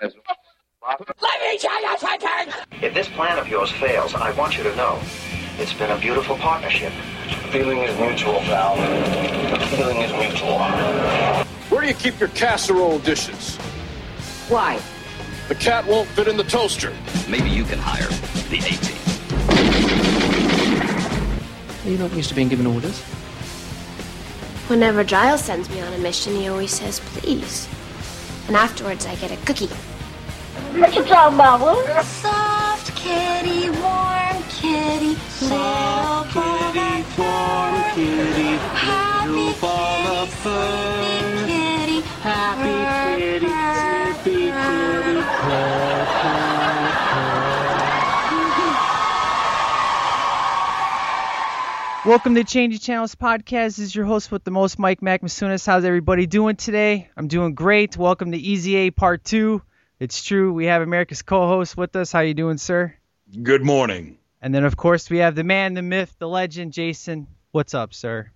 Let me tell you something! If this plan of yours fails, I want you to know it's been a beautiful partnership. Feeling is mutual, Val. Feeling is mutual. Where do you keep your casserole dishes? Why? The cat won't fit in the toaster. Maybe you can hire the A team. You're not used to being given orders. Whenever Giles sends me on a mission, he always says, please. And afterwards, I get a cookie. What you talking about, Will? Soft kitty, warm kitty, little kitty, warm kitty, happy ball of fur. kitty, happy kitty, happy Welcome to Change of Channels podcast. This is your host with the most, Mike Macmasunas. How's everybody doing today? I'm doing great. Welcome to Easy A Part Two. It's true. We have America's co-host with us. How you doing, sir? Good morning. And then, of course, we have the man, the myth, the legend, Jason. What's up, sir?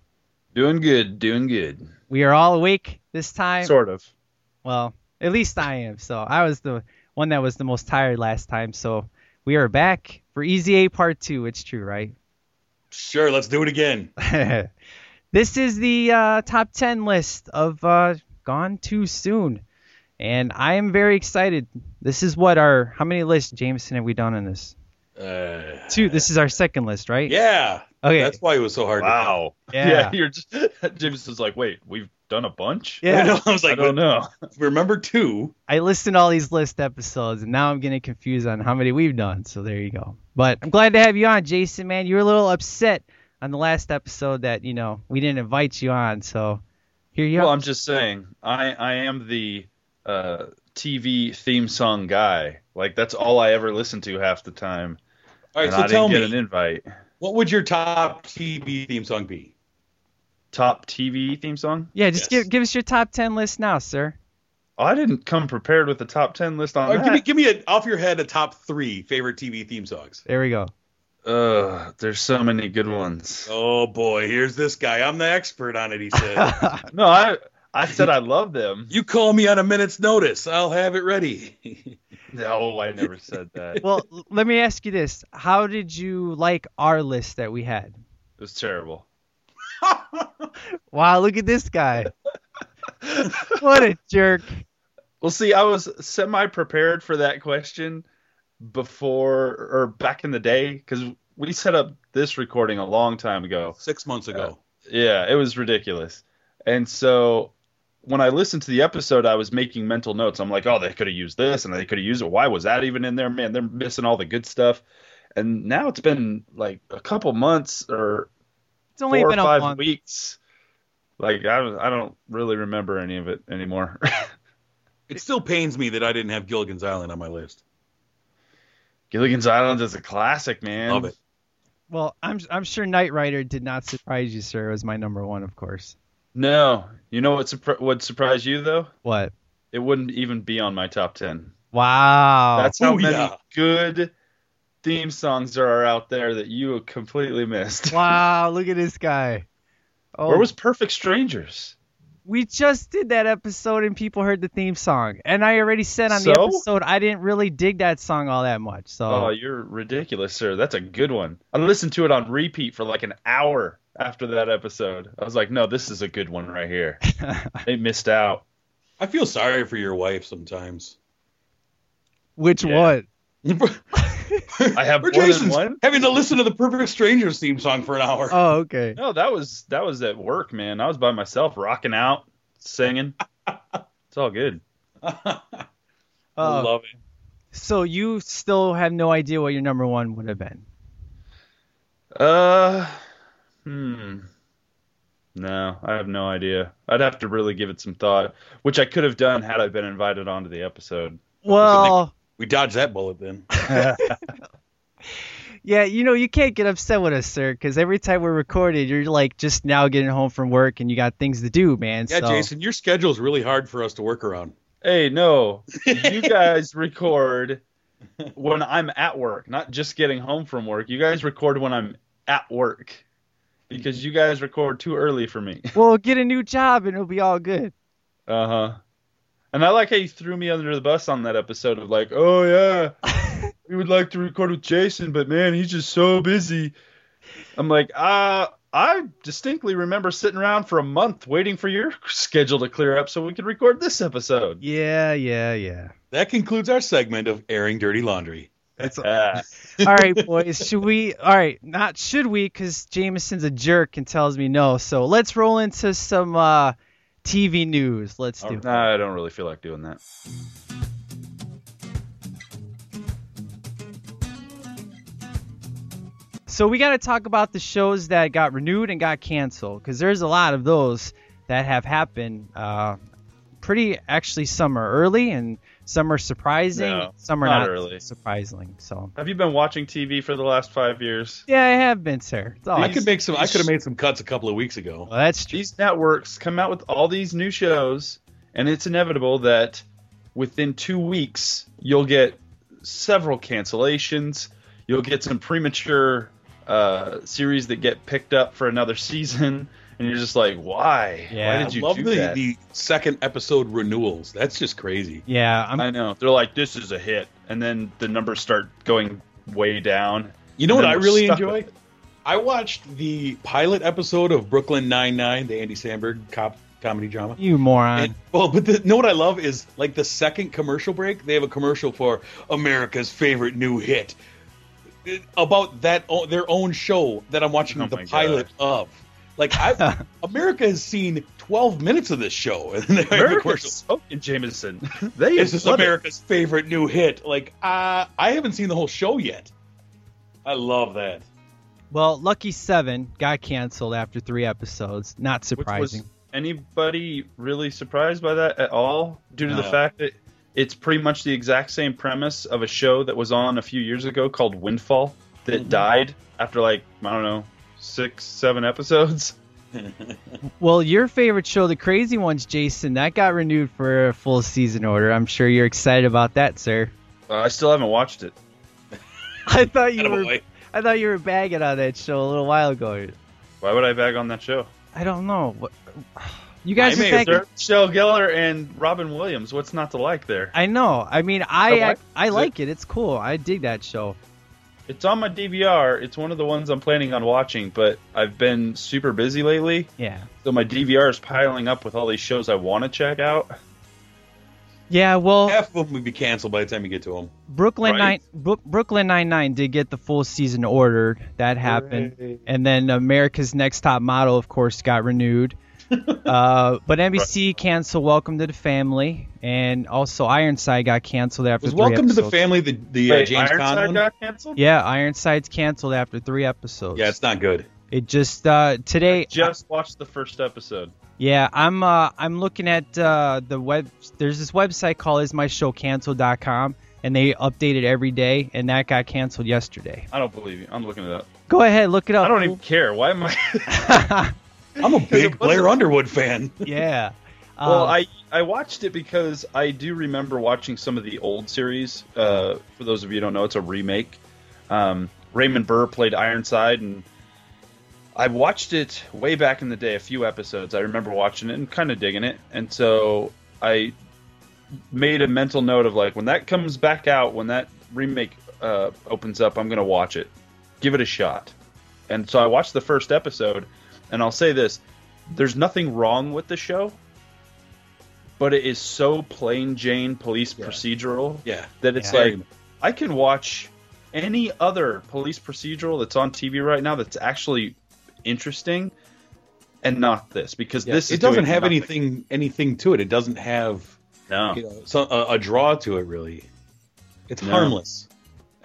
Doing good, doing good. We are all awake this time. Sort of. Well, at least I am. So I was the one that was the most tired last time. So we are back for Easy A Part Two. It's true, right? Sure, let's do it again. this is the uh, top 10 list of uh, Gone Too Soon. And I am very excited. This is what our, how many lists, Jameson, have we done in this? Uh, Two. This is our second list, right? yeah. Okay. That's why it was so hard. Wow. Yeah. you're just Jameson's like, wait, we've done a bunch. To I, Yeah. know, I was like, I like, don't know. remember two? I listened to all these list episodes, and now I'm getting confused on how many we've done. So there you go. But I'm glad to have you on, Jason, man. You were a little upset on the last episode that, you know, we didn't invite you on. So here you Well, are. Well, I'm just saying, I I am the uh, TV theme song guy. Like that's all I ever listen to half the time. All right, and so I tell didn't me, get an invite. what would your top TV theme song be? Top TV theme song? yeah, just Yes. give, give us your top 10 list now, sir. Oh, I didn't come prepared with the top ten list on All right, that. give me, give me a, off your head a top three favorite TV theme songs. There we go. Uh, there's so many good ones. Oh boy, here's this guy. I'm the expert on it. He said, No, I I said I love them. "You call me on a minute's notice. I'll have it ready." No, I never said that. Well, let me ask you this: How did you like our list that we had? It was terrible. Wow, look at this guy! what a jerk! Well, see, I was semi prepared for that question before or back in the day because we set up this recording a long time ago. Six months ago. Uh, yeah, it was ridiculous. And so when I listened to the episode, I was making mental notes. I'm like, oh, they could have used this and they could have used it. Why was that even in there? Man, they're missing all the good stuff. And now it's been like a couple months or It's only four or been a five month. weeks. Like I, don't- I don't really remember any of it anymore. It still pains me that I didn't have Gilligan's Island on my list. Gilligan's Island is a classic, man. Love it. Well, I'm I'm sure Knight Rider did not surprise you, sir. It was my number one, of course. No, you know what surpri- would surprise you though? What? It wouldn't even be on my top ten. Wow. That's how Oh, many yeah. good theme songs there are out there that you completely missed. wow. Look at this guy. Oh, Where was Perfect Strangers? we just did that episode and people heard the theme song, and I already said on the episode I didn't really dig that song all that much. So Oh, you're ridiculous, sir. That's a good one. I listened to it on repeat for like an hour after that episode. I was like, no, this is a good one right here. they missed out. I feel sorry for your wife sometimes. which Yeah. one? I have more than one. having to listen to the Perfect Strangers theme song for an hour. Oh, okay. No, that was that was at work, man. I was by myself, rocking out, singing. it's all good. I Uh, love it. so you still have no idea what your number one would have been. Uh, hmm. No, I have no idea. I'd have to really give it some thought, which I could have done had I been invited onto the episode. Well, We dodged that bullet then. yeah, you know, you can't get upset with us, sir, because every time we're recorded, you're like just now getting home from work and you got things to do, man. Yeah, so. Jason, your schedule's really hard for us to work around. Hey, no, you guys record when I'm at work, not just getting home from work. You guys record when I'm at work because you guys record too early for me. Well, get a new job and it'll be all good. Uh huh. And I like how you threw me under the bus on that episode of like, oh yeah, we would like to record with Jason, but man, he's just so busy. I'm like, uh, I distinctly remember sitting around for a month waiting for your schedule to clear up so we could record this episode. Yeah, yeah, yeah. That concludes our segment of airing dirty laundry. That's Ah. all right, boys. Should we? All right, not should we? Because Jameson's a jerk and tells me no. So let's roll into some uh, TV news. Let's do. it. I don't really feel like doing that. So we got to talk about the shows that got renewed and got canceled because there's a lot of those that have happened. Uh, pretty actually, some are early and some are surprising. No, some are not not, early. surprising. So Have you been watching TV for the last five years? yeah, I have been, sir. It's all I could make some. I could have made some cuts a couple of weeks ago. Well, that's true. These networks come out with all these new shows, and it's inevitable that within two weeks you'll get several cancellations. You'll get some premature uh, series that get picked up for another season, and you're just like, why? Yeah. why did you I love do the, that? the second episode renewals. That's just crazy. Yeah, I'm I know. They're like, this is a hit, and then the numbers start going way down. You know what I really enjoy? I watched the pilot episode of Brooklyn Nine Nine, the Andy Samberg cop comedy drama. you moron. And, well, but the, know what I love is like the second commercial break. They have a commercial for America's favorite new hit about that o- their own show that I'm watching Oh the my pilot of. Like I, America has seen 12 minutes of this show, and they have a commercial. America's smoking Jameson. they This is love it. America's favorite new hit. Like uh, I haven't seen the whole show yet. I love that. well, Lucky Seven got canceled after three episodes. Not Which surprising. was anybody really surprised by that at all? Due to the fact that it's pretty much the exact same premise of a show that was on a few years ago called Windfall that Mm-hmm. died after like I don't know six, seven episodes. Well, your favorite show, The Crazy Ones, Jason, that got renewed for a full season order. I'm sure you're excited about that, sir. Uh, I still haven't watched it. I thought you were I thought you were bagging on that show a little while ago. Why would I bag on that show? I don't know. What you guys I are may bagging? There, Michelle Gellar and Robin Williams. What's not to like there? I know. I mean, I I like I, it. like it. It's cool. I dig that show. It's on my DVR. It's one of the ones I'm planning on watching, but I've been super busy lately, Yeah. so my DVR is piling up with all these shows I want to check out. Yeah. Well, Half of them would be canceled by the time you get to them. Brooklyn Right. Nine Bro- Brooklyn Nine Nine did get the full season ordered. That happened, Hooray. and then America's Next Top Model, of course, got renewed. Uh, but NBC canceled Welcome to the Family, and also Ironside got canceled after Was three Welcome to the episodes. Family the, the uh, James Ironside one? got canceled. Yeah, Ironside's canceled after three episodes. Yeah, it's not good. It just uh, today. Just watched the first episode. Yeah, I'm uh, I'm looking at uh, the web. There's this website called ismyshowcancel.com, and they update it every day, and that got canceled yesterday. I don't believe you. I'm looking it up. Go ahead, look it up. I don't even care. Why am I? I'm a big Blair Underwood fan. yeah. well, Um, I I watched it because I do remember watching some of the old series. Uh, for those of you who don't know, it's a remake. Um, Raymond Burr played Ironside, and I watched it way back in the day, a few episodes. I remember watching it and kind of digging it, and so I made a mental note of like when that comes back out, when that remake uh, opens up, I'm gonna watch it, give it a shot. And so I watched the first episode, and I'll say this: there's nothing wrong with the show, but it is so plain Jane police Yeah. procedural Yeah. that it's Yeah. like I can watch any other police procedural that's on TV right now that's actually interesting, and not this because Yeah, this is it doesn't have nothing. anything anything to it. It doesn't have No. you know, so, a, a draw to it really. It's No. harmless.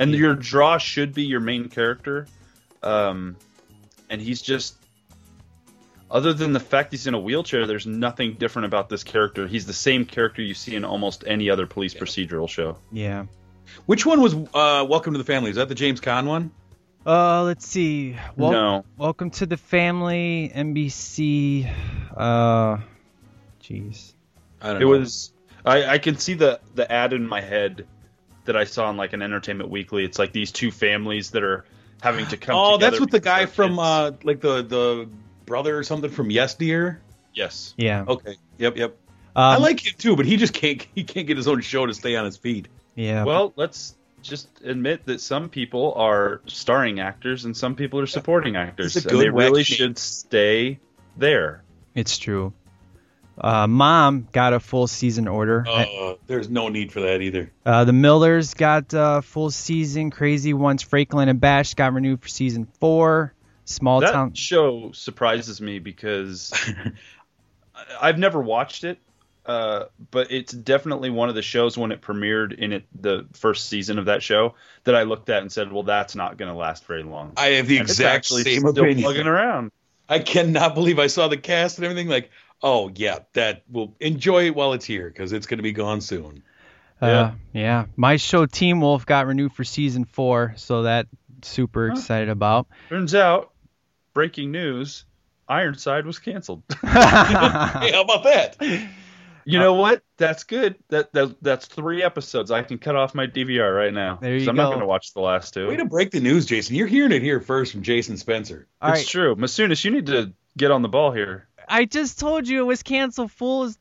and your draw should be your main character um, and he's just other than the fact he's in a wheelchair there's nothing different about this character he's the same character you see in almost any other police procedural show yeah. Which one was uh, Welcome to the Family? Is that the James Caan one? Uh, let's see. Wel- no Welcome to the family, NBC. Uh, jeez. I don't it know. was I, I can see the the ad in my head that i saw in like an entertainment weekly it's like these two families that are having to come Oh, that's together with the guy from uh, like the the brother or something from Yes Dear. yes Yeah. Okay. Yep. Yep. I Um, like him too, but he just can't he can't get his own show to stay on his feet. Yeah. Well, let's just admit that some people are starring actors and some people are supporting actors. And they really wacky- should stay there. it's true. Uh, Mom got a full season order. Uh, there's no need for that either. Uh, the Millers got uh, full season. Crazy Ones, Franklin and Bash got renewed for season four. Small that Town. show surprises me because I- I've never watched it, uh, but it's definitely one of the shows when it premiered in it the first season of that show that I looked at and said, "Well, that's not going to last very long." I have the And it's exact actually same still opinion. plugging around. I cannot believe I saw the cast and everything. Like, oh yeah, that will enjoy it while it's here because it's going to be gone soon. Uh, yeah. My show Teen Wolf got renewed for season four, so that super excited about. Turns out, breaking news: Ironside was canceled. Hey, how about that? You uh, know what? That's good. That, that that's three episodes. I can cut off my DVR right now. There you 'cause I'm not going to watch the last two. Way to break the news, Jason. You're hearing it here first from Jason Spencer. All it's right. true. Masunis, you need to get on the ball here. I just told you it was canceled. Fools.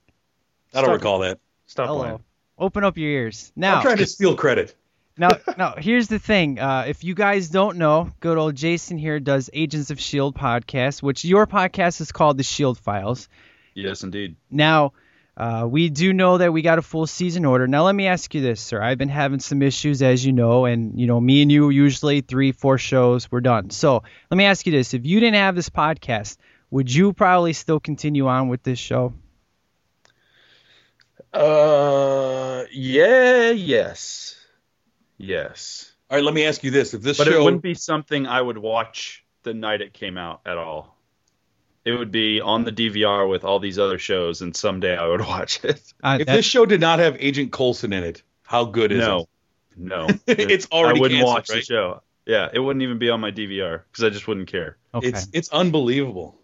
I don't Stop recall that. Stop Hello. playing. Open up your ears now. I'm trying to steal credit. Now, now, here's the thing. Uh, if you guys don't know, good old Jason here does Agents of Shield podcast, which your podcast is called the Shield Files. Yes, indeed. Now, uh, we do know that we got a full season order. Now, let me ask you this, sir. I've been having some issues, as you know, and you know, me and you usually three, four shows, we're done. So, let me ask you this: If you didn't have this podcast, would you probably still continue on with this show? Uh, yeah, yes, yes. All right, let me ask you this: If this But show, it wouldn't be something I would watch the night it came out at all. It would be on the DVR with all these other shows, and someday I would watch it. Uh, if that- this show did not have Agent Coulson in it, how good is no, it? no, No. It's already I wouldn't canceled, watch the show. Yeah, it wouldn't even be on my DVR because I just wouldn't care. okay. It's it's unbelievable.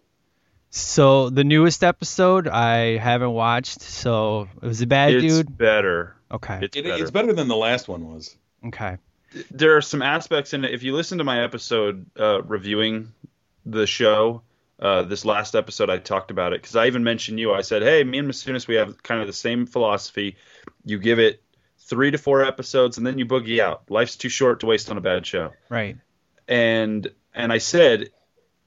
So the newest episode I haven't watched. So it was a bad it's dude. better. Okay. It's It, better. it's better than the last one was. Okay. there are some aspects in it. If you listen to my episode uh, reviewing the show, uh, this last episode, I talked about it because I even mentioned you. I said, "Hey, me and Masunis, we have kind of the same philosophy. You give it three to four episodes, and then you boogie out. Life's too short to waste on a bad show." Right. And and I said,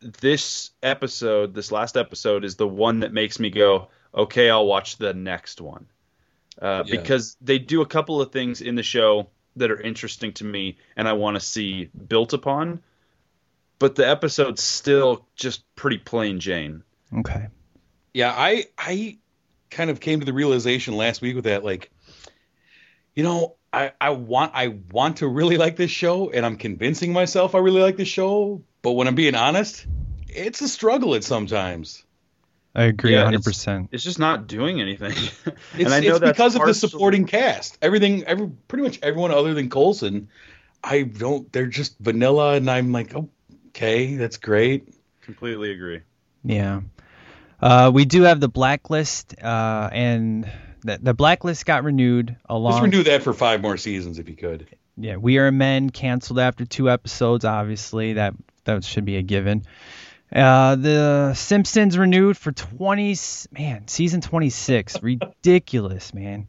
this episode, this last episode, is the one that makes me go, "Okay, I'll watch the next one," uh, Yeah. because they do a couple of things in the show that are interesting to me and I want to see built upon. But the episode's still just pretty plain Jane. Okay. Yeah, I I kind of came to the realization last week with that, like, you know, I, I want I want to really like this show, and I'm convincing myself I really like this show, but when I'm being honest, it's a struggle at sometimes. I agree Yeah, 100%. It's just not doing anything. It's, and I know it's that's because of the partially- supporting cast. Everything, every pretty much everyone other than Coulson, I don't. They're just vanilla, and I'm like, oh, okay, that's great. Completely agree. Yeah. Uh, we do have the blacklist, uh, and the, the blacklist got renewed along. Let's renew that for five more seasons if you could. Yeah, We Are Men canceled after two episodes. Obviously, that that should be a given. Uh, the Simpsons renewed for 20. Man, season 26. Ridiculous, man.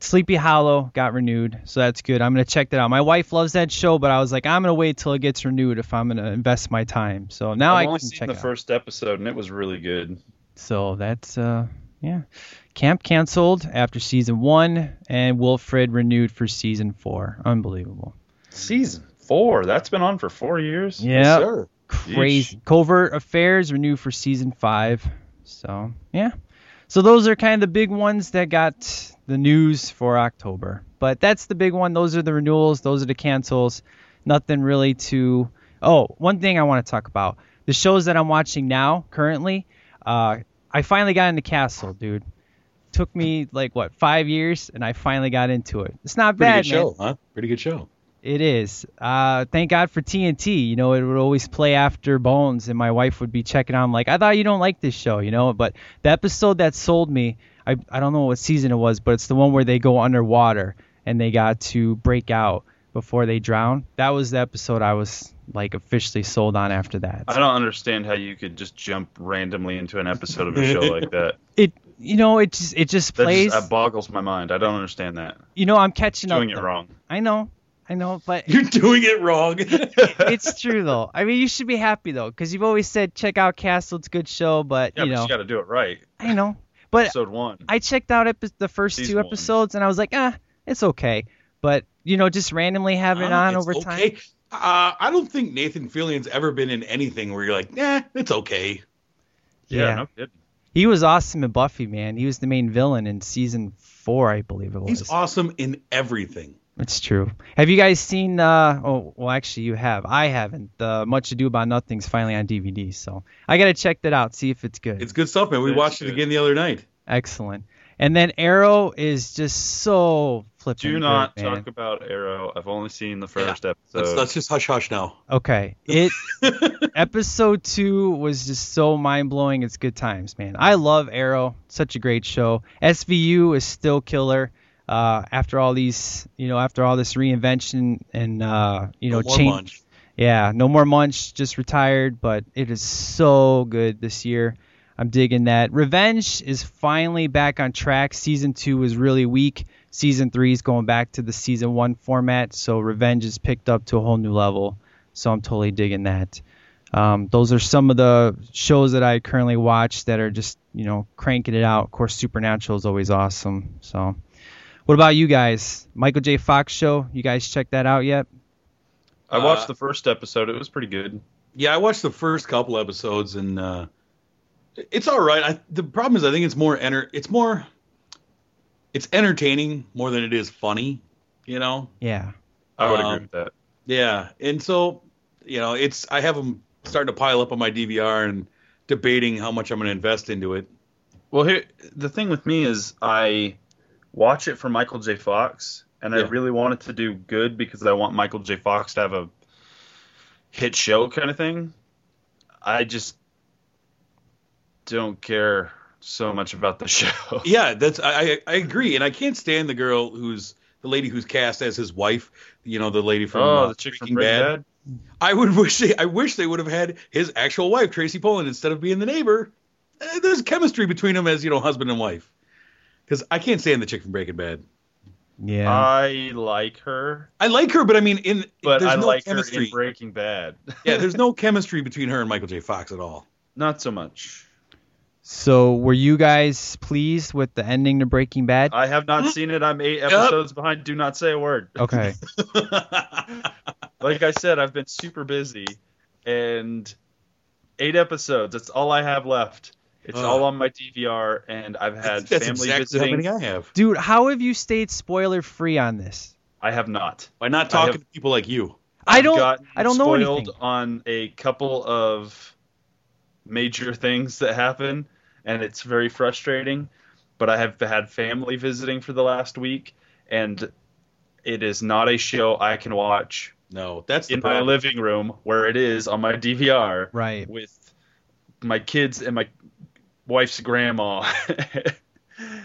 Sleepy Hollow got renewed, so that's good. I'm gonna check that out. My wife loves that show, but I was like, I'm gonna wait till it gets renewed if I'm gonna invest my time. So now I've I only can seen check the it out. first episode and it was really good. So that's uh yeah. Camp canceled after season one, and Wilfred renewed for season four. Unbelievable. Season four. That's been on for four years. Yeah, sir. Crazy. Covert Affairs renewed for season five. So yeah. So those are kind of the big ones that got the news for October. But that's the big one. Those are the renewals. Those are the cancels. Nothing really to. Oh, one thing I want to talk about: the shows that I'm watching now, currently. Uh, I finally got into Castle, dude. Took me like what five years, and I finally got into it. It's not Pretty bad, Pretty good man. show, huh? Pretty good show. It is. Uh, thank God for TNT. You know, it would always play after Bones, and my wife would be checking on. like, I thought you don't like this show, you know. But the episode that sold me, I I don't know what season it was, but it's the one where they go underwater and they got to break out before they drown. That was the episode I was like officially sold on after that. I don't understand how you could just jump randomly into an episode of a show like that. It you know, it just it just That, plays. just, that boggles my mind. I don't understand that. you know, I'm catching Doing up. it though. wrong. I know, I know, but You're doing it wrong. it's true though. I mean, you should be happy though, because you've always said check out Castle. It's a good show, but Yeah, you but know, you got to do it right. I know, but Episode one. I checked out epi- the first Season two one. episodes and I was like, ah, it's okay. But you know, just randomly having it Uh, on over okay. time. Uh, I don't think Nathan Fillion's ever been in anything where you're like, nah, it's okay. Yeah, Yeah. no. He was awesome in Buffy, man. He was the main villain in season four, I believe it was. He's awesome in everything. It's true. Have you guys seen? Uh, oh, well, actually, you have. I haven't. Uh, Much Ado About Nothing's finally on DVD, so I gotta check that out, see if it's good. It's good stuff, man. We It's watched it again the other night. Excellent. And then Arrow is just so flipping. Do not good, man. talk about Arrow. I've only seen the first Let's, episode. let's just hush hush now. Okay. It episode two was just so mind blowing. It's good times, man. I love Arrow. Such a great show. SVU is still killer. Uh, after all these, you know, after all this reinvention and uh, you know, No more change. Munch. Yeah, no more Munch, just retired, but it is so good this year. I'm digging that. Revenge is finally back on track. Season two was really weak. Season three is going back to the season one format, so Revenge is picked up to a whole new level. So I'm totally digging that. Um, those are some of the shows that I currently watch that are just you know cranking it out. Of course, Supernatural is always awesome. So, what about you guys? Michael J. Fox show? You guys check that out yet? I watched Uh, the first episode. It was pretty good. Yeah, I watched the first couple episodes and uh, it's all right. I, the problem is I think it's more enter. It's more. It's entertaining more than it is funny. You know. Yeah. I would Um, agree with that. Yeah, and so you know, it's I have them starting to pile up on my DVR and debating how much I'm going to invest into it. Well, here the thing with me is I watch it for Michael J. Fox, and I really want it to do good because I want Michael J. Fox to have a hit show kind of thing. I just don't care so much about the show. Yeah, that's I I agree, and I can't stand the girl who's the lady who's cast as his wife. You know, the lady from oh, uh, the chick from Breaking Breaking Bad. Bad. I would wish they I wish they would have had his actual wife, Tracy Pollan, instead of being the neighbor. Eh, There's chemistry between them as you know, husband and wife. Because I can't stand the chick from Breaking Bad. Yeah. I like her, I like her, but I mean, in but there's I no like chemistry. her in Breaking Bad. yeah, there's no chemistry between her and Michael J. Fox at all. Not so much. So, were you guys pleased with the ending to Breaking Bad? I have not hmm? seen it. I'm eight episodes behind. Do not say a word. Okay. like I said, I've been super busy, and eight episodes. That's all I have left. It's Ugh. all on my DVR, and I've had that's family exactly how many I have. Dude, how have you stayed spoiler free on this? I have not. By not talking have- to people like you. I I've don't I don't know spoiled anything. on a couple of major things that happen, and it's very frustrating. But I have had family visiting for the last week, and it is not a show I can watch No, that's the in my living room where it is on my DVR Right. with my kids and my wife's grandma.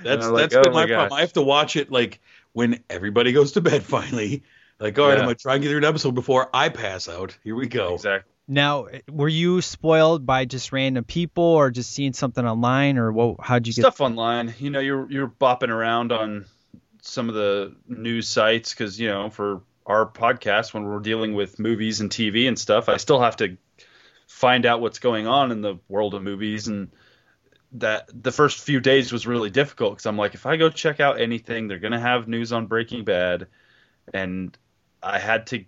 That's I'm like, that's oh been my my problem. I have to watch it like when everybody goes to bed finally. Like, all right, Yeah. I'm gonna try and get through an episode before I pass out. Here we go. exactly. Now, were you spoiled by just random people or just seeing something online or what how'd you get Stuff online. You know, you're you're bopping around on some of the news sites because you know for our podcast when we're dealing with movies and TV and stuff, I still have to find out what's going on in the world of movies and that the first few days was really difficult because I'm like, if I go check out anything, they're gonna have news on Breaking Bad, and I had to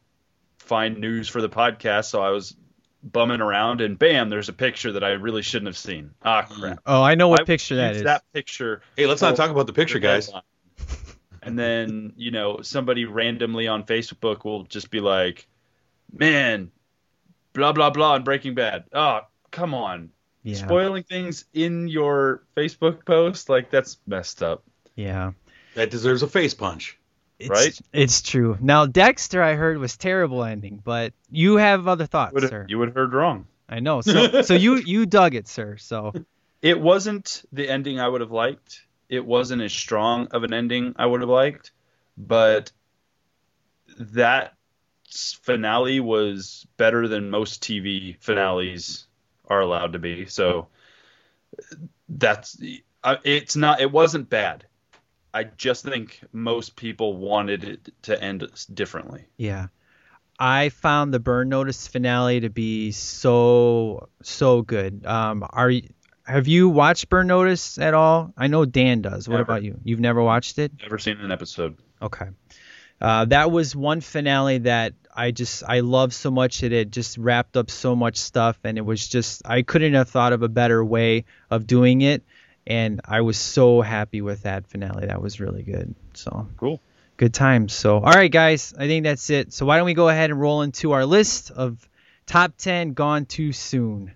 find news for the podcast, so I was bumming around, and bam, there's a picture that I really shouldn't have seen. Ah, crap. Oh, I know what I picture that is. That picture. Hey, let's not talk about the picture, guys. headline. And then you know somebody randomly on Facebook will just be like, "Man, blah blah blah," in Breaking Bad. Oh, come on, yeah. spoiling things in your Facebook post like that's messed up. yeah. That deserves a face punch. It's, Right? It's true. Now, Dexter, I heard was terrible ending, but you have other thoughts, Would- sir. you would have heard wrong. I know. So, so you you dug it, sir. So, It wasn't the ending I would have liked. It wasn't as strong of an ending I would have liked, but that finale was better than most TV finales are allowed to be. So that's it's not. It wasn't bad. I just think most people wanted it to end differently. Yeah. I found the Burn Notice finale to be so so good. Um, are you, have you watched Burn Notice at all? I know Dan does. What Never. about you? You've never watched it? Never seen an episode. Okay. Uh, that was one finale that I just I love so much that it just wrapped up so much stuff and it was just I couldn't have thought of a better way of doing it and I was so happy with that finale. That was really good. So Cool. good times. So all right guys, I think that's it. So why don't we go ahead and roll into our list of top 10 gone too soon.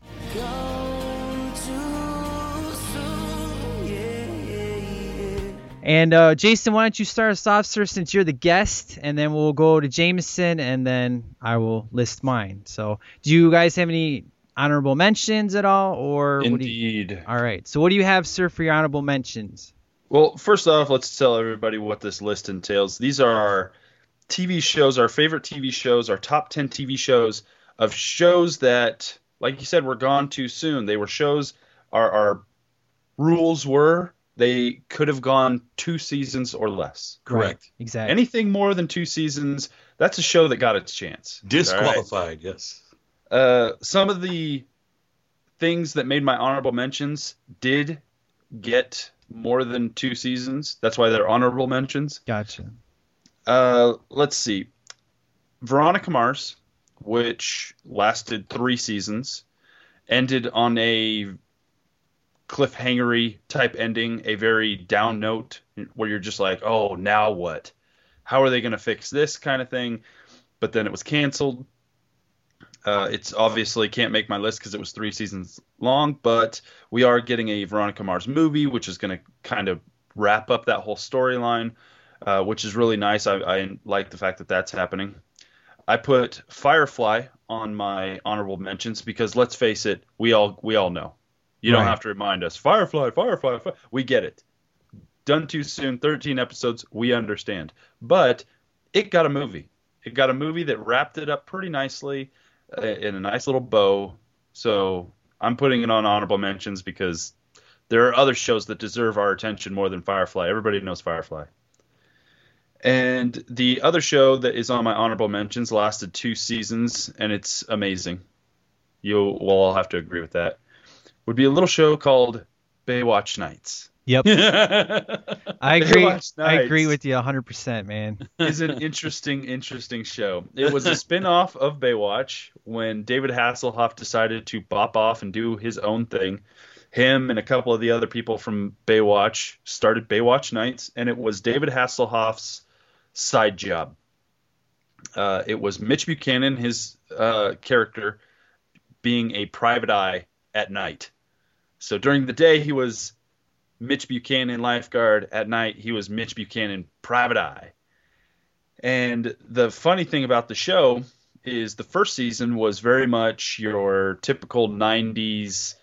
And uh, Jason, why don't you start us off, sir, since you're the guest, and then we'll go to Jameson, and then I will list mine. So, do you guys have any honorable mentions at all, or what do you? Indeed. All right. So, what do you have, sir, for your honorable mentions? Well, first off, let's tell everybody what this list entails. These are our TV shows, our favorite TV shows, our top 10 TV shows of shows that, like you said, were gone too soon. They were shows, our, our rules were they could have gone two seasons or less. Correct. Right, exactly. Anything more than two seasons, that's a show that got its chance. All right? Disqualified, yes. Uh, some of the things that made my honorable mentions did get more than two seasons. That's why they're honorable mentions. Gotcha. Uh, let's see. Veronica Mars, which lasted three seasons, ended on a cliffhangery type ending, a very down note where you're just like, oh, now what? How are they going to fix this kind of thing? But then it was canceled. Uh, it's obviously can't make my list because it was three seasons long, but we are getting a Veronica Mars movie, which is going to kind of wrap up that whole storyline, uh, which is really nice. I, I like the fact that that's happening. I put Firefly on my honorable mentions because let's face it, we all we all know. You don't have to remind us. Firefly, Firefly, Fire. we get it. Done too soon, 13 episodes, we understand. But it got a movie. It got a movie that wrapped it up pretty nicely uh, in a nice little bow. So I'm putting it on honorable mentions because there are other shows that deserve our attention more than Firefly. Everybody knows Firefly. And the other show that is on my honorable mentions lasted two seasons, and it's amazing. You will all have to agree with that. Would be a little show called Baywatch Nights. Yep. I agree. I agree with you 100%, man. is an interesting, interesting show. It was a spin-off of Baywatch when David Hasselhoff decided to bop off and do his own thing. Him and a couple of the other people from Baywatch started Baywatch Nights, and it was David Hasselhoff's side job. Uh, it was Mitch Buchanan, his uh, character, being a private eye at night. So during the day, he was Mitch Buchanan lifeguard. At night, he was Mitch Buchanan private eye. And the funny thing about the show is the first season was very much your typical 90s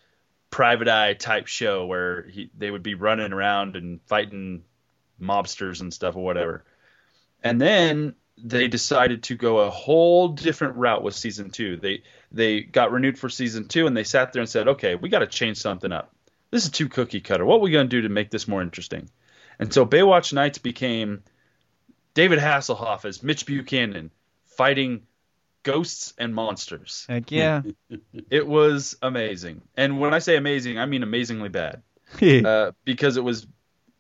private eye type show where he, they would be running around and fighting mobsters and stuff or whatever. And then they decided to go a whole different route with season two. They they got renewed for season two and they sat there and said, okay, we got to change something up. This is too cookie cutter. What are we going to do to make this more interesting? And so Baywatch Nights became David Hasselhoff as Mitch Buchanan fighting ghosts and monsters. Heck yeah. It was amazing. And when I say amazing, I mean amazingly bad. Uh, because it was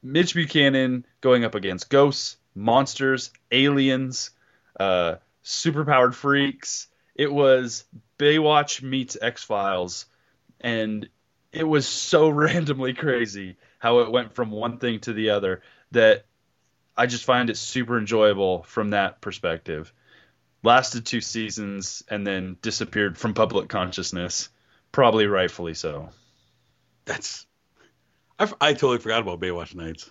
Mitch Buchanan going up against ghosts, monsters, aliens, uh, superpowered freaks. It was Baywatch meets X Files, and it was so randomly crazy how it went from one thing to the other that I just find it super enjoyable from that perspective. Lasted two seasons and then disappeared from public consciousness, probably rightfully so. That's. I, f- I totally forgot about Baywatch Nights.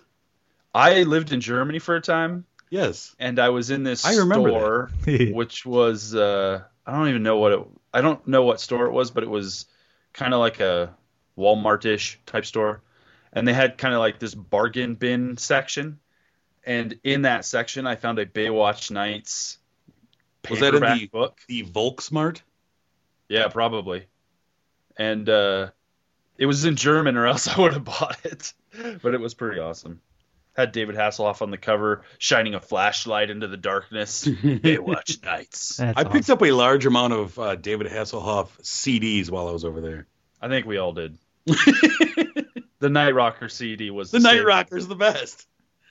I lived in Germany for a time, Yes. and I was in this I remember store, which was uh, I don't even know what it. I don't know what store it was, but it was kind of like a Walmart-ish type store, and they had kind of like this bargain bin section, and in that section, I found a Baywatch Nights Was that in the book. the Volksmart? Yeah, probably. And uh, it was in German, or else I would have bought it. but it was pretty awesome. Had David Hasselhoff on the cover, shining a flashlight into the darkness. Baywatch Nights. That's I picked up a large amount of uh, David Hasselhoff CDs while I was over there. I think we all did. the Night Rocker CD was The Night same. Rocker's the best.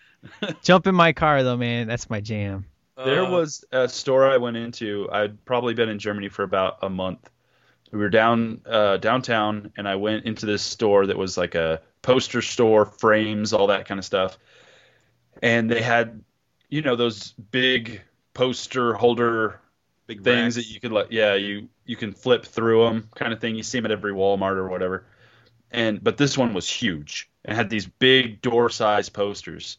Jump in my car though, man. That's my jam. There Uh, was a store I went into. I'd probably been in Germany for about a month. We were down uh, downtown, and I went into this store that was like a poster store, frames, all that kind of stuff. And they had, you know, those big poster holder big things racks. that you could like, yeah, you you can flip through them, kind of thing. You see them at every Walmart or whatever. And but this one was huge and had these big door size posters.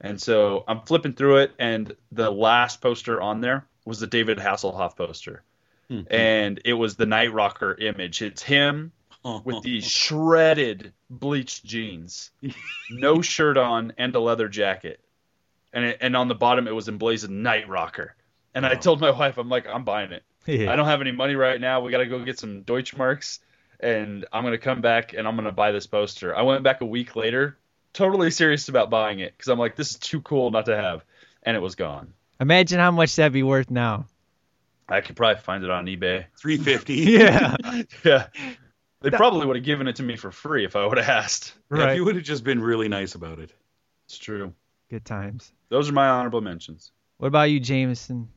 And so I'm flipping through it, and the last poster on there was the David Hasselhoff poster, Hmm. and it was the Night Rocker image. It's him with these shredded bleached jeans, no shirt on, and a leather jacket, and it, and on the bottom it was emblazoned Night Rocker. And I told my wife, I'm like, I'm buying it. I don't have any money right now. We got to go get some Deutschmarks, and I'm gonna come back and I'm gonna buy this poster. I went back a week later, totally serious about buying it because I'm like, this is too cool not to have, and it was gone. Imagine how much that'd be worth now. I could probably find it on eBay. 350. Yeah. Yeah, they probably would have given it to me for free if I would have asked. Yeah, right. you would have just been really nice about it. It's true. Good times. Those are my honorable mentions. What about you, Jameson?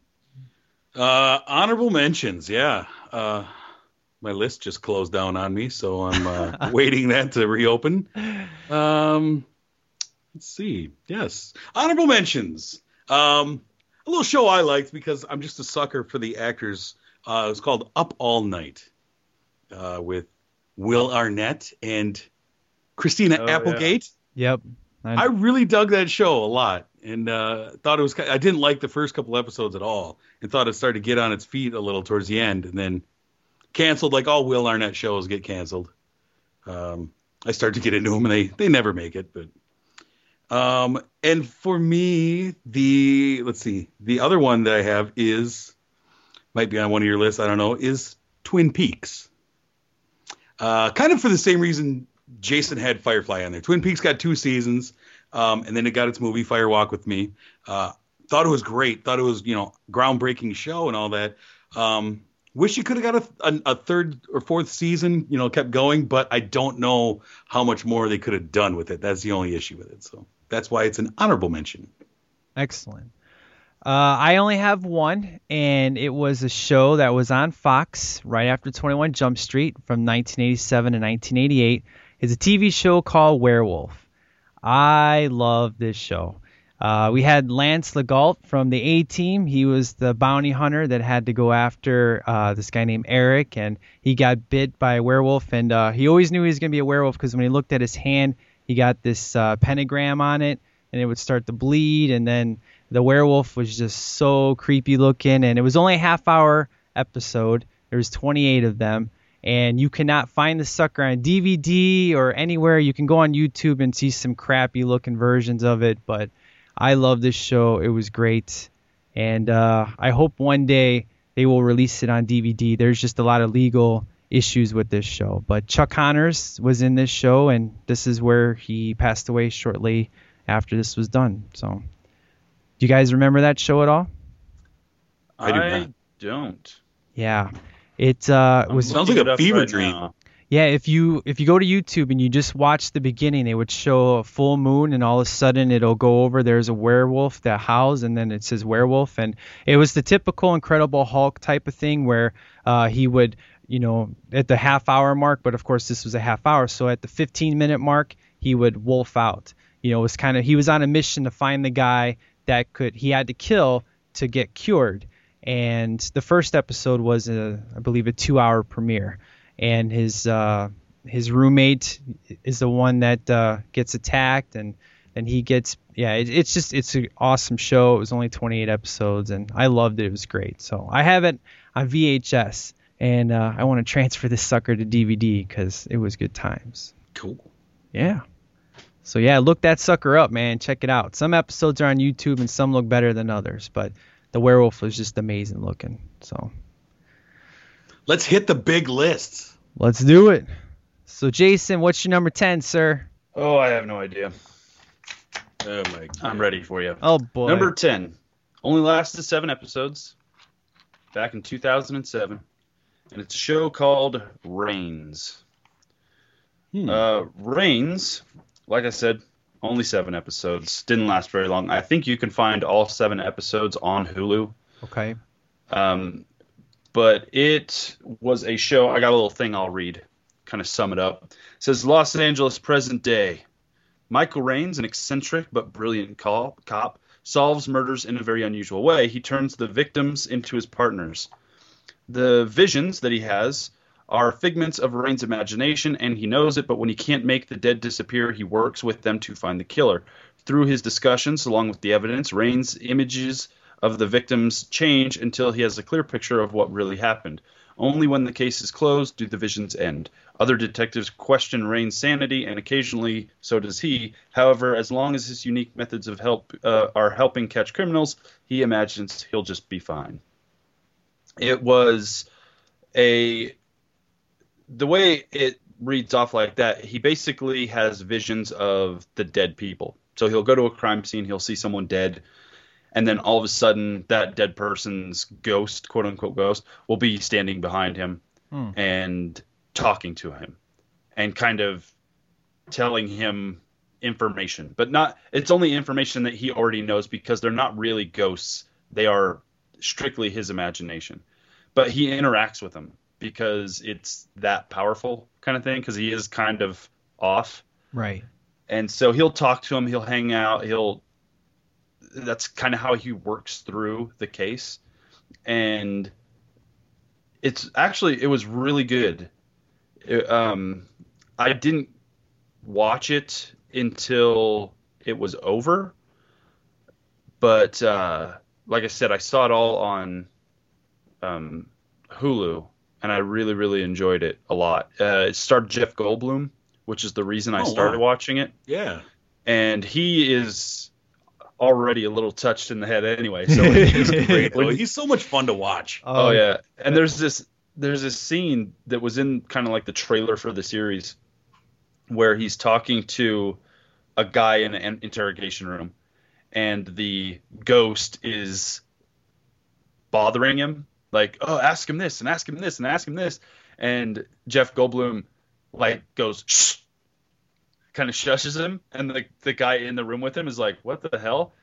Uh, honorable mentions, yeah. Uh, my list just closed down on me, so I'm uh, waiting that to reopen. Um, let's see. Yes, honorable mentions. Um, a little show I liked because I'm just a sucker for the actors. Uh, it's called Up All Night uh, with Will Arnett and Christina Oh, yeah. Applegate. Yep. I really dug that show a lot, and uh, thought it was. I didn't like the first couple episodes at all, and thought it started to get on its feet a little towards the end, and then canceled like all Will Arnett shows get canceled. Um, I started to get into them, and they they never make it. But um, and for me, the let's see, the other one that I have is might be on one of your lists. I don't know. Is Twin Peaks. Uh, kind of for the same reason Jason had Firefly on there. Twin Peaks got two seasons, um, and then it got its movie Fire Walk with Me. Uh, thought it was great. Thought it was you know groundbreaking show and all that. Um, wish you could have got a, a, a third or fourth season. You know, kept going, but I don't know how much more they could have done with it. That's the only issue with it. So that's why it's an honorable mention. Excellent. Uh, I only have one, and it was a show that was on Fox right after 21 Jump Street from 1987 to 1988. It's a TV show called Werewolf. I love this show. Uh, we had Lance Legault from the A Team. He was the bounty hunter that had to go after uh, this guy named Eric, and he got bit by a werewolf. And uh, he always knew he was going to be a werewolf because when he looked at his hand, he got this uh, pentagram on it, and it would start to bleed. And then the werewolf was just so creepy looking, and it was only a half hour episode. There was 28 of them, and you cannot find the sucker on DVD or anywhere. You can go on YouTube and see some crappy looking versions of it, but I love this show. It was great, and uh, I hope one day they will release it on DVD. There's just a lot of legal issues with this show, but Chuck Connors was in this show, and this is where he passed away shortly after this was done. So, do you guys remember that show at all? I do not. don't. Yeah, it uh, was Sounds like a fever right dream. now. Yeah, if you if you go to YouTube and you just watch the beginning, they would show a full moon, and all of a sudden it'll go over. There's a werewolf that howls, and then it says werewolf, and it was the typical Incredible Hulk type of thing where uh, he would, you know, at the half hour mark, but of course this was a half hour, so at the 15 minute mark he would wolf out. You know, it was kind of he was on a mission to find the guy that could he had to kill to get cured, and the first episode was a I believe a two hour premiere and his uh, his roommate is the one that uh, gets attacked, and and he gets yeah. It, it's just it's an awesome show. It was only 28 episodes, and I loved it. It was great. So I have it on VHS, and uh, I want to transfer this sucker to DVD because it was good times. Cool. Yeah. So yeah, look that sucker up, man. Check it out. Some episodes are on YouTube, and some look better than others, but the werewolf was just amazing looking. So. Let's hit the big lists. Let's do it. So, Jason, what's your number 10, sir? Oh, I have no idea. Oh my god. I'm ready for you. Oh boy. Number 10. Only lasted seven episodes. Back in 2007. And it's a show called Raines. Hmm. Uh, Raines, like I said, only seven episodes. Didn't last very long. I think you can find all seven episodes on Hulu. Okay. Um, but it was a show. I got a little thing I'll read, kind of sum it up. It says Los Angeles present day. Michael Raines, an eccentric but brilliant cop, cop, solves murders in a very unusual way. He turns the victims into his partners. The visions that he has are figments of Raines' imagination, and he knows it, but when he can't make the dead disappear, he works with them to find the killer. Through his discussions, along with the evidence, Raines' images of the victims change until he has a clear picture of what really happened. Only when the case is closed do the visions end. Other detectives question Raines' sanity, and occasionally so does he. However, as long as his unique methods of help uh, are helping catch criminals, he imagines he'll just be fine. It was a the way it reads off like that. He basically has visions of the dead people. So he'll go to a crime scene, he'll see someone dead, and then all of a sudden that dead person's ghost, quote unquote ghost, will be standing behind him Hmm. and talking to him and kind of telling him information. But not it's only information that he already knows because they're not really ghosts. They are strictly his imagination. But he interacts with them because it's that powerful kind of thing because he is kind of off. Right. and so he'll talk to him he'll hang out he'll that's kind of how he works through the case. And it's actually it was really good. It, um i didn't watch it until it was over but uh like i said i saw it all on um hulu and i really really enjoyed it a lot uh it starred jeff goldblum which is the reason i Oh, started wow. watching it Yeah. and he is already a little touched in the head anyway. So he's Great. when though. he- He's so much fun to watch. oh yeah, and there's this there's this scene that was in kind of like the trailer for the series where he's talking to a guy in an interrogation room, and the ghost is bothering him, like, oh, ask him this and ask him this and ask him this, and Jeff Goldblum like goes shh kind of shushes him, and the the guy in the room with him is like, "What the hell?"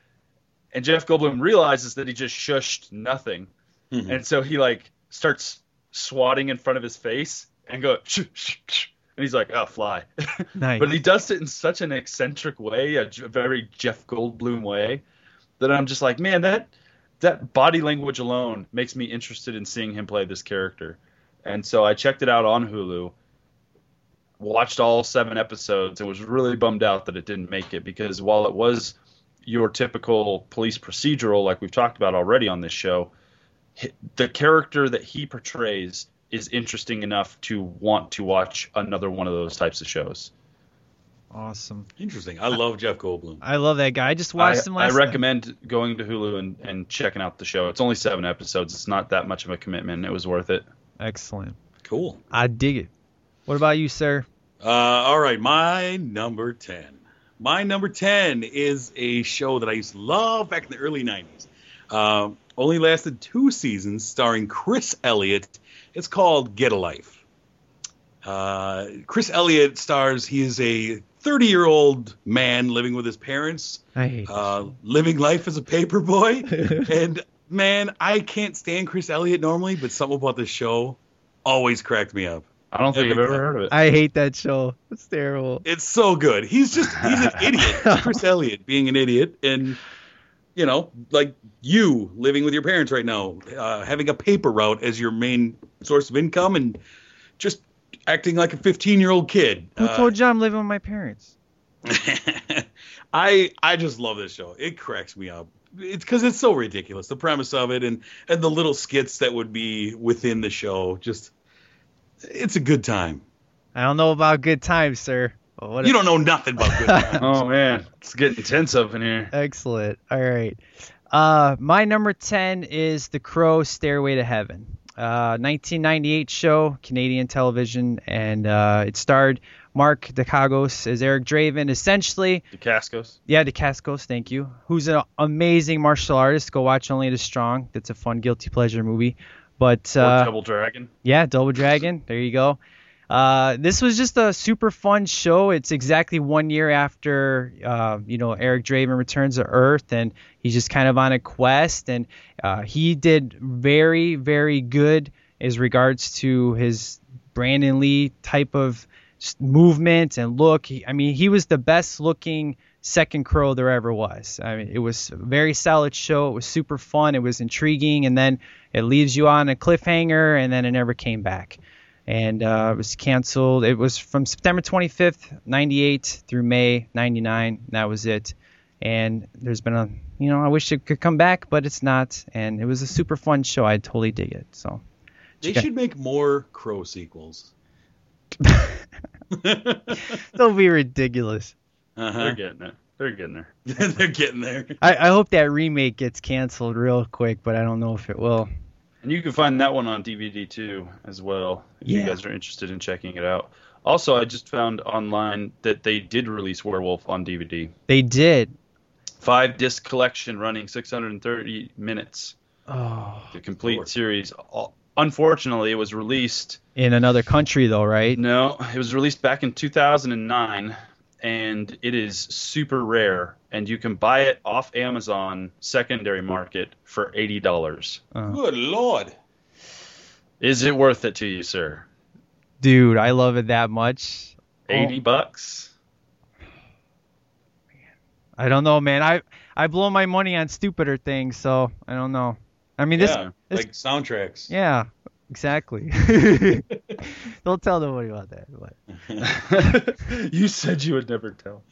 And Jeff Goldblum realizes that he just shushed nothing, Mhm. and so he like starts swatting in front of his face and go, shh, shh, shh. and he's like, "Oh, fly." Nice. but he does it in such an eccentric way, a very Jeff Goldblum way, that I'm just like, man, that that body language alone makes me interested in seeing him play this character. And so I checked it out on Hulu, watched all seven episodes, and was really bummed out that it didn't make it because while it was your typical police procedural, like we've talked about already on this show, the character that he portrays is interesting enough to want to watch another one of those types of shows. Awesome. Interesting. I love Jeff Goldblum. I love that guy. I just I, watched him last. I recommend going to Hulu and, and checking out the show. It's only seven episodes. It's not that much of a commitment. It was worth it. Excellent. Cool. I dig it. What about you, sir? Uh, all right, my number 10. My number 10 is a show that I used to love back in the early 90s. Um, only lasted two seasons, starring Chris Elliott. It's called Get a Life. Uh, Chris Elliott stars, he is a 30 year old man living with his parents, I hate uh, living life as a paper boy. and man, I can't stand Chris Elliott normally, but something about this show always cracked me up. I don't think Every I've ever time. heard of it. I hate that show. It's terrible. It's so good. He's just he's an idiot. Chris Elliott being an idiot and you know, like you living with your parents right now, uh, having a paper route as your main source of income and just acting like a 15-year-old kid. Who Uh, told you I'm living with my parents? I I just love this show. It cracks me up. It's because it's so ridiculous. The premise of it and and the little skits that would be within the show. Just it's a good time. I don't know about good times, sir. But what You don't know nothing about good times. Oh man, it's getting tense up in here. Excellent. All right. Uh, my number 10 is The Crow Stairway to Heaven. Uh, 1998 show, Canadian television, and uh, it starred Mark Dacascos as Eric Draven. Essentially, DeCascos. yeah, Dacascos, thank you. Who's an amazing martial artist. Go watch Only the Strong. That's a fun guilty pleasure movie. But uh, Double Dragon. yeah, Double Dragon. There you go. Uh, this was just a super fun show. It's exactly one year after, uh, you know, Eric Draven returns to Earth, and he's just kind of on a quest. And uh, he did very, very good as regards to his Brandon Lee type of movement and look. He, I mean, he was the best looking second crow there ever was. I mean, it was a very solid show. It was super fun. It was intriguing, and then it leaves you on a cliffhanger, and then it never came back. And uh, it was canceled. It was from September 25th, 98 through May 99. That was it. And there's been a, you know, I wish it could come back, but it's not. And it was a super fun show. I totally dig it. So They should make more Crow sequels. They'll be ridiculous. They're Uh-huh. getting there. They're getting there. They're getting there. I, I hope that remake gets canceled real quick, but I don't know if it will. And you can find that one on DVD too, as well, if Yeah. you guys are interested in checking it out. Also, I just found online that they did release Werewolf on DVD. They did. Five disc collection running 630 minutes. Oh, The complete Lord. series. Unfortunately, it was released. in another country though, right? No, it was released back in 2009, and it is super rare. And you can buy it off Amazon secondary market for eighty dollars. Uh. Good lord. Is it worth it to you, sir? Dude, I love it that much. Eighty oh. bucks. I don't know, man. I I blow my money on stupider things, so I don't know. I mean, this, yeah, this like soundtracks. yeah, exactly. don't tell nobody about that. But you said you would never tell.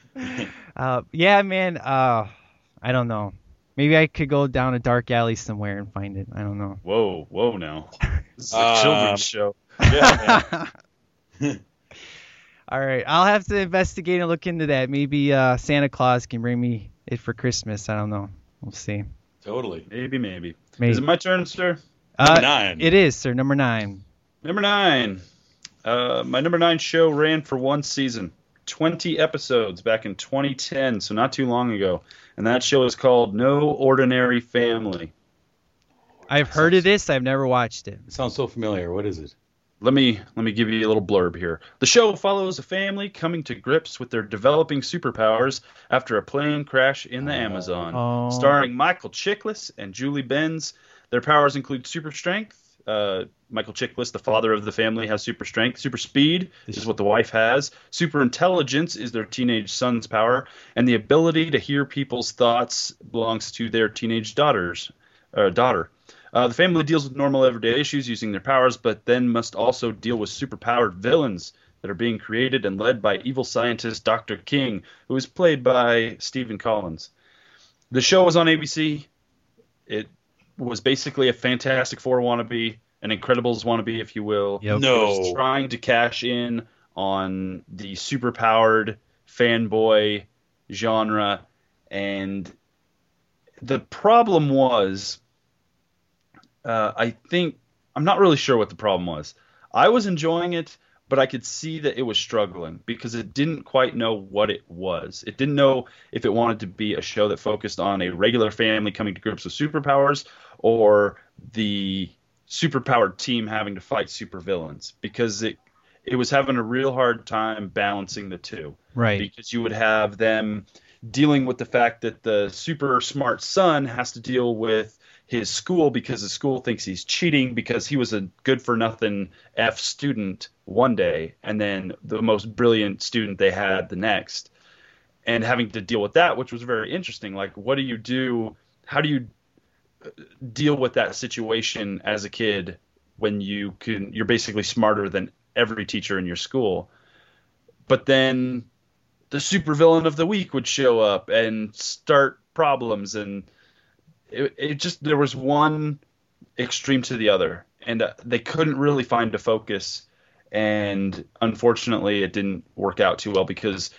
uh, yeah, man. Uh, I don't know. Maybe I could go down a dark alley somewhere and find it. I don't know. Whoa, whoa, now. This is a Um, children's show. Yeah, All right, I'll have to investigate and look into that. Maybe uh, Santa Claus can bring me it for Christmas. I don't know. We'll see. totally. Maybe, maybe. Maybe. Is it my turn, sir? Uh, nine. It is, sir. Number nine. Number nine. Uh, my number nine show ran for one season, 20 episodes back in 2010, so not too long ago. And that show is called No Ordinary Family. I've heard of this. I've never watched it. It sounds so familiar. What is it? Let me let me give you a little blurb here. The show follows a family coming to grips with their developing superpowers after a plane crash in the Amazon. Oh. Starring Michael Chiklis and Julie Benz. Their powers include super strength. Uh, Michael Chiklis, the father of the family, has super strength. Super speed is what the wife has. Super intelligence is their teenage son's power, and the ability to hear people's thoughts belongs to their teenage daughter's uh, daughter. Uh, the family deals with normal everyday issues using their powers, but then must also deal with superpowered villains that are being created and led by evil scientist Dr. King, who is played by Stephen Collins. The show was on ABC. It was basically a Fantastic Four wannabe, an Incredibles wannabe, if you will. Yep. No. was trying to cash in on the superpowered fanboy genre, and the problem was uh, I think I'm not really sure what the problem was. I was enjoying it, but I could see that it was struggling because it didn't quite know what it was. It didn't know if it wanted to be a show that focused on a regular family coming to grips with superpowers or the superpowered team having to fight supervillains because it it was having a real hard time balancing the two Right. because you would have them dealing with the fact that the super smart son has to deal with his school because his school thinks he's cheating because he was a good for nothing F student one day and then the most brilliant student they had the next. And having to deal with that, which was very interesting. Like, what do you do? How do you uh, deal with that situation as a kid when you can, you're basically smarter than every teacher in your school? But then the supervillain of the week would show up and start problems and it, it just there was one extreme to the other and uh, they couldn't really find a focus and unfortunately it didn't work out too well because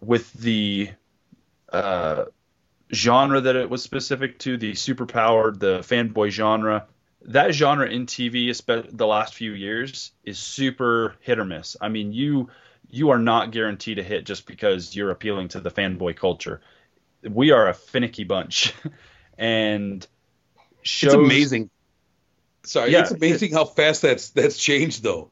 with the uh, genre that it was specific to the superpowered the fanboy genre that genre in tv espe- the last few years is super hit or miss i mean you you are not guaranteed a hit just because you're appealing to the fanboy culture. We are a finicky bunch, and shows, It's amazing. Sorry, Yeah, it's amazing how fast that's that's changed though.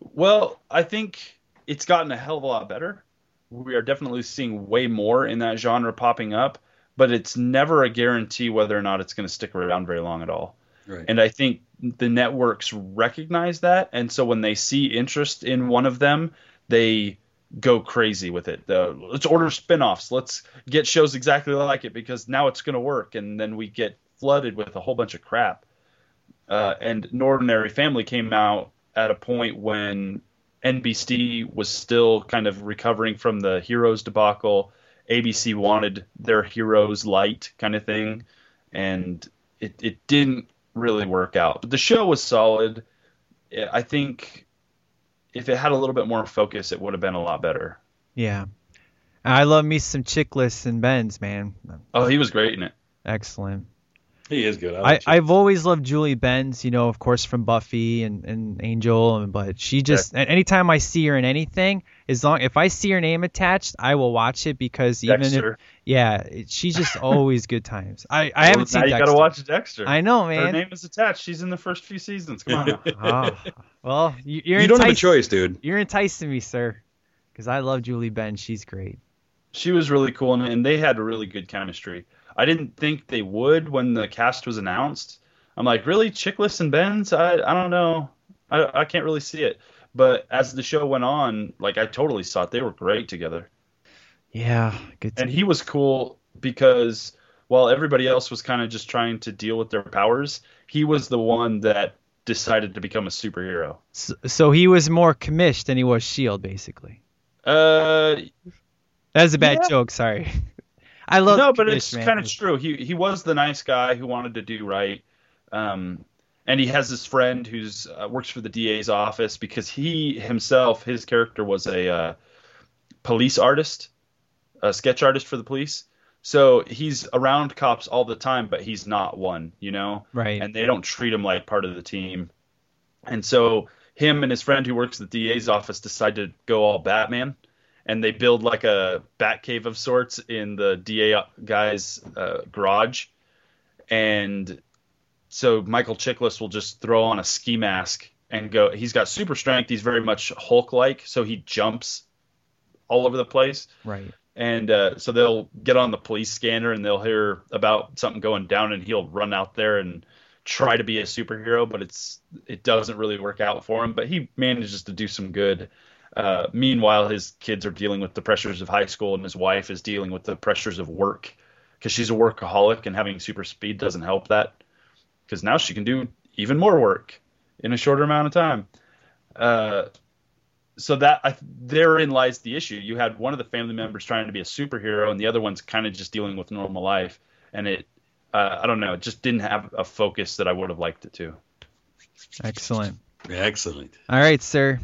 Well, I think it's gotten a hell of a lot better. We are definitely seeing way more in that genre popping up, but it's never a guarantee whether or not it's going to stick around very long at all. Right. And I think the networks recognize that, and so when they see interest in one of them, they go crazy with it. The, let's order spin-offs. Let's get shows exactly like it because now it's going to work, and then we get flooded with a whole bunch of crap. Uh, and An Ordinary Family came out at a point when NBC was still kind of recovering from the Heroes debacle. ABC wanted their Heroes light kind of thing, and it, it didn't really work out. But the show was solid. I think if it had a little bit more focus, it would have been a lot better. Yeah. I love me some Chiklis and Benz, man. Oh, he was great in it. Excellent. He is good. I I, like I've always loved Julie Benz, you know, of course from Buffy and, and Angel, and but she just and anytime I see her in anything, as long if I see her name attached, I will watch it because even if yeah, she's just always good times. I I haven't Well, seen now you Dexter. gotta watch Dexter. I know, man. Her name is attached. She's in the first few seasons. Come on. Now. Ah, well, you, you're you don't have a choice, dude. You're enticing me, sir, because I love Julie Benz. She's great. she was really cool, and, and they had a really good chemistry. I didn't think they would when the cast was announced. I'm like, really, Chiklis and Benz? I I don't know. I I can't really see it. But as the show went on, like I totally saw it. They were great together, Yeah, good. and he was cool because while everybody else was kind of just trying to deal with their powers, he was the one that decided to become a superhero. so, so he was more commissioned than he was Shield, basically. Uh, That was a bad Yeah. joke. Sorry. I love no, but it's man. kind of true. He he was the nice guy who wanted to do right, um, and he has this friend who's uh, works for the DA's office because he himself, his character was a uh, police artist, a sketch artist for the police. So he's around cops all the time, but he's not one, you know. Right. And they don't treat him like part of the team. And so him and his friend who works at the DA's office decide to go all Batman and they build like a bat cave of sorts in the DA guy's uh, garage. And so Michael Chiklis will just throw on a ski mask and go. He's got super strength. He's very much Hulk like, so he jumps all over the place. Right. And uh, so they'll get on the police scanner and they'll hear about something going down, and he'll run out there and try to be a superhero, but it's it doesn't really work out for him. But he manages to do some good. Uh, meanwhile, his kids are dealing with the pressures of high school, and his wife is dealing with the pressures of work because she's a workaholic, and having super speed doesn't help that. Because now she can do even more work in a shorter amount of time. Uh, so that I, therein lies the issue. You had one of the family members trying to be a superhero, and the other one's kind of just dealing with normal life, and it. Uh, I don't know. It just didn't have a focus that I would have liked it to. Excellent. Excellent. All right, sir.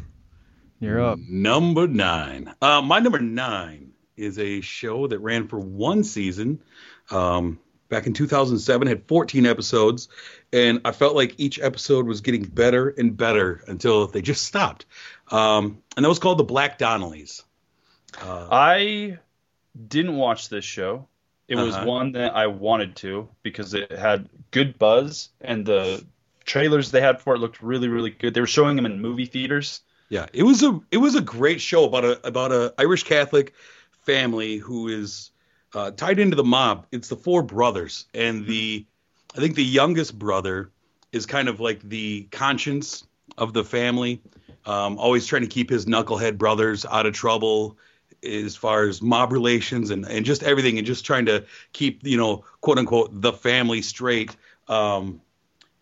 You're up. Number nine. Uh, my number nine is a show that ran for one season. Um, back in 2007, had 14 episodes, and I felt like each episode was getting better and better until they just stopped. Um, and that was called The Black Donnellys. Uh, I didn't watch this show. It was Uh-huh. one that I wanted to because it had good buzz and the trailers they had for it looked really, really good. They were showing them in movie theaters. Yeah, it was a it was a great show about a about a Irish Catholic family who is uh, tied into the mob. It's the four brothers, and the I think the youngest brother is kind of like the conscience of the family, um, always trying to keep his knucklehead brothers out of trouble as far as mob relations and, and just everything and just trying to keep you know quote unquote the family straight um,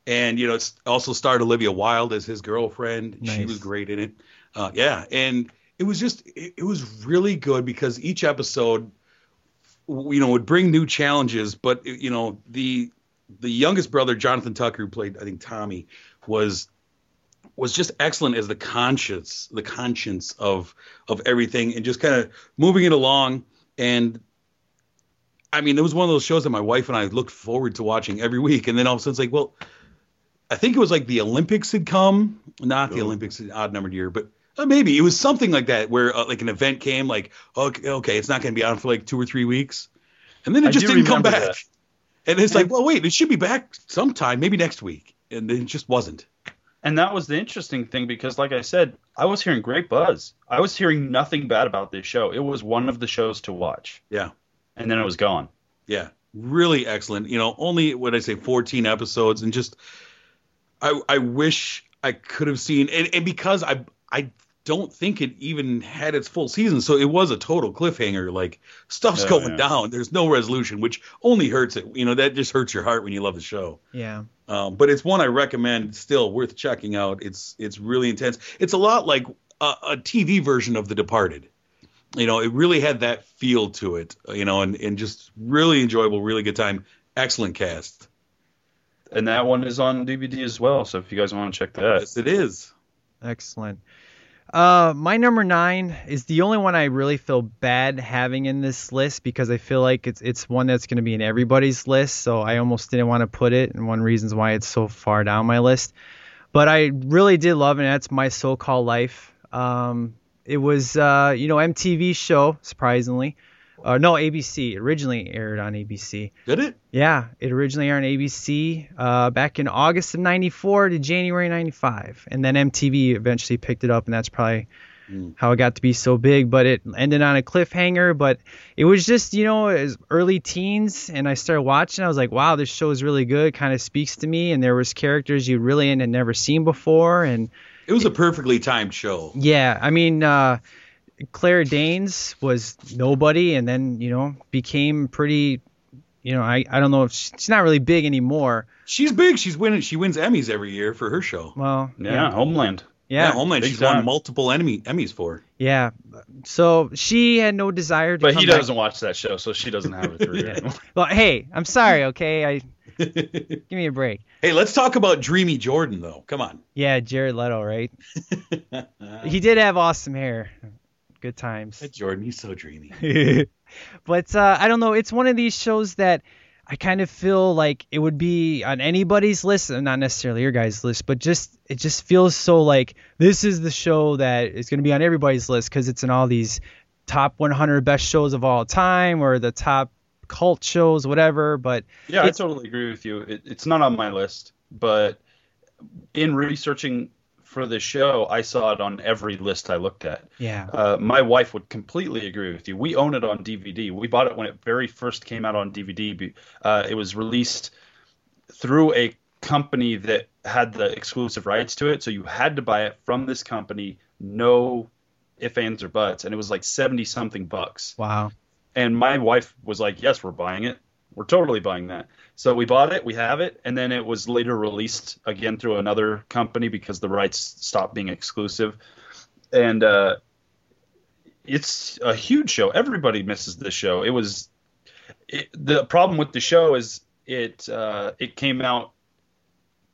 and you know it's also starred olivia wilde as his girlfriend. She was great in it. Uh, yeah. And it was just it, it was really good because each episode you know would bring new challenges. But you know the the youngest brother jonathan tucker who played i think tommy was was just excellent as the conscience the conscience of of everything and just kind of moving it along. And I mean, it was one of those shows that my wife and I looked forward to watching every week, and then all of a sudden it's like, well, I think it was like the Olympics had come, not the Olympics, an odd numbered year, but Uh, maybe it was something like that, where uh, like an event came, like okay, okay, it's not going to be on for like two or three weeks, and then it I just didn't come back. that. And it's like, well, wait, it should be back sometime, maybe next week, and it just wasn't. And that was the interesting thing because, like I said, I was hearing great buzz. I was hearing nothing bad about this show. It was one of the shows to watch, Yeah, and then it was gone. yeah, really excellent. You know, only what I say, fourteen episodes, and just I I wish I could have seen, and, and because I I don't think it even had its full season, so it was a total cliffhanger. Like stuff's Oh, going yeah. down, there's no resolution, which only hurts it. You know, that just hurts your heart when you love the show. Yeah. Um, but it's one I recommend, still worth checking out. It's it's really intense. It's a lot like a, a TV version of The Departed. You know, it really had that feel to it. You know, and and just really enjoyable, really good time. Excellent cast. And that one is on DVD as well. So if you guys want to check that, Yes, it is. Excellent. Uh, my number nine is the only one I really feel bad having in this list because I feel like it's it's one that's going to be in everybody's list. So I almost didn't want to put it, and one reasons why it's so far down my list. But I really did love it. And that's my so-called life. Um, it was uh, you know MTV show surprisingly, uh, no ABC originally aired on ABC. Did it? Yeah, it originally aired on ABC uh, back in August of '94 to January '95, and then MTV eventually picked it up, and that's probably how it got to be so big. But it ended on a cliffhanger. But it was just, you know, it was early teens, and I started watching. I was like, wow, this show is really good. Kind of speaks to me, and there was characters you really had never seen before, and It was a perfectly timed show. yeah, I mean, uh, Claire Danes was nobody, and then you know became pretty. You know, I, I don't know if she, she's not really big anymore. She's big. She's winning. She wins Emmys every year for her show. Well, yeah, Homeland. yeah, Homeland. big She's won multiple enemy Emmys for. yeah. So she had no desire to. But come he back. doesn't watch that show, so she doesn't have a career. anymore. Well, hey, I'm sorry. Okay, I give me a break. Hey, let's talk about Dreamy Jordan though. Come on. Yeah, Jared Leto, right? he did have awesome hair. Good times. That Jordan, he's so dreamy. but uh, I don't know. It's one of these shows that I kind of feel like it would be on anybody's list, uh, not necessarily your guys' list, but just it just feels so like this is the show that is going to be on everybody's list because it's in all these top 100 best shows of all time or the top cult shows, whatever. But Yeah, I totally agree with you. It, it's not on my list, but in researching for the show, I saw it on every list I looked at. yeah, Uh, my wife would completely agree with you. We own it on DVD. We bought it when it very first came out on DVD. Uh, it was released through a company that had the exclusive rights to it, so you had to buy it from this company. No ifs, ands, or buts, and it was like seventy something bucks. wow. And my wife was like, "Yes, we're buying it. We're totally buying that." So we bought it, we have it, and then it was later released again through another company because the rights stopped being exclusive. And uh, it's a huge show. Everybody misses this show. It was it, the problem with the show is it uh, it came out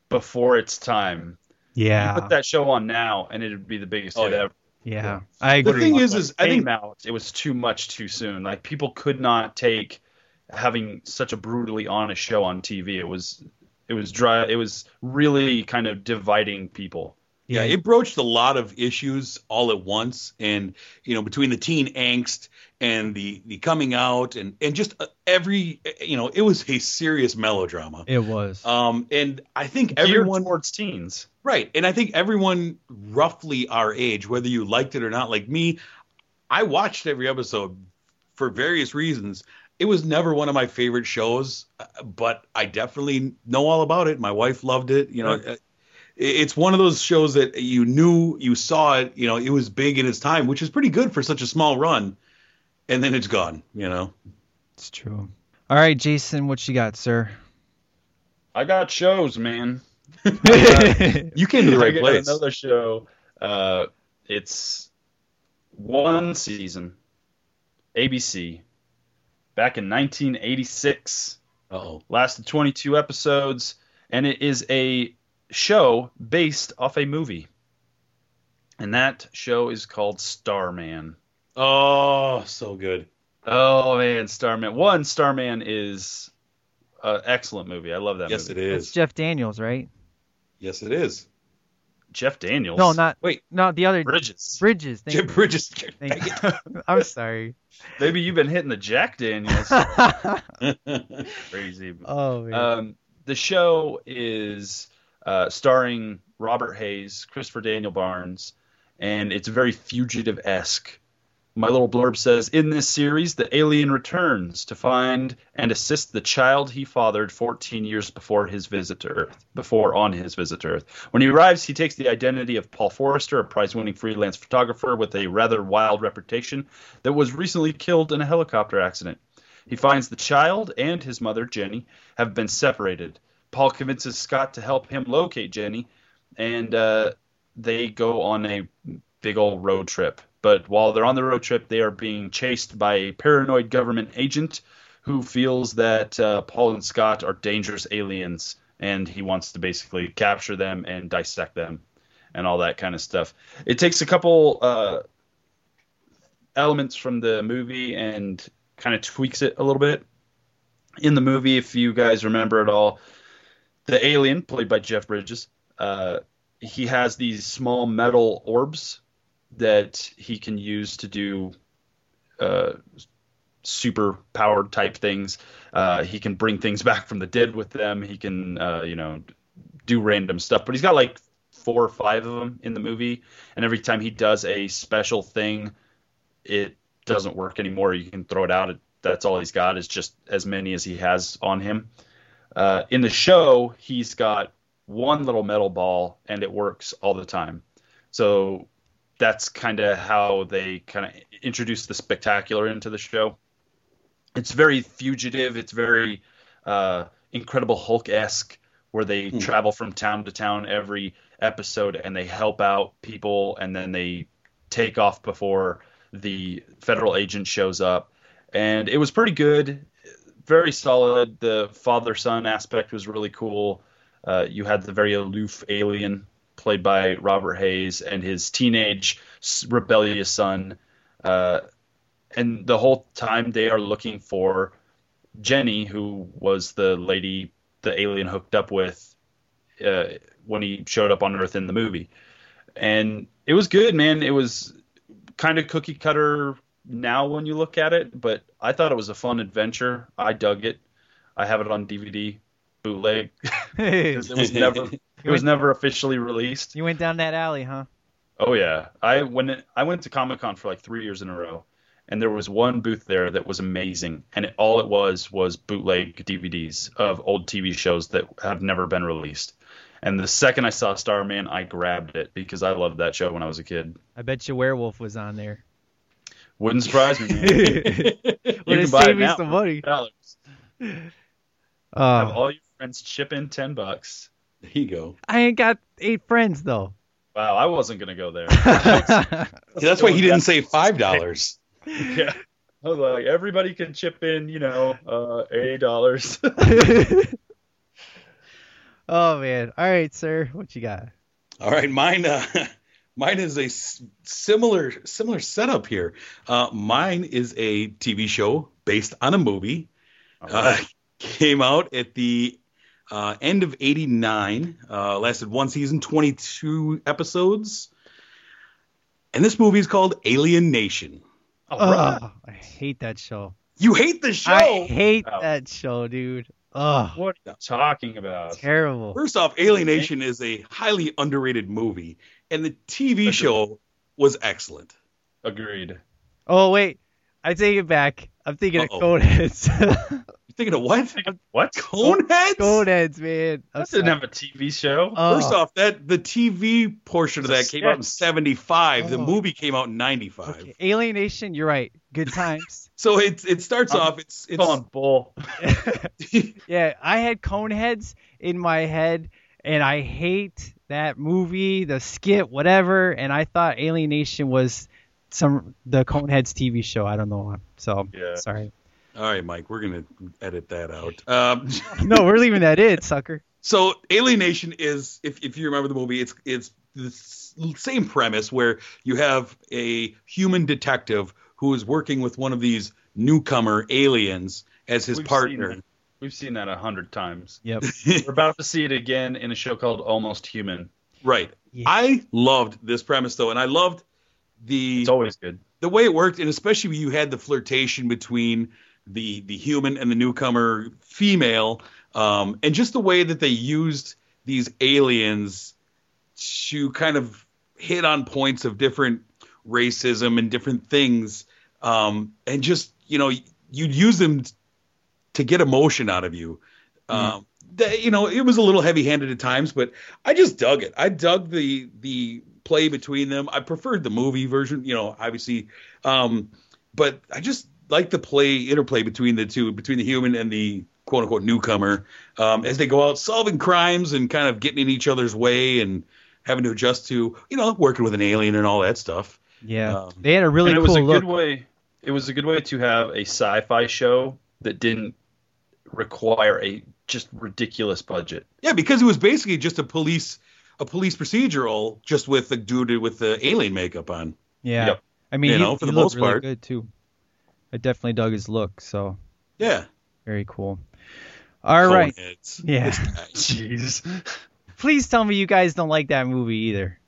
before its time. You Yeah, put that show on now, and it'd be the biggest Oh, hit yeah. ever. yeah. I agree. The thing is, is it I think came out, it was too much too soon. Like people could not take having such a brutally honest show on TV. It was it was dry. It was really kind of dividing people. Yeah, it broached a lot of issues all at once, and you know, between the teen angst and the the coming out, and and just uh, every, you know, it was a serious melodrama. it was. Um, and I think Geared everyone, towards teens. right, and I think everyone roughly our age, whether you liked it or not, like me, I watched every episode for various reasons. It was never one of my favorite shows, uh, but I definitely know all about it. My wife loved it. You know, Right. uh, it's one of those shows that you knew you saw it. You know, it was big in its time, which is pretty good for such a small run. And then it's gone. You know, it's true. All right, Jason, what you got, sir? I got shows, man. you came to the right got place. Another show. Uh, it's one season. ABC. Back in 1986. Oh, lasted 22 episodes, and it is a show based off a movie. And that show is called Starman. oh, so good. Oh man, Starman. One, Starman is an excellent movie. I love that Yes, movie. it That's is. Jeff Daniels, right? Yes, it is. Jeff Daniels. No, not Wait. no the other Bridges. Bridges. Thank Jim you. Bridges. Thank you. I'm sorry. Maybe you've been hitting the Jack Daniels. Crazy. oh man. Um, the show is uh, starring Robert Hays, Christopher Daniel Barnes, and it's very fugitive esque. My little blurb says In this series, the alien returns to find and assist the child he fathered 14 years before his visit to Earth. Before on his visit to Earth. When he arrives, he takes the identity of Paul Forrester, a prize winning freelance photographer with a rather wild reputation that was recently killed in a helicopter accident. He finds the child and his mother, Jenny, have been separated. Paul convinces Scott to help him locate Jenny, and uh, they go on a big old road trip. But while they're on the road trip, they are being chased by a paranoid government agent who feels that uh, Paul and Scott are dangerous aliens, and he wants to basically capture them and dissect them and all that kind of stuff. It takes a couple uh, elements from the movie and kind of tweaks it a little bit. In the movie, if you guys remember at all, the alien, played by Jeff Bridges, uh, he has these small metal orbs that he can use to do uh, super powered type things. Uh, he can bring things back from the dead with them. He can, uh, you know, do random stuff. But he's got like four or five of them in the movie, and every time he does a special thing, it doesn't work anymore. You can throw it out. That's all he's got is just as many as he has on him. Uh, in the show, he's got one little metal ball, and it works all the time. So that's kind of how they kind of introduce the spectacular into the show. It's very fugitive. It's very uh, Incredible Hulk esque, where they Hmm. travel from town to town every episode and they help out people, and then they take off before the federal agent shows up. And it was pretty good, very solid. The father son aspect was really cool. Uh, you had the very aloof alien played by Robert Hays and his teenage rebellious son. Uh, and the whole time they are looking for Jenny, who was the lady the alien hooked up with uh, when he showed up on Earth in the movie. And it was good, man. It was kind of cookie cutter now when you look at it, but I thought it was a fun adventure. I dug it. I have it on DVD bootleg it was never it was never officially released. you went down that alley, huh? Oh yeah, I when I went to Comic Con for like three years in a row, and there was one booth there that was amazing, and it, all it was was bootleg DVDs of old TV shows that have never been released. And the second I saw Starman, I grabbed it because I loved that show when I was a kid. I bet you Werewolf was on there. Wouldn't surprise me. Man. Would can buy it now some money. $10. Have Uh, all your friends chip in ten bucks. There you go. I ain't got eight friends though. Wow, I wasn't gonna go there. Yeah, that's why he didn't say five dollars. yeah. I was like, everybody can chip in, you know, uh, eight dollars. oh man. All right, sir. What you got? All right, mine. Uh, mine is a s- similar similar setup here. Uh, mine is a TV show based on a movie. Uh, came out at the uh, end of '89. Uh, lasted one season, 22 episodes. And this movie is called Alien Nation. All right. Oh, I hate that show. You hate the show. I hate Oh. that show, dude. Oh, What are you talking about? terrible. First off, Alien Nation is a highly underrated movie, and the TV Agreed. show was excellent. Agreed. Oh wait, I take it back. I'm thinking Uh-oh. of Coneheads. You thinking of what? What? Coneheads? Coneheads, man. I'm That didn't have a TV show. Oh, First off, that the TV portion of that came out in sketch. '75. The Oh. movie came out in '95. okay. Alien Nation. You're right. Good times. So it it starts I'm off. It's it's Calling bull. yeah, I had Coneheads in my head, and I hate that movie, the skit, whatever. And I thought Alien Nation was some the Coneheads TV show. I don't know. So Yeah. sorry. All right, Mike. We're gonna edit that out. Um, No, we're leaving that in, sucker. so Alien Nation is, if if you remember the movie, it's it's the same premise where you have a human detective who is working with one of these newcomer aliens as his We've partner. that. We've seen that a hundred times. Yep. We're about to see it again in a show called Almost Human. Right. Yeah. I loved this premise though, and I loved the It's always good. the way it worked, and especially when you had the flirtation between the the human and the newcomer female, um, and just the way that they used these aliens to kind of hit on points of different racism and different things, um, and just you know you'd use them to get emotion out of you. Um, that, you know, it was a little heavy-handed at times, but I just dug it. I dug the the play between them. I preferred the movie version, you know, obviously, um, but I just like the play interplay between the two, between the human and the quote unquote newcomer, um, as they go out solving crimes and kind of getting in each other's way and having to adjust to, you know, working with an alien and all that stuff. Yeah, Um, they had a really and it cool was a look. good way. It was a good way to have a sci-fi show that didn't require a just ridiculous budget. Yeah, because it was basically just a police a police procedural, just with the dude with the alien makeup on. Yeah, Yep. I mean, You he, know, for he the most really part. good too. I definitely dug his look, so Yeah. very cool. All right, Coneheads. Yeah. This guy. Jeez. please tell me you guys don't like that movie either.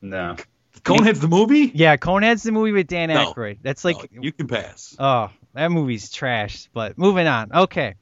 No. Coneheads the movie? Yeah, Conehead's the movie with Dan No. Aykroyd. That's like No, you can pass. Oh, that movie's trash. But moving on. Okay.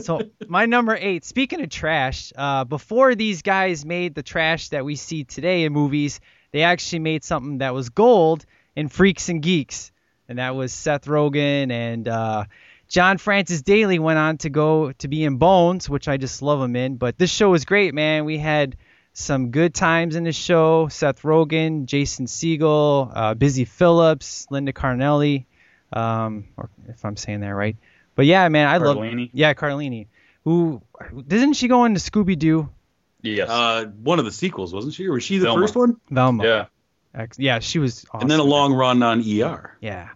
So my number eight. Speaking of trash, uh, before these guys made the trash that we see today in movies, they actually made something that was gold in Freaks and Geeks, and that was Seth Rogen and uh, John Francis Daly went on to go to be in Bones, which I just love him in. But this show was great, man. We had some good times in the show. Seth Rogen, Jason Segel, uh, Busy Phillips, Linda Carnelli, um, or if I'm saying that right. But yeah, man, I love. Carlini? Yeah, Carlini. Who didn't she go into Scooby Doo? Yes. Uh, one of the sequels, wasn't she? Or was she the Velma. first one? Velma. yeah. Yeah, she was. Awesome. And then a long run on ER. Yeah.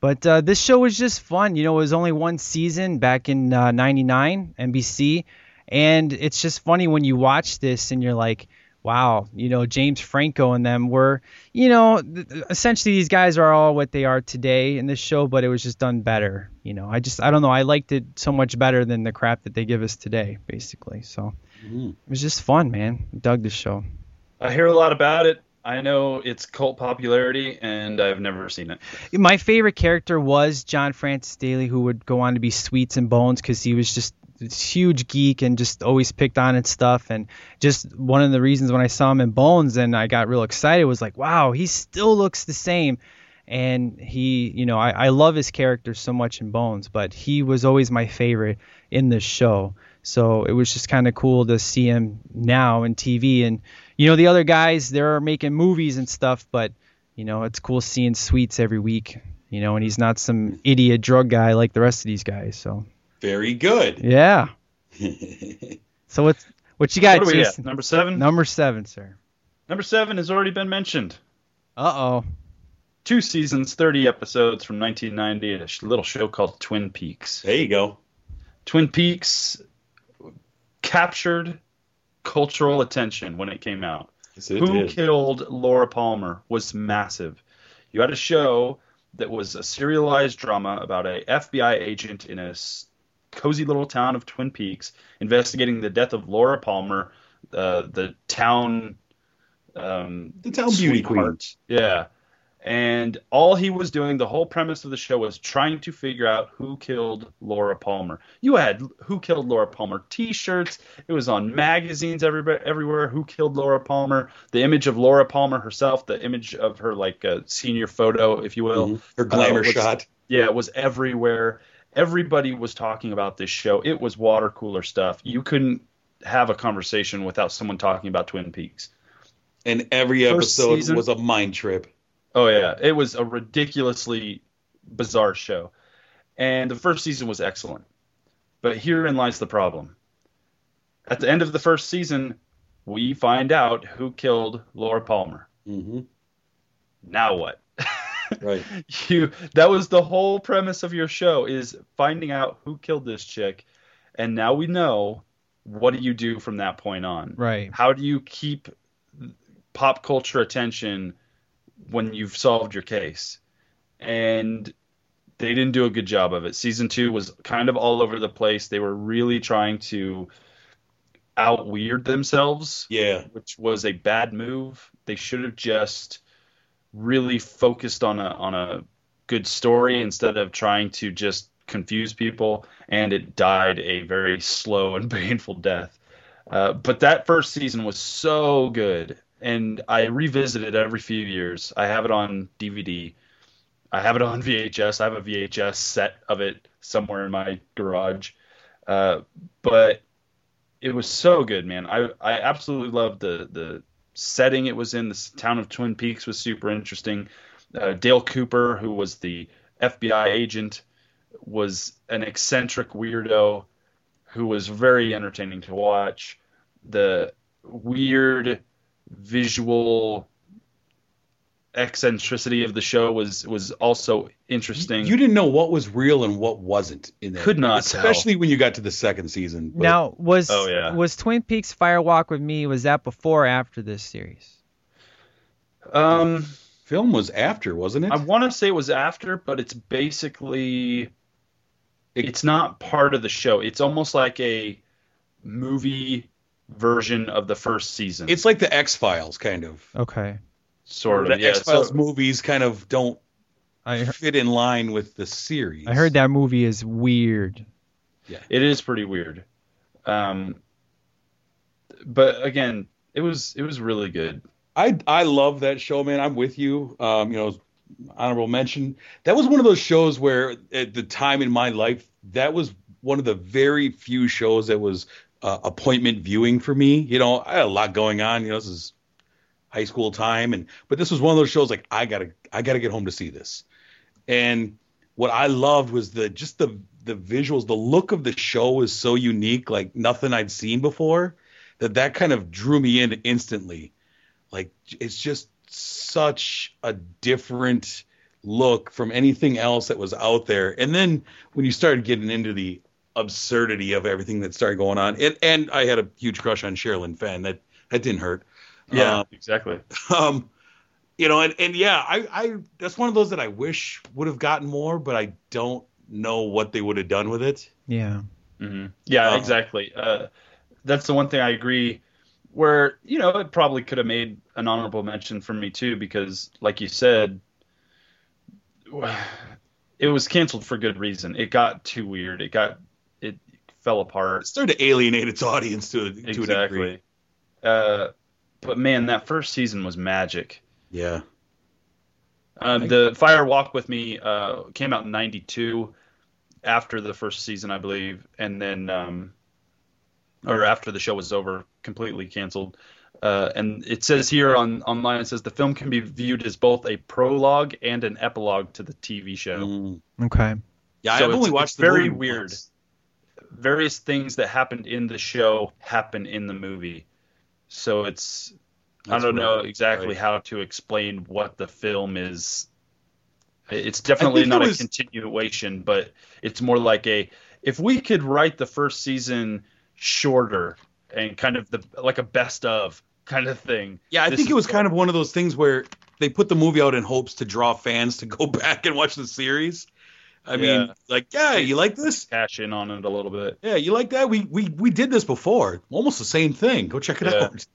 But uh, this show was just fun. You know, it was only one season back in uh, 99, NBC. And it's just funny when you watch this and you're like, wow, you know, James Franco and them were, you know, th- th- essentially these guys are all what they are today in this show, but it was just done better. You know, I just, I don't know. I liked it so much better than the crap that they give us today, basically. So Mhm. it was just fun, man. Dug the show. I hear a lot about it. I know it's cult popularity, and I've never seen it. My favorite character was John Francis Daly, who would go on to be Sweets and Bones because he was just this huge geek and just always picked on and stuff. And just one of the reasons when I saw him in Bones and I got real excited was like, wow, he still looks the same. And he, you know, I, I love his character so much in Bones, but he was always my favorite in this show. So it was just kind of cool to see him now in TV. And, you know, the other guys, they're making movies and stuff, but, you know, it's cool seeing Sweets every week, you know, and he's not some idiot drug guy like the rest of these guys. So, Very good. yeah. So what's, what you got, what are we at? Jason? Number seven? Number seven, sir. Number seven has already been mentioned. Uh oh. Two seasons, 30 episodes from 1990, a little show called Twin Peaks. There you go. Twin Peaks captured cultural attention when it came out. Yes, it Who did. Killed Laura Palmer was massive. You had a show that was a serialized drama about a FBI agent in a cozy little town of Twin Peaks investigating the death of Laura Palmer, uh, the town um, The town beauty queen. Yeah. And all he was doing, the whole premise of the show was trying to figure out who killed Laura Palmer. You had Who Killed Laura Palmer t shirts. It was on magazines everywhere, everywhere. Who Killed Laura Palmer? The image of Laura Palmer herself, the image of her, like, uh, senior photo, if you will. Mhm. Her glamour Uh, was- shot. Yeah, it was everywhere. Everybody was talking about this show. It was water cooler stuff. You couldn't have a conversation without someone talking about Twin Peaks. And every First episode season- was a mind trip. Oh yeah, it was a ridiculously bizarre show, and the first season was excellent. But herein lies the problem. At the end of the first season, we find out who killed Laura Palmer. hmm Now what? Right. you that was the whole premise of your show is finding out who killed this chick, and now we know. What do you do from that point on? Right. How do you keep pop culture attention when you've solved your case? And they didn't do a good job of it. Season two was kind of all over the place. They were really trying to. out weird themselves, Yeah. which was a bad move. They should have just really focused on a on a good story instead of trying to just confuse people. And it died a very slow and painful death. Uh, but that first season was so good, and I revisit it every few years. I have it on DVD. I have it on VHS. I have a VHS set of it somewhere in my garage. Uh, but it was so good, man. I I absolutely loved the the setting it was in. The town of Twin Peaks was super interesting. Uh, Dale Cooper, who was the FBI agent, was an eccentric weirdo who was very entertaining to watch. The weird visual eccentricity of the show was was also interesting. You didn't know what was real and what wasn't in there. Could not tell. especially when you got to the second season. But Now, was Oh, yeah. was Twin Peaks Fire Walk with Me was that before or after this series? um, film was after, wasn't it? I want to say it was after, but it's basically It- it's not part of the show. It's almost like a movie version of the first season. it's like the X Files kind of. Okay. sort the of yeah. X Files So, movies kind of don't I he- fit in line with the series. I heard that movie is weird. Yeah, it is pretty weird. Um, but again, it was it was really good. I I love that show, man. I'm with you. Um, you know, honorable mention. That was one of those shows where at the time in my life, that was one of the very few shows that was uh, appointment viewing for me. You know, I had a lot going on. You know, this is high school time, and but this was one of those shows like I gotta I gotta get home to see this. And what I loved was the just the the visuals, the look of the show was so unique, like nothing I'd seen before. That that kind of drew me in instantly like it's just such a different look from anything else that was out there and then when you started getting into the absurdity of everything that started going on and, and i had a huge crush on sherilyn fenn that that didn't hurt Yeah, Um, exactly. um you know and, and yeah i i that's one of those that i wish would have gotten more but i don't know what they would have done with it Yeah. hmm Yeah, Uh, exactly. Uh, that's the one thing I agree. Where you know it probably could have made an honorable mention for me too, because like you said, it was canceled for good reason. It got too weird. It got it fell apart. it started to alienate its audience to, a- to a degree exactly. Uh, but man, that first season was magic. yeah Uh, the Fire Walk with Me uh, came out in '92, after the first season, I believe, and then um, or after the show was over, completely canceled. Uh, and it says here on online, it says the film can be viewed as both a prologue and an epilogue to the TV show. Mm. Okay. yeah So i've it's- only it's watched the very movie weird. once. Various things that happened in the show happen in the movie, so it's I don't know right, exactly right. how to explain what the film is. It's definitely not it a continuation, but it's more like a if we could write the first season shorter and kind of the like a best of kind of thing. Yeah, I think it was what- kind of one of those things where they put the movie out in hopes to draw fans to go back and watch the series. I mean, like, yeah, you like this? cash in on it a little bit. Yeah, you like that? We we we did this before. Almost the same thing. Go check it Yeah. out.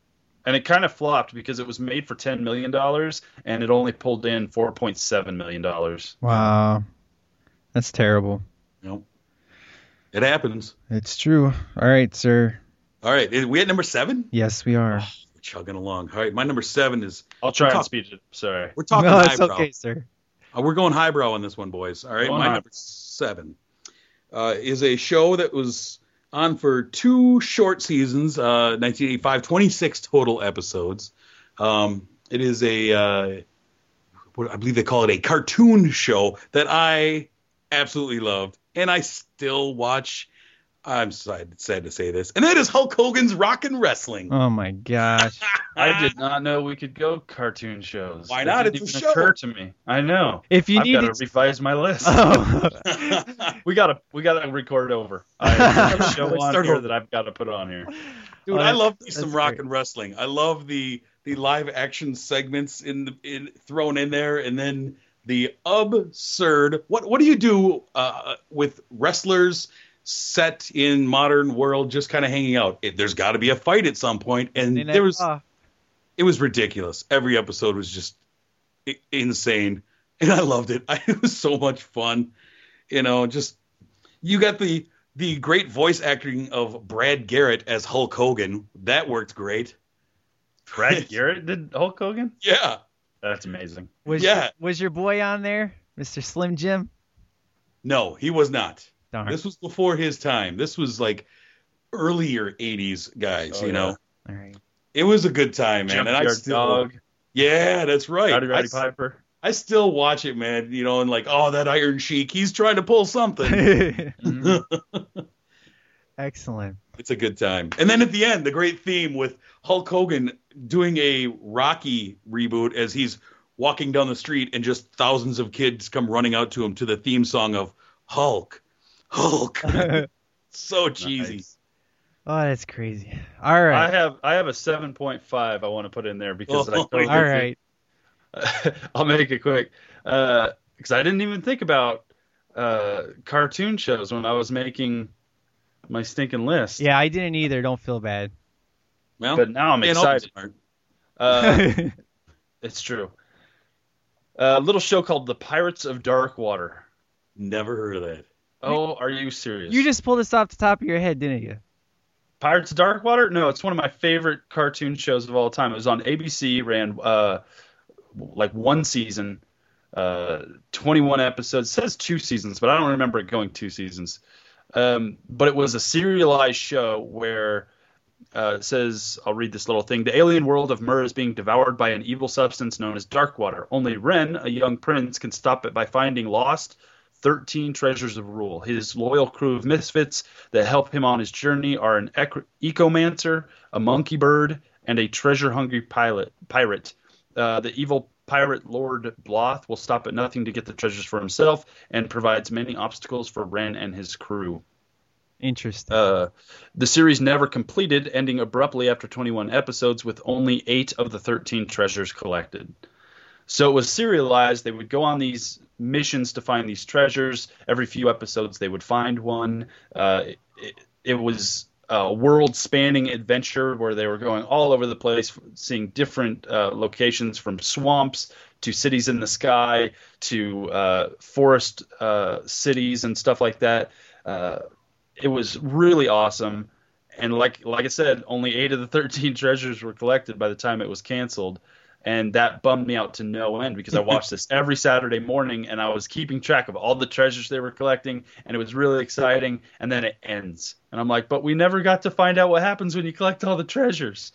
And it kind of flopped because it was made for ten million dollars and it only pulled in four point seven million dollars. Wow. That's terrible. Nope. It happens. It's true. All right, sir. All right, is- we at number seven. Yes, we are. Oh, we're chugging along. All right, my number seven is I'll try Talk- and speed it. Sorry. we're talking no, it's highbrow. okay, sir. Uh, we're going highbrow on this one, boys. All right, Going my high. number seven uh, is a show that was on for two short seasons, uh, 1985, 26 total episodes. Um, it is a, uh, what I believe they call it a cartoon show that I absolutely loved, and I still watch. I'm sad, sad to say this, and that is Hulk Hogan's Rock and Wrestling. Oh my gosh. I did not know we could go cartoon shows. Why That not? Didn't It's a even show. occur to me. I know. If you I've got needed to revise my list. Oh. we gotta we gotta record over. I have a show on start here over. that I've got to put on here. Dude, Oh, I love some great. rock and wrestling. I love the the live action segments in the in thrown in there, and then the absurd. What what do you do uh, with wrestlers set in modern world, just kind of hanging out. It, there's got to be a fight at some point, and And there was uh, it was ridiculous. Every episode was just insane, and I loved it. it was so much fun. You know, just you got the the great voice acting of Brad Garrett as Hulk Hogan. That worked great. Brad Garrett did Hulk Hogan. Yeah, That's amazing. was yeah. your, was your boy on there, Mr. Slim Jim? no, he was not. Darn. This was before his time. This was like earlier '80s guys. Oh, you know, All right. it was a good time, man. and I still, Dog, yeah, that's right. Rowdy I Roddy s- Piper. I still watch it, man. You know, and like, oh, that Iron Sheik, he's trying to pull something. Mhm. Excellent. it's a good time. And then at the end, the great theme with Hulk Hogan doing a Rocky reboot as he's walking down the street, and just thousands of kids come running out to him to the theme song of Hulk, Hulk. so cheesy. Nice. Oh, that's crazy. All right. I have I have a seven point five I want to put in there because I Oh, totally All right. I'll make it quick because I didn't even think about uh, cartoon shows when I was making my stinking list. Yeah, I didn't either. Don't feel bad. Well, But now I'm man, I'll be excited. Uh, it's true. A little show called The Pirates of Darkwater. Never heard of that. Oh, are you serious? you just pulled this off the top of your head, didn't you? Pirates of Darkwater? No, it's one of my favorite cartoon shows of all time. It was on ABC, ran uh, like one season, uh, 21 episodes. It says two seasons, but I don't remember it going two seasons. Um, but it was a serialized show where uh, it says, I'll read this little thing. The alien world of Mer is being devoured by an evil substance known as Darkwater. Only Ren, a young prince, can stop it by finding lost 13 treasures of rule. His loyal crew of misfits that help him on his journey are an ec- ecomancer, a monkey bird, and a treasure-hungry pilot pirate. Uh, the evil pirate Lord Bloth will stop at nothing to get the treasures for himself and provides many obstacles for Ren and his crew. Interesting. Uh, the series never completed, ending abruptly after 21 episodes with only eight of the 13 treasures collected. So it was serialized. They would go on these missions to find these treasures. Every few episodes, they would find one. Uh, it, it was a world spanning adventure where they were going all over the place, seeing different uh, locations from swamps to cities in the sky to uh, forest uh, cities and stuff like that. Uh, it was really awesome. And like like I said, only eight of the thirteen treasures were collected by the time it was canceled, and that bummed me out to no end because I watched this every Saturday morning and I was keeping track of all the treasures they were collecting, and it was really exciting. And then it ends, and I'm like, but we never got to find out what happens when you collect all the treasures.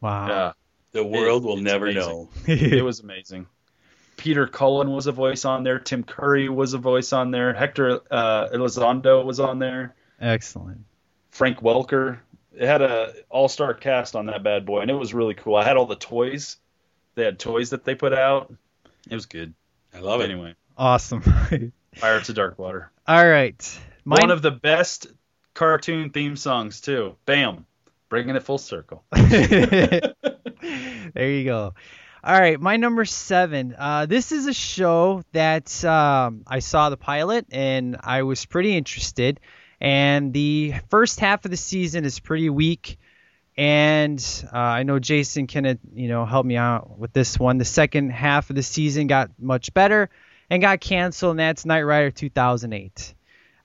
wow. Yeah, The world will never amazing. know. it was amazing. Peter Cullen was a voice on there. Tim Curry was a voice on there. Hector uh, Elizondo was on there. Excellent. Frank Welker. It had a all star cast on that bad boy, and it was really cool. I had all the toys. They had toys that they put out. It was good. I love it. Anyway, Awesome. Pirates of Dark Water. All right. My, One of the best cartoon theme songs too. Bam, bringing it full circle. there you go. All right, my number seven. Uh, this is a show that um, I saw the pilot and I was pretty interested. And the first half of the season is pretty weak. And uh, I know Jason can, uh, you know, help me out with this one. The second half of the season got much better and got canceled, and that's Knight Rider 2008.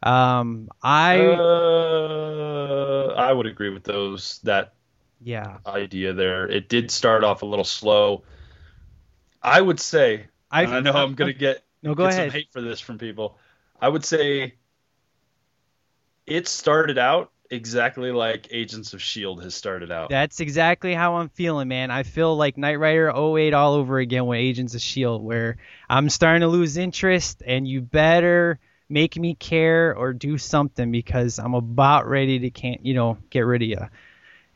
Um, I uh, I would agree with those. That yeah, idea there. It did start off a little slow. I would say, I I know I'm going to get, no go get ahead. some hate for this from people. I would say it started out exactly like Agents of S.H.I.E.L.D. has started out. That's exactly how I'm feeling, man. I feel like Knight Rider 08 all over again with Agents of S.H.I.E.L.D., where I'm starting to lose interest, and you better make me care or do something because I'm about ready to can't, you know, get rid of you.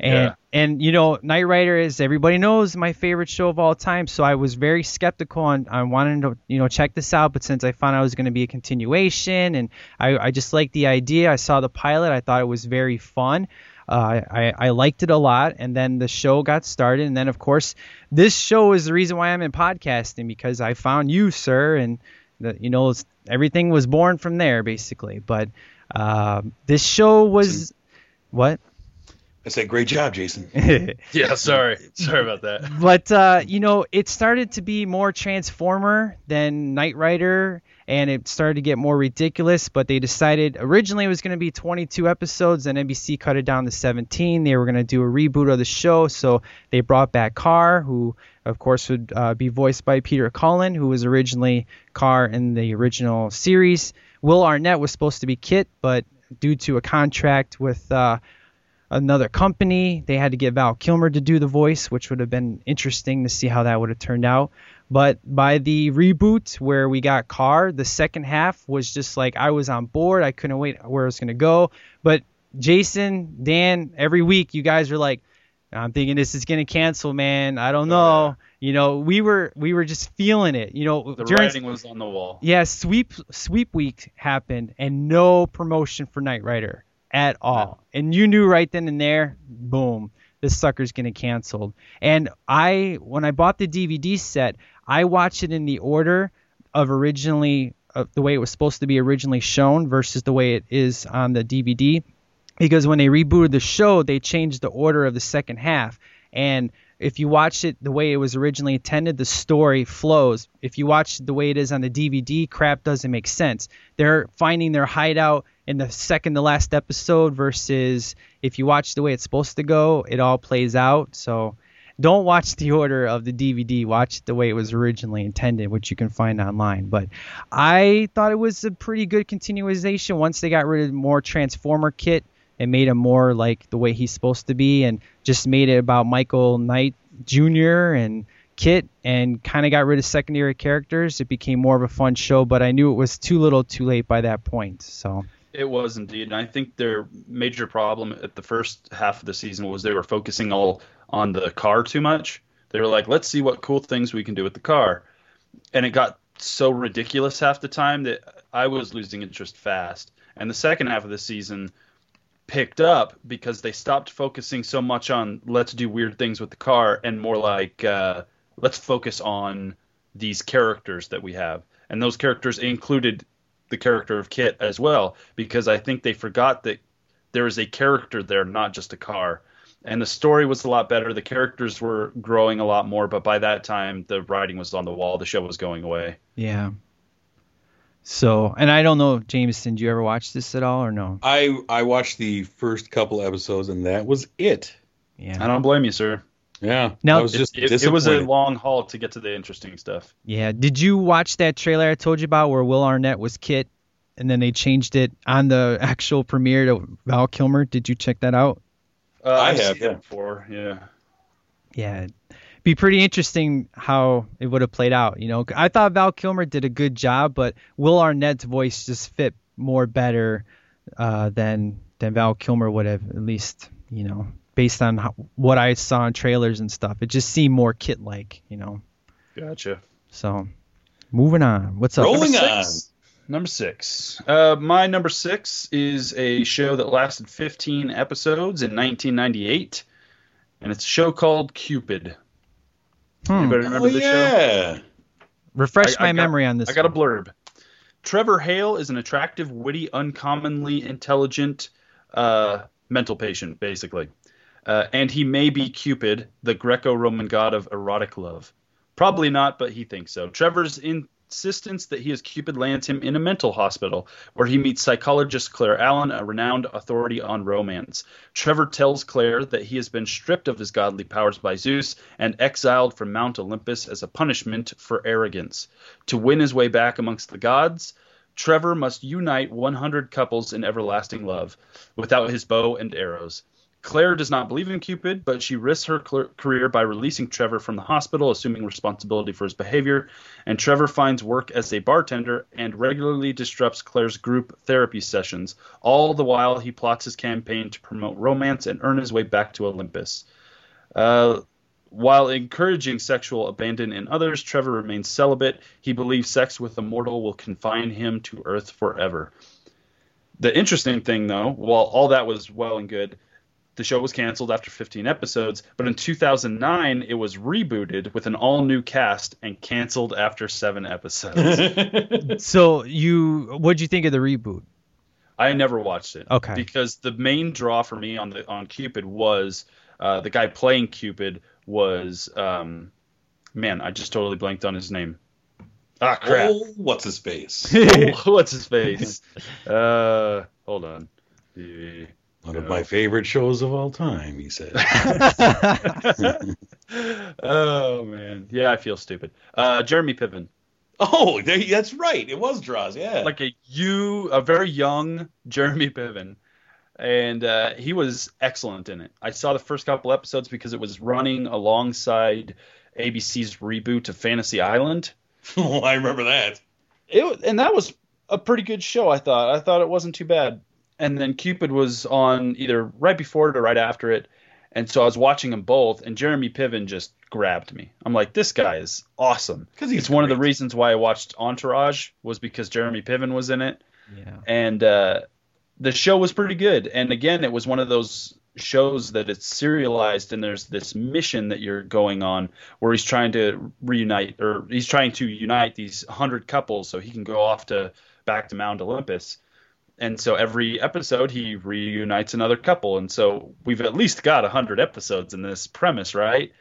And Yeah. and you know, Knight Rider is everybody knows my favorite show of all time, so I was very skeptical on I wanted to you know check this out, but since I found out it was going to be a continuation, and I I just liked the idea, I saw the pilot, I thought it was very fun. Uh, I, I liked it a lot, and then the show got started, and then of course this show is the reason why I'm in podcasting because I found you, sir, and the, you know it's- everything was born from there basically. But Um, this show was what? I said, great job, Jason. Yeah, sorry. Sorry about that. but uh, you know, it started to be more Transformer than Knight Rider, and it started to get more ridiculous. But they decided originally it was going to be 22 episodes, and NBC cut it down to 17. They were going to do a reboot of the show, so they brought back KARR, who of course would uh, be voiced by Peter Cullen, who was originally KARR in the original series. Will Arnett was supposed to be KITT, but due to a contract with uh, another company. They had to get Val Kilmer to do the voice, which would have been interesting to see how that would have turned out. But by the reboot where we got KARR, the second half was just like I was on board. I couldn't wait where it was going to go. But Jason, Dan, every week you guys are like, I'm thinking this is going to cancel, man. I don't oh, know. You know, we were we were just feeling it. You know, The during writing was on the wall. yeah, sweep sweep week happened and no promotion for Knight Rider at all. And you knew right then and there, boom, this sucker's getting canceled. And I when I bought the DVD set, I watched it in the order of originally of the way it was supposed to be originally shown versus the way it is on the DVD because when they rebooted the show, they changed the order of the second half. And if you watch it the way it was originally intended, the story flows. If you watch it the way it is on the DVD, crap doesn't make sense. They're finding their hideout in the second to last episode versus if you watch the way it's supposed to go, it all plays out. So don't watch the order of the DVD. Watch the way it was originally intended, which you can find online. But I thought it was a pretty good continuation once they got rid of more Transformer kit and made him more like the way he's supposed to be and just made it about Michael Knight Jr. and KITT and kind of got rid of secondary characters. It became more of a fun show, but I knew it was too little too late by that point. So It was indeed, and I think their major problem at the first half of the season was they were focusing all on the car too much. They were like, "Let's see what cool things we can do with the car," and it got so ridiculous half the time that I was losing interest fast. And the second half of the season picked up because they stopped focusing so much on let's do weird things with the car and more like uh, let's focus on these characters that we have. And those characters included the character of KITT as well, because I think they forgot that there is a character there, not just a car. And the story was a lot better. The characters were growing a lot more, but by that time, the writing was on the wall. The show was going away. yeah. So and I don't know, Jameson, do you ever watch this at all or no? I I watched the first couple episodes and that was it. Yeah. I don't blame you, sir. Yeah. Now- was just It, it was a long haul to get to the interesting stuff. Yeah. Did you watch that trailer I told you about where Will Arnett was KITT and then they changed it on the actual premiere to Val Kilmer? Did you check that out? Uh, I I've have, yeah. before. Yeah. Yeah. Be pretty interesting how it would have played out. You know, I thought Val Kilmer did a good job, but Will Arnett's voice just fit more better uh, than than Val Kilmer would have, at least you know, based on how, what I saw in trailers and stuff. It just seemed more kit-like, you know. Gotcha. So, moving on. What's up? Rolling Number on. six. Number six. Uh, my number six is a show that lasted 15 episodes in 1998, and it's a show called Cupid. Hmm. Anybody remember Oh this show? Refresh I- my I got- memory on this. I got a blurb. Trevor Hale is an attractive, witty, uncommonly intelligent uh, mental patient, basically. Uh, and he may be Cupid, the Greco Roman god of erotic love. Probably not, but he thinks so. Trevor's insistence that he is Cupid lands him in a mental hospital, where he meets psychologist Claire Allen, a renowned authority on romance. Trevor tells Claire that he has been stripped of his godly powers by Zeus and exiled from Mount Olympus as a punishment for arrogance. To win his way back amongst the gods, Trevor must unite 100 couples in everlasting love, without his bow and arrows. Claire does not believe in Cupid, but she risks her cl- career by releasing Trevor from the hospital, assuming responsibility for his behavior. And Trevor finds work as a bartender and regularly disrupts Claire's group therapy sessions, all the while he plots his campaign to promote romance and earn his way back to Olympus. Uh, while encouraging sexual abandon in others, Trevor remains celibate. He believes sex with a mortal will confine him to Earth forever. The interesting thing, though, while all that was well and good, the show was canceled after 15 episodes, but in 2009 it was rebooted with an all new cast and canceled after seven episodes. So you, what'd you think of the reboot? I never watched it. Okay. Because the main draw for me on the on Cupid was uh, the guy playing Cupid was um, man, I just totally blanked on his name. Ah crap. Oh, what's his face? What's his face? Uh, hold on. The- One of my favorite shows of all time, he said. oh man, yeah, I feel stupid. Uh, Jeremy Piven, oh, that's right. It was Draws, yeah. like a you, a very young Jeremy Piven, and uh, he was excellent in it. I saw the first couple episodes because it was running alongside ABC's reboot of Fantasy Island. oh, I remember that. It and that was a pretty good show. I thought. I thought it wasn't too bad. And then Cupid was on either right before it or right after it, and so I was watching them both. And Jeremy Piven just grabbed me. I'm like, this guy is awesome. 'Cause he's it's one of the reasons why I watched Entourage was because Jeremy Piven was in it, yeah. and uh, the show was pretty good. And again, it was one of those shows that it's serialized and there's this mission that you're going on where he's trying to reunite or he's trying to unite these 100 couples so he can go off to back to Mount Olympus. And so every episode he reunites another couple and so we've at least got 100 episodes in this premise, right?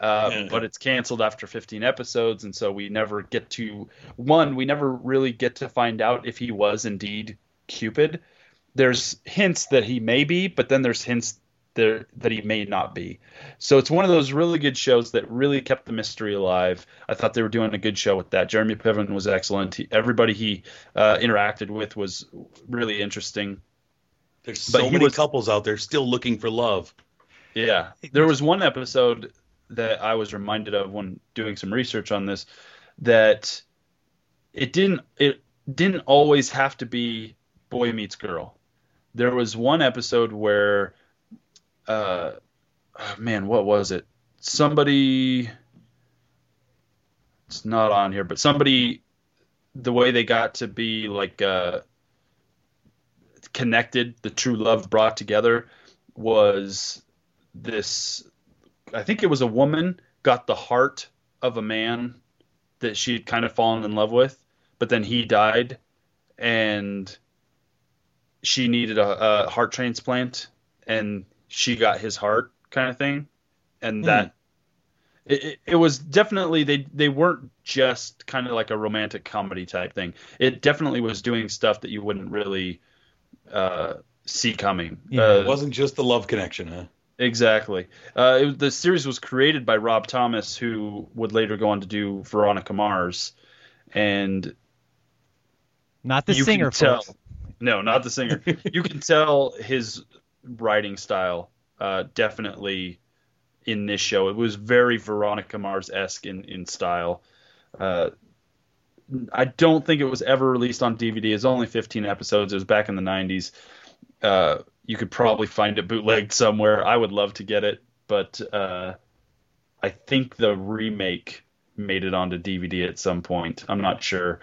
Uh, Yeah. but it's canceled after 15 episodes and so we never get to one we never really get to find out if he was indeed Cupid there's hints that he may be, but then there's hints there that he may not be. So it's one of those really good shows that really kept the mystery alive. I thought they were doing a good show with that. Jeremy Piven was excellent. He, everybody he uh, interacted with was really interesting. There's so he many was- couples out there still looking for love. Yeah. There was one episode that I was reminded of when doing some research on this that it didn't it didn't always have to be boy meets girl. There was one episode where uh oh, man, what was it? Somebody it's not on here, but somebody the way they got to be like uh connected, the true love brought together was this I think it was a woman got the heart of a man that she had kind of fallen in love with, but then he died and she needed a, a heart transplant and she got his heart kind of thing and that it, it, it was definitely they they weren't just kind of like a romantic comedy type thing it definitely was doing stuff that you wouldn't really uh, see coming Yeah, Uh, It wasn't just the love connection, huh? Exactly. Uh, it, the series was created by Rob Thomas, who would later go on to do Veronica Mars, and Not the singer, tell. No, not the singer. you can tell his writing style uh, definitely in this show. It was very Veronica Mars esque in in style. Uh, I don't think it was ever released on DVD. It's only 15 episodes. It was back in the 90s. Uh, you could probably find it bootlegged somewhere. I would love to get it, but uh, I think the remake made it onto DVD at some point. I'm not sure,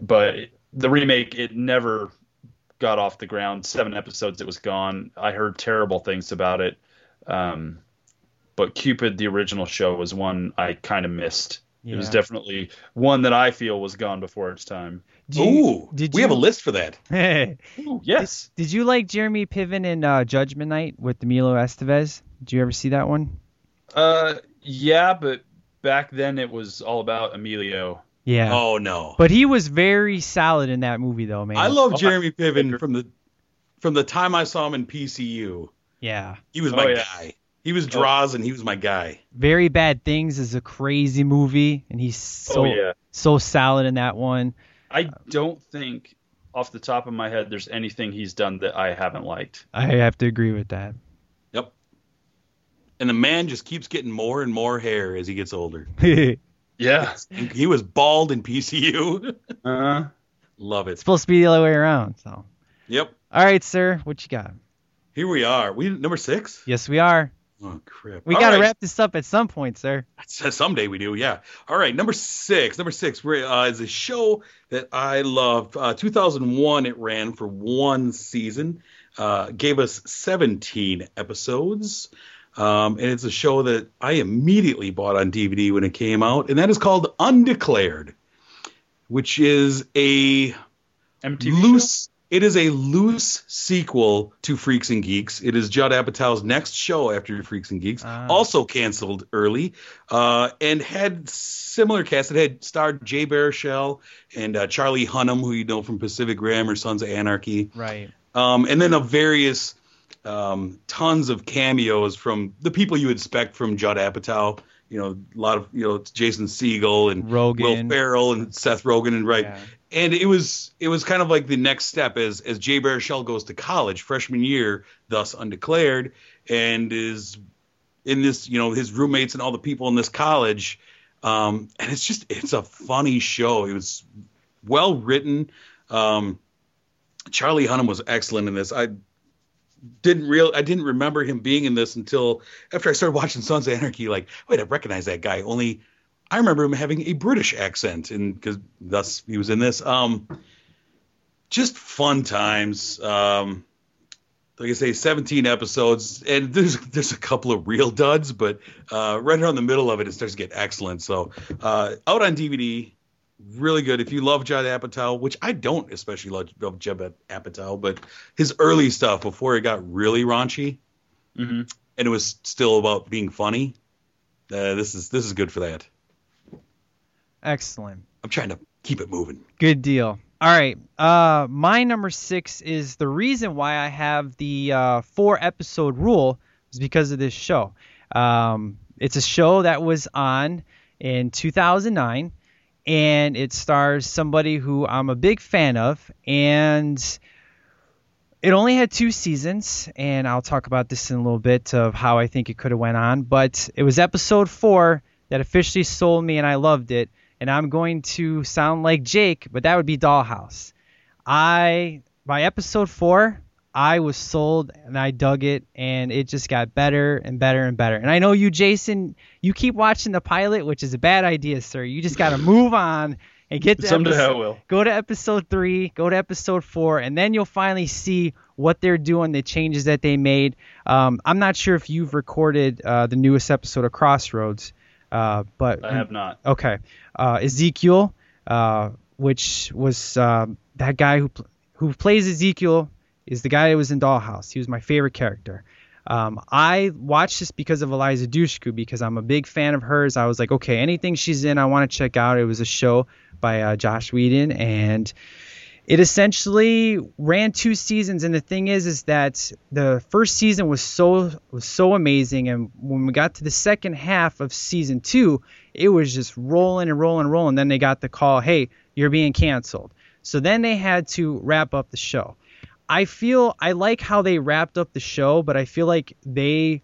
but the remake it never got off the ground. Seven episodes, it was gone. I heard terrible things about it. Um, but Cupid, the original show, was one I kind of missed. It was definitely one that I feel was gone before its time. Do you- Ooh, did we you, have a list for that. Ooh, yes. Did you like Jeremy Piven in uh, Judgment Night with Emilio Estevez? Did you ever see that one? Uh, yeah, but back then it was all about Emilio. Yeah. Oh no. But he was very solid in that movie, though, man. I love Oh, Jeremy Piven from the from the time I saw him in PCU. Yeah. He was Oh, my yeah. guy. He was oh. Draws and he was my guy. Very Bad Things is a crazy movie, and he's oh, so oh yeah. so solid in that one. I don't think off the top of my head there's anything he's done that I haven't liked. I have to agree with that. Yep. And the man just keeps getting more and more hair as he gets older. Yeah. He was bald in PCU. Uh, Love it. supposed to be the other way around. So, Yep. all right, sir, what you got? Here we are. We number six. Yes, we are. Oh crap. We All got to right. wrap this up at some point, sir. Someday we do, yeah. All right, number six. Number six we're, uh, is a show that I love. Uh, 2001, it ran for one season, uh, gave us 17 episodes, um, and it's a show that I immediately bought on DVD when it came out, and that is called Undeclared, which is a MTV loose. It is a loose sequel to Freaks and Geeks. It is Judd Apatow's next show after Freaks and Geeks, Ah. also canceled early, uh, and had similar cast. It had starred Jay Baruchel and uh, Charlie Hunnam, who you know from Pacific Rim or Sons of Anarchy, Right. um, and then a various um, tons of cameos from the people you expect from Judd Apatow. You know, a lot of you know Jason Segel and Rogen. Will Ferrell and Seth Rogen and right. Yeah. And it was it was kind of like the next step as as Jay Baruchel goes to college freshman year, thus undeclared, and is in this you know his roommates and all the people in this college. Um, and it's just it's a funny show. It was well written. Um, Charlie Hunnam was excellent in this. I didn't real I didn't remember him being in this until after I started watching Sons of Anarchy. Like, wait, I recognize that guy. Only I remember him having a British accent, and because thus he was in this. Um, just fun times. Um, like I say, 17 episodes, and there's there's a couple of real duds, but uh, right around the middle of it, it starts to get excellent. So uh, out on DVD, really good. If you love Judd Apatow, which I don't especially love, love Judd Apatow, but his early stuff before it got really raunchy, hmm and it was still about being funny. Uh, this is this is good for that. Excellent. I'm trying to keep it moving. Good deal. All right. Uh, my number six is the reason why I have the uh, four episode rule is because of this show. Um, it's a show that was on in 2009, and it stars somebody who I'm a big fan of, and it only had two seasons, and I'll talk about this in a little bit of how I think it could have went on. But it was episode four that officially sold me, and I loved it. And I'm going to sound like Jake, but that would be Dollhouse. I by episode four, I was sold and I dug it, and it just got better and better and better. And I know you, Jason, you keep watching the pilot, which is a bad idea, sir. You just got to move on and get to Someday episode- I will. go to episode three, go to episode four, and then you'll finally see what they're doing, the changes that they made. Um, I'm not sure if you've recorded uh, the newest episode of Crossroads, uh, but I have not. Okay, uh, Ezekiel, uh, which was uh, that guy who pl- who plays Ezekiel, is the guy that was in Dollhouse. He was my favorite character. Um, I watched this because of Eliza Dushku because I'm a big fan of hers. I was like, okay, anything she's in, I want to check out. It was a show by uh, Joss Whedon, and it essentially ran two seasons. And the thing is, is that the first season was so was so amazing, and when we got to the second half of season two, it was just rolling and rolling and rolling. Then they got the call, hey, you're being canceled. So then they had to wrap up the show. I feel I like how they wrapped up the show, but I feel like they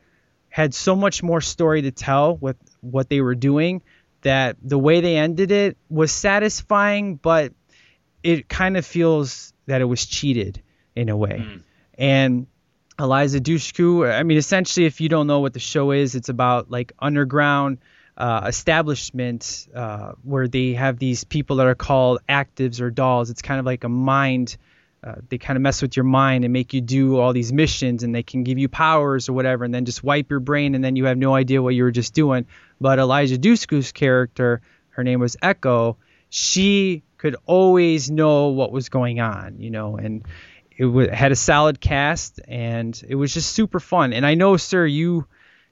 had so much more story to tell with what they were doing that the way they ended it was satisfying, but it kind of feels that it was cheated in a way. And Eliza Dushku, I mean, essentially, if you don't know what the show is, it's about like underground uh, establishment uh, where they have these people that are called actives or dolls. It's kind of like a mind. Uh, they kind of mess with your mind and make you do all these missions, and they can give you powers or whatever, and then just wipe your brain, and then you have no idea what you were just doing. But Eliza Dushku's character, her name was Echo. She could always know what was going on, you know, and it w- had a solid cast, and it was just super fun. And I know, sir, you,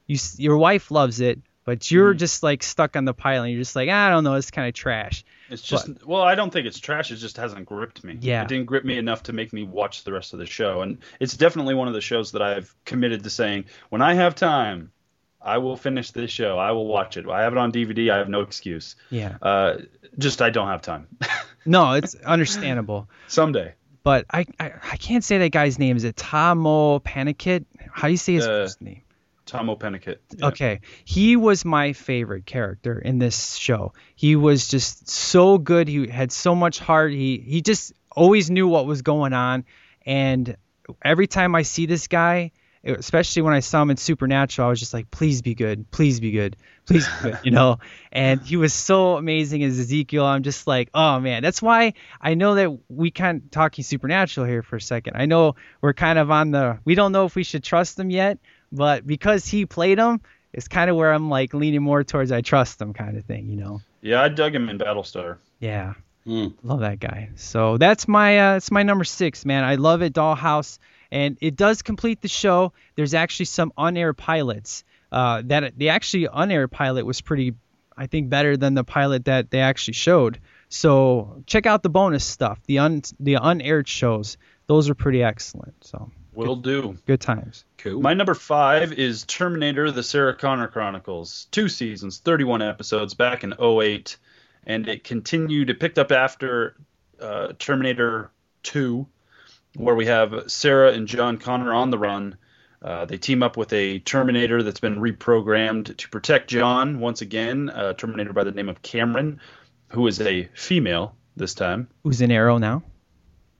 you, your wife loves it, but you're just like stuck on the pile and You're just like, I don't know, it's kind of trash. It's just well, I don't think it's trash. It just hasn't gripped me. Yeah. it didn't grip me enough to make me watch the rest of the show. And it's definitely one of the shows that I've committed to saying when I have time, I will finish this show. I will watch it. I have it on DVD. I have no excuse. Yeah. Uh, just I don't have time. No, it's understandable. Someday. But I, I, I can't say that guy's name. Is it Tamo Panikit? How do you say his Uh, first name? Tahmoh Penikett. Yeah. Okay, he was my favorite character in this show. He was just so good. He had so much heart. He he just always knew what was going on. And every time I see this guy, especially when I saw him in Supernatural, I was just like, please be good, please be good, please be good, you know. And he was so amazing as Ezekiel. I'm just like, oh man, that's why I know that we kind of talking Supernatural here for a second. I know we're kind of on the, we don't know if we should trust him yet, but because he played him, it's kind of where I'm like leaning more towards I trust him kind of thing, you know. Yeah, I dug him in Battlestar. Yeah. Mm. Love that guy. So that's my uh, that's my number six, man. I love it, Dollhouse, and it does complete the show. There's actually some on-air pilots. Uh, that the actually on-air pilot was pretty, I think, better than the pilot that they actually showed. So check out the bonus stuff, the un the unaired shows. Those are pretty excellent. So Will do. good times. Cool. My number five is Terminator: The Sarah Connor Chronicles. Two seasons, 31 episodes, back in 08, and it continued. It picked up after uh, Terminator 2, where we have Sarah and John Connor on the run. Uh, they team up with a Terminator that's been reprogrammed to protect John once again. A Terminator by the name of Cameron, who is a female this time. Who's in Arrow now?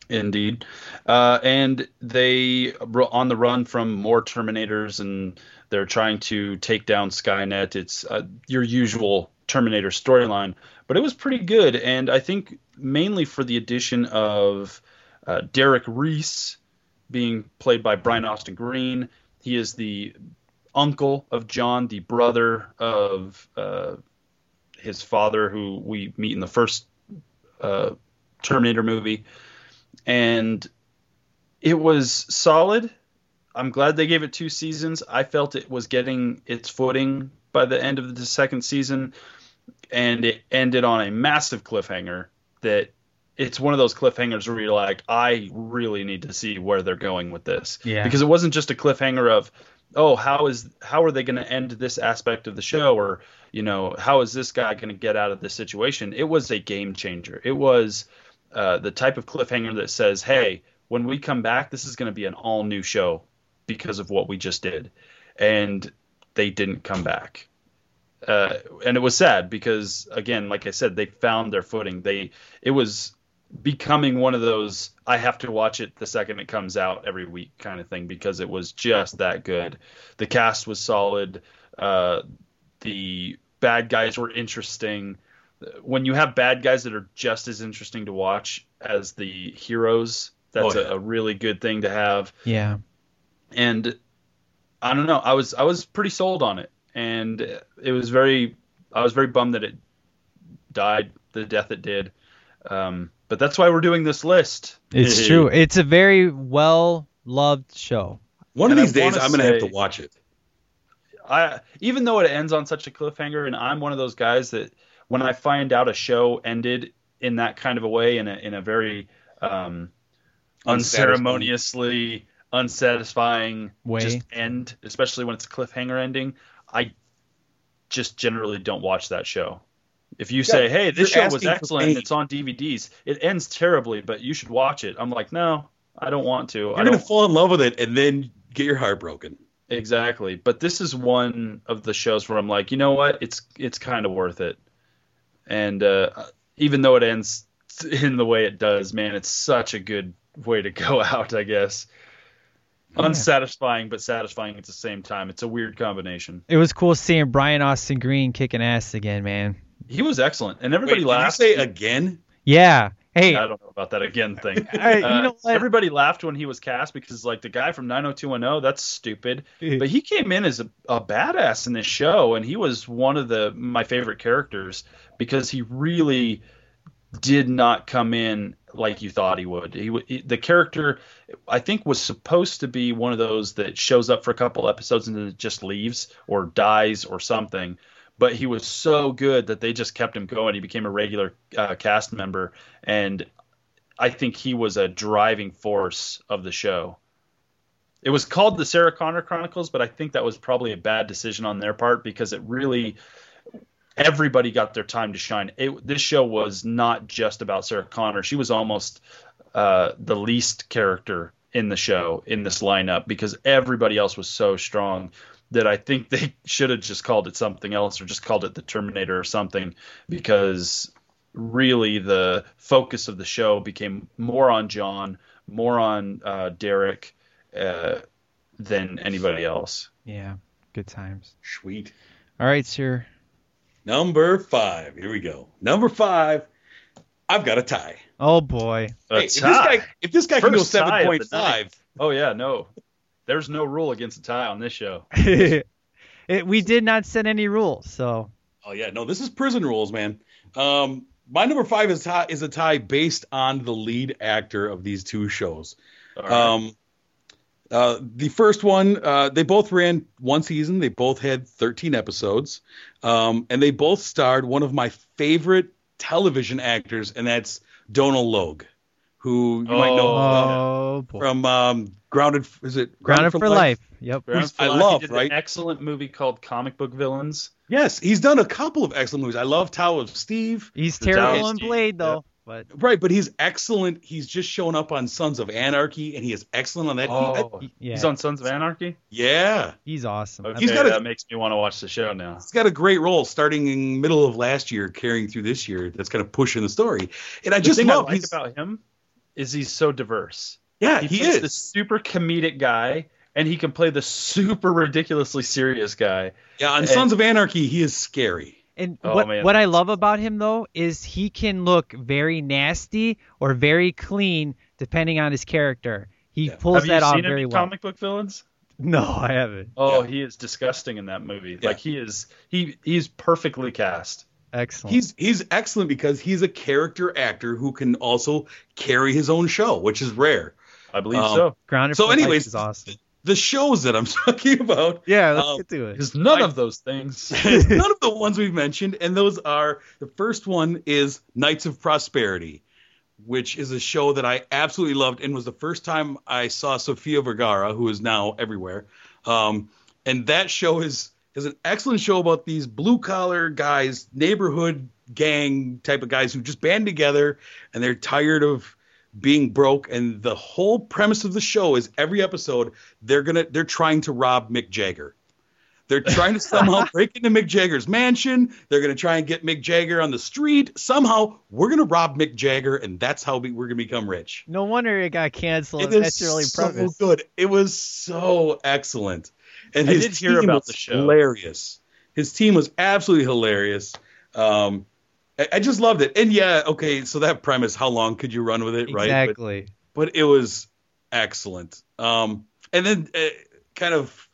Indeed. Uh, and they on the run from more Terminators, and they're trying to take down Skynet. It's uh, your usual Terminator storyline, but it was pretty good, and I think mainly for the addition of uh, Derek Reese being played by Brian Austin Green. He is the uncle of John, the brother of uh, his father, who we meet in the first uh, Terminator movie and it was solid. I'm glad they gave it two seasons. I felt it was getting its footing by the end of the second season, and it ended on a massive cliffhanger that it's one of those cliffhangers where you're like, I really need to see where they're going with this. Yeah. Because it wasn't just a cliffhanger of, oh, how is how are they going to end this aspect of the show, or you know, how is this guy going to get out of this situation? It was a game changer. It was uh, the type of cliffhanger that says, "Hey, when we come back, this is going to be an all new show because of what we just did," and they didn't come back, uh, and it was sad because, again, like I said, they found their footing. They it was becoming one of those I have to watch it the second it comes out every week kind of thing because it was just that good. The cast was solid. Uh, the bad guys were interesting when you have bad guys that are just as interesting to watch as the heroes, that's Oh, yeah. a, a really good thing to have. Yeah. And I don't know, I was I was pretty sold on it, and it was very I was very bummed that it died the death it did. Um, but that's why we're doing this list. It's true. It's a very well loved show. One of And I these days, wanna I'm gonna have to watch it. I even though it ends on such a cliffhanger, and I'm one of those guys that when I find out a show ended in that kind of a way, in a in a very um, unceremoniously unsatisfying Way. just end, especially when it's a cliffhanger ending, I just generally don't watch that show. If you say, "Hey, this show was excellent, it's on DVDs," it ends terribly, but you should watch it. I'm like, no, I don't want to. I You're don't gonna fall in love with it and then get your heart broken. Exactly. But this is one of the shows where I'm like, you know what? It's it's kind of worth it. And uh, even though it ends in the way it does, man, it's such a good way to go out, I guess. Unsatisfying but satisfying at the same time. It's a weird combination. It was cool seeing Brian Austin Green kicking ass again, man. He was excellent, and everybody Wait, did you say again? Yeah. Hey, I don't know about that again thing. Hey, you Uh, know what? Everybody laughed when he was cast because, like, the guy from 90210, that's stupid. But he came in as a, a badass in this show, and he was one of the my favorite characters because he really did not come in like you thought he would. He, he the character, I think, was supposed to be one of those that shows up for a couple episodes and then just leaves or dies or something. But he was so good that they just kept him going. He became a regular uh, cast member, and I think he was a driving force of the show. It was called the Sarah Connor Chronicles, but I think that was probably a bad decision on their part because it really everybody got their time to shine. It, this show was not just about Sarah Connor. She was almost uh, the least character in the show in this lineup because everybody else was so strong that I think they should have just called it something else or just called it the Terminator or something because really the focus of the show became more on John, more on uh, Derek uh, than anybody else. yeah, good times. Sweet. All right, sir. Number five. Here we go. Number five. I've got a tie. Oh boy. A Hey, if this tie. guy, if this guy can go First tie seven of the point night. five, Oh yeah, no. There's no rule against a tie on this show. it, we did not set any rules, so oh yeah, no, this is prison rules, man. Um, my number five is tie, is a tie based on the lead actor of these two shows. All right. Um, uh, the first one, uh, they both ran one season. They both had 13 episodes, um, and they both starred one of my favorite television actors, and that's Donal Logue, who you might know Oh, boy. from um, Grounded. Is it Grounded for, life. Yep. Ground for I Life, love, he did right? An excellent movie called Comic Book Villains. Yes, he's done a couple of excellent movies. I love Tao of Steve. He's The terrible Dallas in team, Blade yeah. though. But Right, but he's excellent. He's just shown up on Sons of Anarchy, and he is excellent on that. He- I- Oh, yeah, he's on Sons of Anarchy. yeah, he's awesome. Okay, He's got a- that makes me want to watch the show now. he's got a great role starting in middle of last year, carrying through this year. That's kind of pushing the story, and I The just thing I like he's, about him is he's so diverse. yeah, He, he, plays is. the super comedic guy, and he can play the super ridiculously serious guy. yeah, on and- Sons of Anarchy, he is scary. And Oh, what man. what I love about him though is he can look very nasty or very clean depending on his character. He Yeah. pulls Have that you off seen very any well. comic book villains? No, I haven't. Oh, Yeah. he is disgusting in that movie. Yeah. Like he is, he he's perfectly cast. Excellent. He's he's excellent because he's a character actor who can also carry his own show, which is rare. I believe Um, so. Grounded So, anyways, is awesome. the shows that I'm talking about Yeah, let's um, get to it. Because none I- of those things. None of the ones we've mentioned, and those are the first one is Knights of Prosperity, which is a show that I absolutely loved and was the first time I saw Sofia Vergara, who is now everywhere. Um, and that show is is an excellent show about these blue collar guys, neighborhood gang type of guys who just band together and they're tired of being broke and the whole premise of the show is every episode they're gonna they're trying to rob Mick Jagger. They're trying to somehow break into Mick Jagger's mansion. They're going to try and get Mick Jagger on the street. Somehow, we're going to rob Mick Jagger, and that's how we, we're going to become rich. No wonder it got canceled. It That's is your so premise. good. It was so excellent. And I his did hear team about the show. hilarious. His team was absolutely hilarious. Um, I, I just loved it. And yeah, okay, so that premise, how long could you run with it, right? But- Exactly. but it was excellent. Um, and then uh, kind of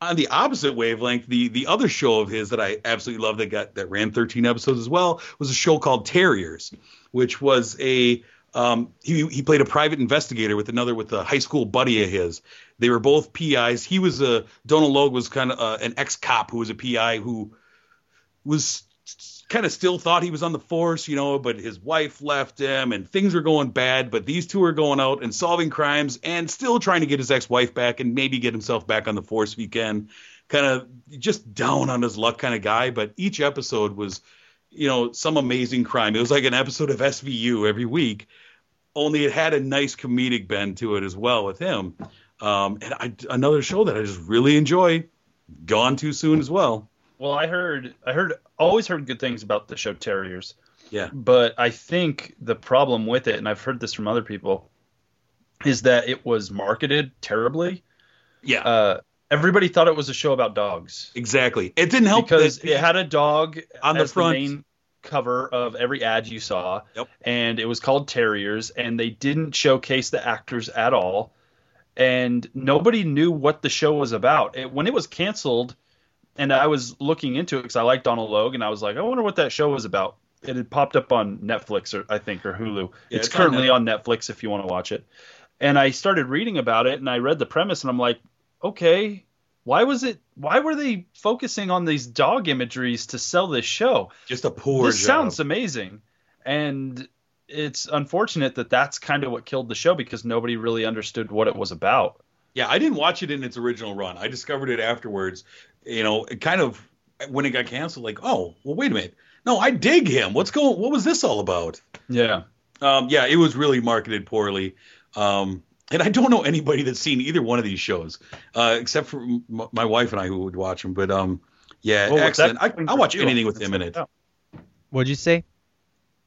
on the opposite wavelength, the the other show of his that I absolutely love that got that ran 13 episodes as well was a show called Terriers, which was a um, he he played a private investigator with another with a high school buddy of his. They were both PIs. He was a Donald Logue was kind of uh, an ex cop who was a PI who was kind of still thought he was on the force, you know, but his wife left him and things were going bad. But these two are going out and solving crimes and still trying to get his ex wife back and maybe get himself back on the force if he can. Kind of just down on his luck kind of guy. But each episode was, you know, some amazing crime. It was like an episode of SVU every week, only it had a nice comedic bend to it as well with him. Um, and I, another show that I just really enjoy, gone too soon as well. Well, I heard, I heard, always heard good things about the show Terriers. Yeah. But I think the problem with it, and I've heard this from other people, is that it was marketed terribly. Yeah, Uh, everybody thought it was a show about dogs exactly. It didn't help because that- it had a dog On the front. main cover of every ad you saw. Yep. And it was called Terriers, and they didn't showcase the actors at all. And nobody knew what the show was about. It, when it was canceled, and I was looking into it because I like Donald Logue, and I was like, I wonder what that show was about. It had popped up on Netflix, or I think, or Hulu. Yeah, it's, it's on currently on Netflix if you want to watch it. And I started reading about it, and I read the premise, and I'm like, okay, why was it? Why were they focusing on these dog imageries to sell this show? just a poor this job. sounds amazing, and it's unfortunate that that's kind of what killed the show because nobody really understood what it was about. Yeah, I didn't watch it in its original run. I discovered it afterwards. You know, it kind of when it got canceled, like, oh, well, wait a minute. No, I dig him. What's going? What was this all about? Yeah. Um, yeah, it was really marketed poorly. Um, and I don't know anybody that's seen either one of these shows, uh, except for m- my wife and I who would watch them. But um, yeah, Well, excellent. that I, I watch anything with gonna him in it. What'd you say?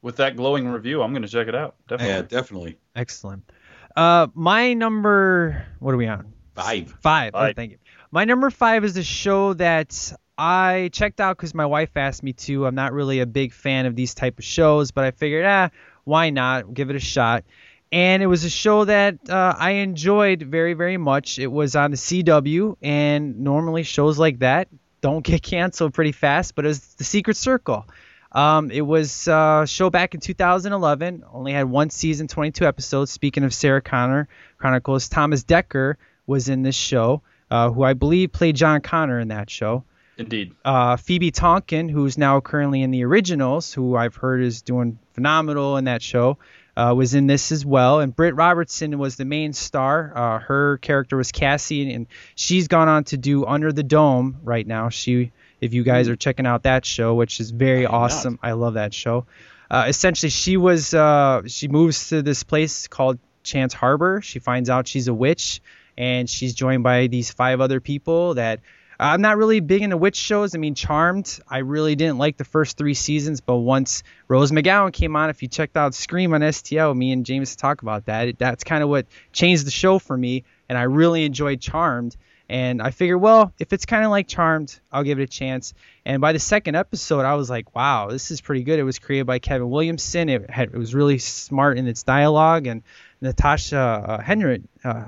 With that glowing review, I'm going to check it out. Definitely. Yeah, definitely. Excellent. Uh, my number. What are we on? Five. Five. Oh, Five. thank you. My number five is a show that I checked out because my wife asked me to. I'm not really a big fan of these type of shows, but I figured, ah, why not? Give it a shot. And it was a show that uh, I enjoyed very, very much. It was on the CW, and normally shows like that don't get canceled pretty fast, but it was The Secret Circle. Um, it was a show back in 2011. Only had one season, 22 episodes. Speaking of Sarah Connor Chronicles, Thomas Dekker was in this show, uh, who I believe played John Connor in that show. Indeed. Uh, Phoebe Tonkin, who's now currently in the originals, who I've heard is doing phenomenal in that show, uh, was in this as well. And Britt Robertson was the main star. Uh, her character was Cassie, and she's gone on to do Under the Dome right now. She, if you guys are checking out that show, which is very I awesome, I love that show. Uh, essentially, she was uh, she moves to this place called Chance Harbor. She finds out she's a witch, and she's joined by these five other people that I'm not really big into witch shows. I mean, Charmed, I really didn't like the first three seasons, but once Rose McGowan came on, if you checked out Scream on STL, me and James talk about that. That's kind of what changed the show for me, and I really enjoyed Charmed. And I figured, well, if it's kind of like Charmed, I'll give it a chance. And by the second episode, I was like, wow, this is pretty good. It was created by Kevin Williamson. It had it was really smart in its dialogue, and Natasha uh, Henry, uh,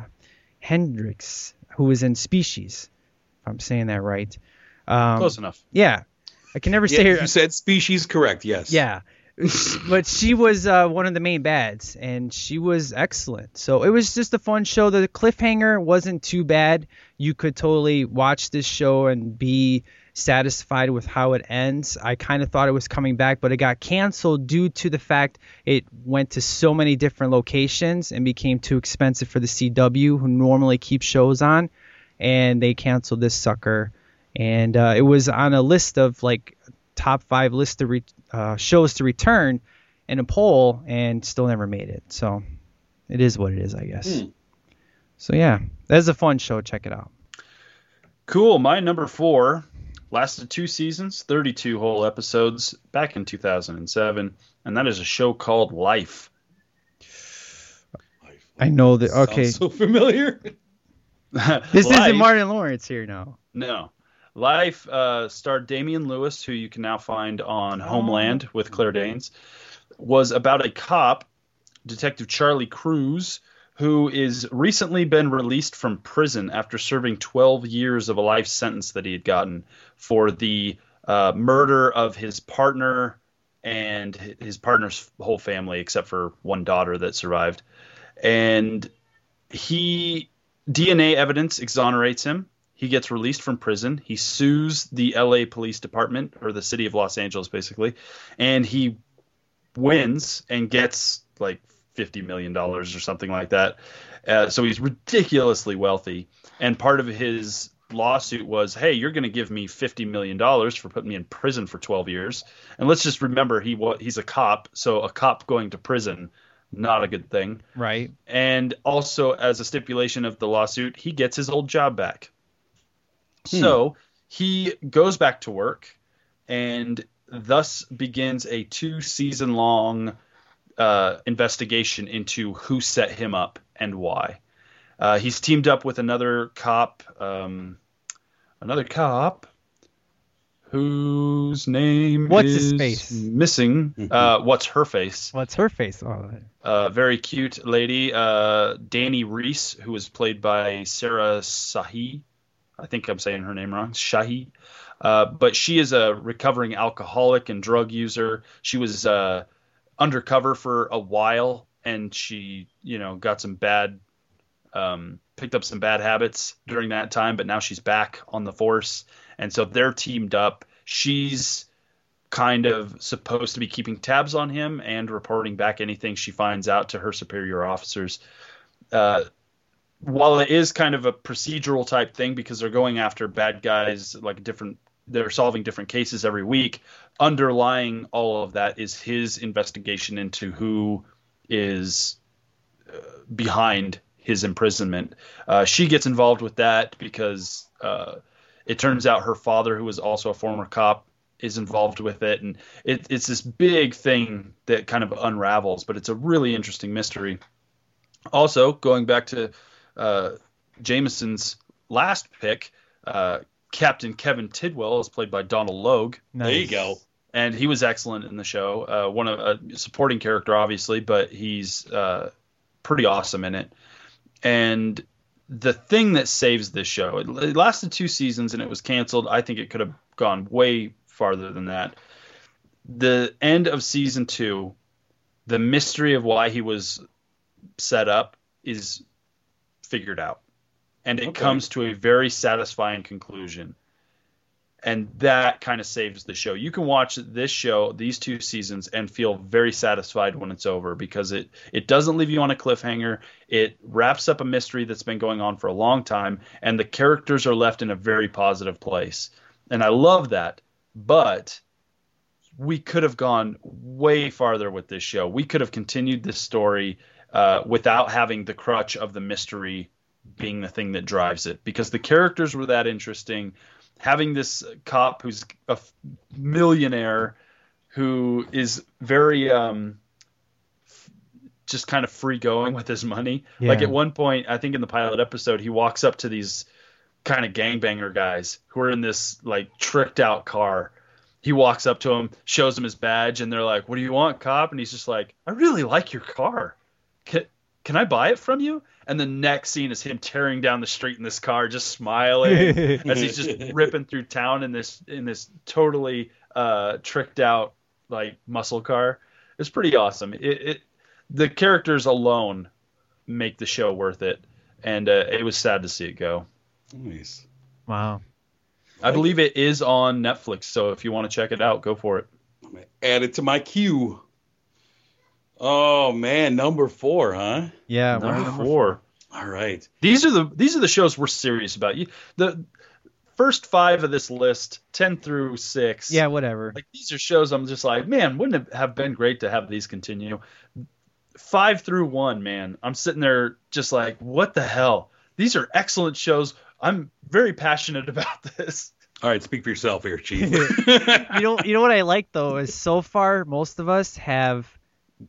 Hendricks, who was in Species if I'm saying that right. Um, Close enough. Yeah, I can never say Yeah, her. you said species correct. Yes. Yeah, but she was uh, one of the main bads, and she was excellent. So it was just a fun show. The cliffhanger wasn't too bad. You could totally watch this show and be satisfied with how it ends. I kind of thought it was coming back, but it got canceled due to the fact it went to so many different locations and became too expensive for the CW, who normally keep shows on and they canceled this sucker. And uh, it was on a list of like top five list of re- uh, shows to return in a poll, and still never made it. So it is what it is, I guess. Hmm. So yeah, that's a fun show. Check it out. Cool. My number four lasted two seasons, 32 whole episodes back in 2007, and that is a show called Life. I know that. Sounds Okay, So familiar. this Life- isn't Martin Lawrence here now. No. Life uh, starred Damian Lewis, who you can now find on Homeland with Claire Danes, was about a cop, Detective Charlie Crews, who is recently been released from prison after serving 12 years of a life sentence that he had gotten for the uh, murder of his partner and his partner's whole family, except for one daughter that survived. And he DNA evidence exonerates him. He gets released from prison. He sues the LA Police Department or the city of Los Angeles, basically, and he wins and gets like fifty million dollars or something like that. Uh, so he's ridiculously wealthy. And part of his lawsuit was, "Hey, you're going to give me fifty million dollars for putting me in prison for twelve years." And let's just remember, he he's a cop, so a cop going to prison, not a good thing Right. and also as a stipulation of the lawsuit, he gets his old job back. So he goes back to work, and thus begins a two season long uh, investigation into who set him up and why. Uh, he's teamed up with another cop, um, another cop whose name What's is his face? missing. Uh, what's her face? What's her face? Oh, uh, very cute lady, uh, Dani Reese, who was played by Sarah Sahi. I think I'm saying her name wrong, Shahi. Uh, but she is a recovering alcoholic and drug user. She was uh, undercover for a while, and she, you know, got some bad, um, picked up some bad habits during that time. But now she's back on the force, and so they're teamed up. She's kind of supposed to be keeping tabs on him and reporting back anything she finds out to her superior officers. Uh, while it is kind of a procedural type thing because they're going after bad guys, like different, they're solving different cases every week. Underlying all of that is his investigation into who is uh, behind his imprisonment. Uh, she gets involved with that because uh, it turns out her father, who was also a former cop, is involved with it, and it, it's this big thing that kind of unravels. But it's a really interesting mystery. Also, going back to uh, Jameson's last pick, uh, Captain Kevin Tidwell is played by Donald Logue, There you go. and he was excellent in the show. Uh, one of a supporting character, obviously, but he's uh, pretty awesome in it. And the thing that saves this show, it, it lasted two seasons and it was canceled. I think it could have gone way farther than that. the end of season two, the mystery of why he was set up is figured out, and it Okay. comes to a very satisfying conclusion. And that kind of saves the show. You can watch this show, these two seasons, and feel very satisfied when it's over because it it doesn't leave you on a cliffhanger. It wraps up a mystery that's been going on for a long time, and the characters are left in a very positive place. And I love that. But we could have gone way farther with this show. We could have continued this story uh, without having the crutch of the mystery being the thing that drives it because the characters were that interesting. Having this cop who's a f- millionaire who is very um, f- just kind of free going with his money. Like at one point, I think in the pilot episode, he walks up to these kind of gangbanger guys who are in this like tricked out car. He walks up to him, shows him his badge, and they're like, "What do you want, cop?" And he's just like, "I really like your car. Can, can I buy it from you?" And the next scene is him tearing down the street in this car, just smiling as he's just ripping through town in this in this totally uh, tricked out like muscle car. It's pretty awesome. It, it the characters alone make the show worth it, and uh, it was sad to see it go. Nice. Wow. I believe it is on Netflix, so if you want to check it out, go for it. I'm gonna add it to my queue. Oh man, number four, huh? Yeah. Number wow. four. All right. These are the these are the shows we're serious about. You, the first five of this list, ten through six. Yeah, whatever. like these are shows I'm just like, man, wouldn't it have been great to have these continue? Five through one, man, I'm sitting there just like, what the hell? These are excellent shows. I'm very passionate about this. All right, speak for yourself here, Chief. you know, you know what I like though is so far most of us have,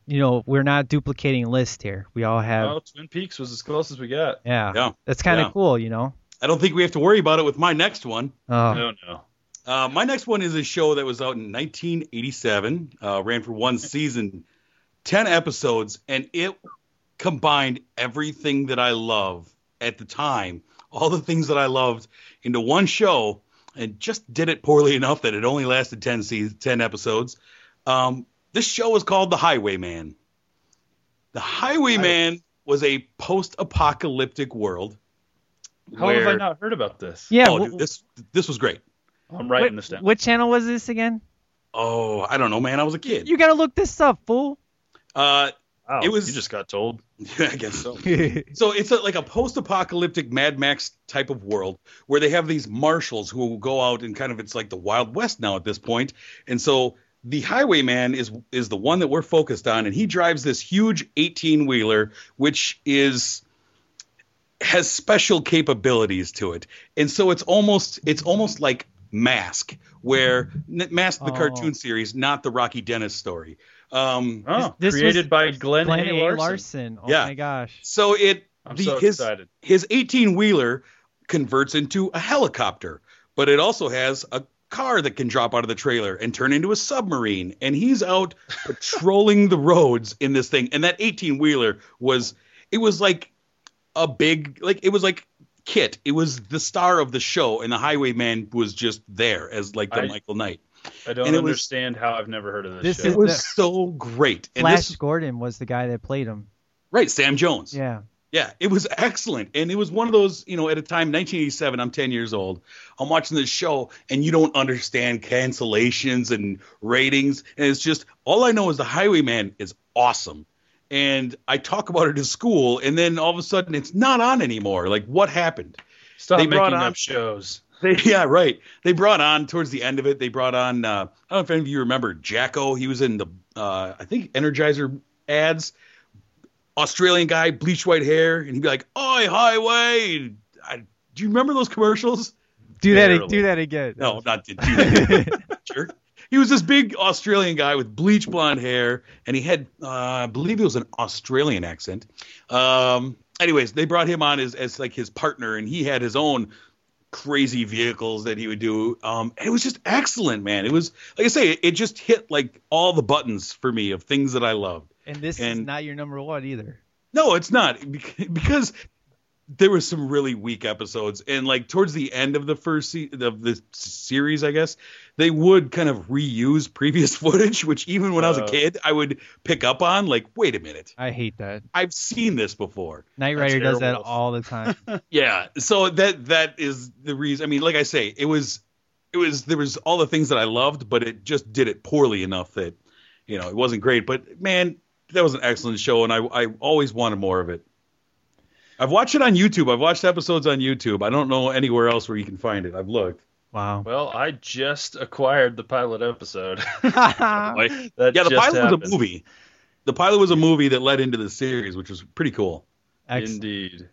you know, we're not duplicating list here. We all have, Oh, Twin Peaks was as close as we got. yeah, Yeah, That's kind of yeah. cool, you know. I don't think we have to worry about it with my next one. Oh, No, no. Uh, my next one is a show that was out in 1987, uh, ran for one season, 10 episodes, and it combined everything that I love at the time, all the things that I loved into one show, and just did it poorly enough that it only lasted 10, seasons, 10 episodes. Um, this show was called The Highwayman. The Highwayman was a post apocalyptic world. How have I not heard about this? yeah. oh, wh- dude, this this was great. I'm writing what, this down. what channel was this again? Oh, I don't know, man. I was a kid. You gotta look this up, fool. Uh, Wow, it was- you just got told. I guess so. so it's a, like a post-apocalyptic Mad Max type of world where they have these marshals who go out and kind of it's like the Wild West now at this. And so the Highwayman is is the one that we're focused on, and he drives this huge 18 wheeler, which is has special capabilities to it. And so it's almost it's almost like Mask, where Mask the Oh. cartoon series, not the Rocky Dennis story. Um, Oh, This was created by Glen, Glen A. A. Larson. Larson. Oh Yeah. my gosh. so it I'm the, so his, excited. his 18 wheeler converts into a helicopter, but it also has a car that can drop out of the trailer and turn into a submarine. And he's out patrolling the roads in this thing. And that 18 wheeler was, it was like a big, like, it was like KITT. It was the star of the show, and the Highwayman was just there as like the I- Michael Knight. I don't and it was- understand how I've never heard of this, This show. It was so great. And Flash this, Gordon was the guy that played him. right, Sam Jones. Yeah. Yeah, it was excellent. And it was one of those, you know, at a time, 1987, I'm 10 years old. I'm watching this show and you don't understand cancellations and ratings. And it's just, all I know is the Highwayman is awesome. And I talk about it in school and then all of a sudden it's not on anymore. Like, what happened? Stop they brought on- up shows. They, yeah, right. They brought on towards the end of it. They brought on. Uh, I don't know if any of you remember Jacko. He was in the uh, I think Energizer ads. Australian guy, bleach white hair, and he'd be like, "Oi, highway!" I, do you remember those commercials? Do that. Barely. Do that again. No, not do that. Jerk. He was this big Australian guy with bleach blonde hair, and he had, uh, I believe, it was an Australian accent. Um, anyways, they brought him on as, as like his partner, and he had his own crazy vehicles that he would do. Um, and it was just excellent, man. It was like I say, it, it just hit like all the buttons for me of things that I loved. And this is not your number one either. No, it's not because there was some really weak episodes, and like towards the end of the first se- of the series, I guess they would kind of reuse previous footage, which even when I was a Uh. kid, I would pick up on. Like, wait a minute, I hate that. I've seen this before. Knight Rider does that all the time. Yeah, so that that is the reason. I mean, like I say, it was it was there was all the things that I loved, but it just did it poorly enough that you know it wasn't great. But man, that was an excellent show, and I I always wanted more of it. I've watched it on YouTube. I've watched episodes on YouTube. I don't know anywhere else where you can find it. I've looked. Wow. Well, I just acquired the pilot episode. Like, That yeah, the pilot happened. was a movie. The pilot was a movie that led into the series, which was pretty cool. Excellent. Indeed.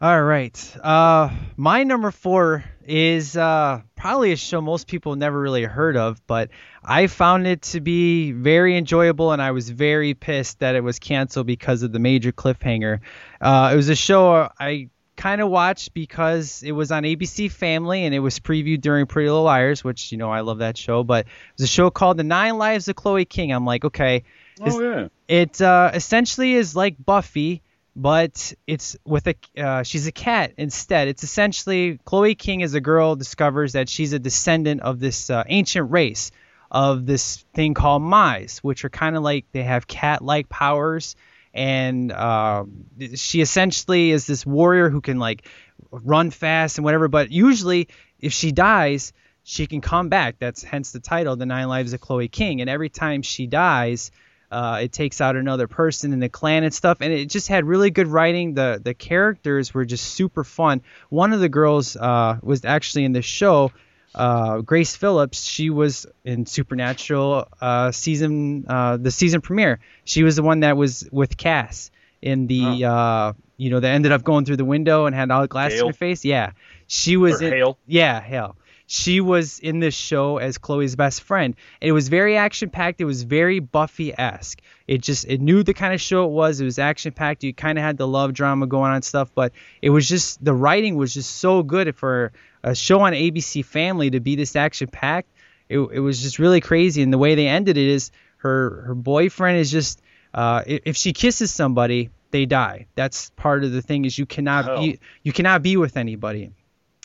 All right. Uh, my number four is uh, probably a show most people never really heard of, but I found it to be very enjoyable, and I was very pissed that it was canceled because of the major cliffhanger. Uh, it was a show I kind of watched because it was on ABC Family and it was previewed during Pretty Little Liars, which you know I love that show. But it was a show called The Nine Lives of Chloe King. I'm like, okay, Oh yeah. it uh, essentially is like Buffy, but it's with a uh, she's a cat instead. It's essentially Chloe King is a girl discovers that she's a descendant of this uh, ancient race of this thing called mice, which are kind of like they have cat-like powers, and um, she essentially is this warrior who can like run fast and whatever. But usually, if she dies, she can come back. That's hence the title, The Nine Lives of Chloe King. And every time she dies, uh, it takes out another person in the clan and stuff. And it just had really good writing. The the characters were just super fun. One of the girls uh, was actually in the show. Uh, Grace Phillips, she was in Supernatural uh, season, uh, the season premiere. She was the one that was with Cass in the, uh, you know, that ended up going through the window and had all the glass in her face. Yeah, she was Or in. Hael? Yeah, Hael. She was in this show as Chloe's best friend. It was very action packed. It was very Buffy esque. It just it knew the kind of show it was. It was action packed. You kind of had the love drama going on and stuff, but it was just the writing was just so good for a show on ABC Family to be this action packed. It, it was just really crazy. And the way they ended it is her her boyfriend is just uh, if she kisses somebody, they die. That's part of the thing is you cannot Oh. be you cannot be with anybody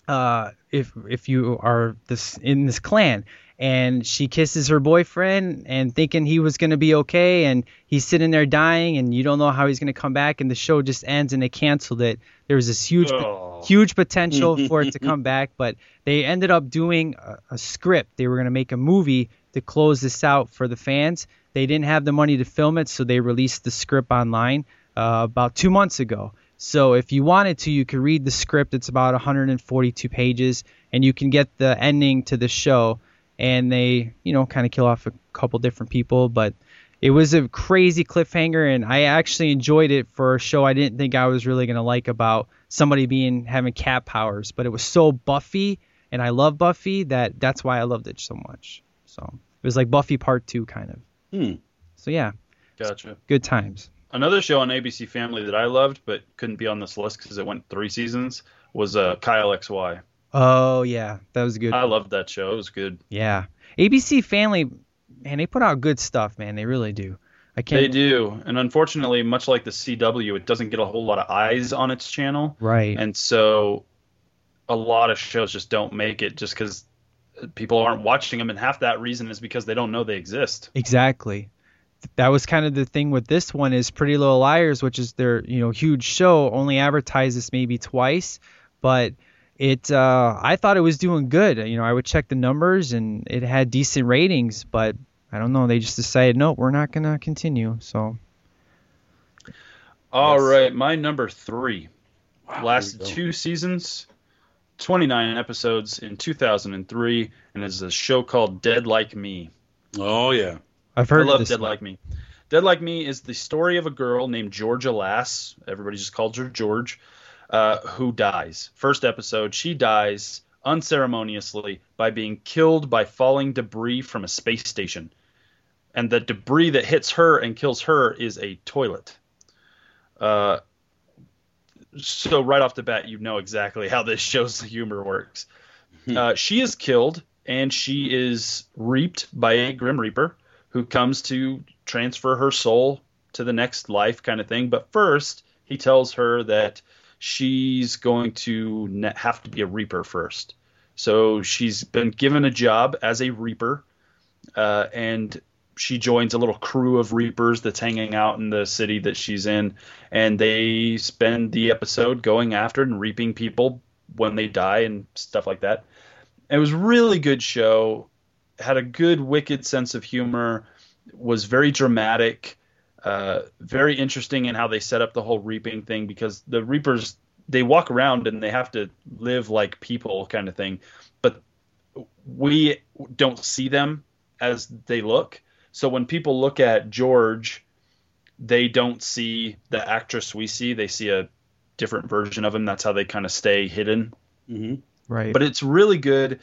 uh, if if you are this in this clan. And she kisses her boyfriend and thinking he was going to be okay and he's sitting there dying and you don't know how he's going to come back and the show just ends and they canceled it. There was this huge Oh. huge potential for it to come back but they ended up doing a, a script. They were going to make a movie to close this out for the fans. They didn't have the money to film it so they released the script online uh, about two months ago so if you wanted to, you could read the script. It's about 142 pages, and you can get the ending to the show. And they, you know, kind of kill off a couple different people, but it was a crazy cliffhanger, and I actually enjoyed it for a show I didn't think I was really gonna like about somebody being having cat powers. But it was so Buffy, and I love Buffy that that's why I loved it so much. So it was like Buffy Part Two, kind of. Hmm. So yeah, Gotcha. good times. Another show on ABC Family that I loved but couldn't be on this list because it went three seasons was uh, Kyle XY. Oh yeah, that was good. I loved that show. It was good. Yeah. ABC Family, man, they put out good stuff, man. They really do. I can't. They do, and unfortunately, much like the CW, it doesn't get a whole lot of eyes on its channel, Right. and so a lot of shows just don't make it just because people aren't watching them, and half that reason is because they don't know they exist. exactly. That was kind of the thing with this one is Pretty Little Liars, which is their you know huge show, only advertises maybe twice, but it uh, I thought it was doing good. You know, I would check the numbers and it had decent ratings, but I don't know. They just decided no, we're not gonna continue. So All Yes. right, my number three Wow, lasted there you go. two seasons, 29 episodes in 2003, and is a show called Dead Like Me. Oh yeah. I've heard I love this. Dead one. Like Me. Dead Like Me is the story of a girl named Georgia Lass. Everybody just calls her George, uh, who dies. First episode, she dies unceremoniously by being killed by falling debris from a space station. And the debris that hits her and kills her is a toilet. Uh, so right off the bat, you know exactly how this show's humor works. Uh, she is killed, and she is reaped by a Grim Reaper who comes to transfer her soul to the next life, kind of thing. But first, he tells her that she's going to have to be a Reaper first. So she's been given a job as a Reaper, uh, and she joins a little crew of Reapers that's hanging out in the city that she's in, and they spend the episode going after and reaping people when they die and stuff like that. It was really good show. Had a good wicked sense of humor. Was very dramatic. Uh, very interesting in how they set up the whole reaping thing because the reapers they walk around and they have to live like people kind of thing, but we don't see them as they look. So when people look at George, they don't see the actress we see. They see a different version of him. That's how they kind of stay hidden. Mm-hmm. Right. But it's really good.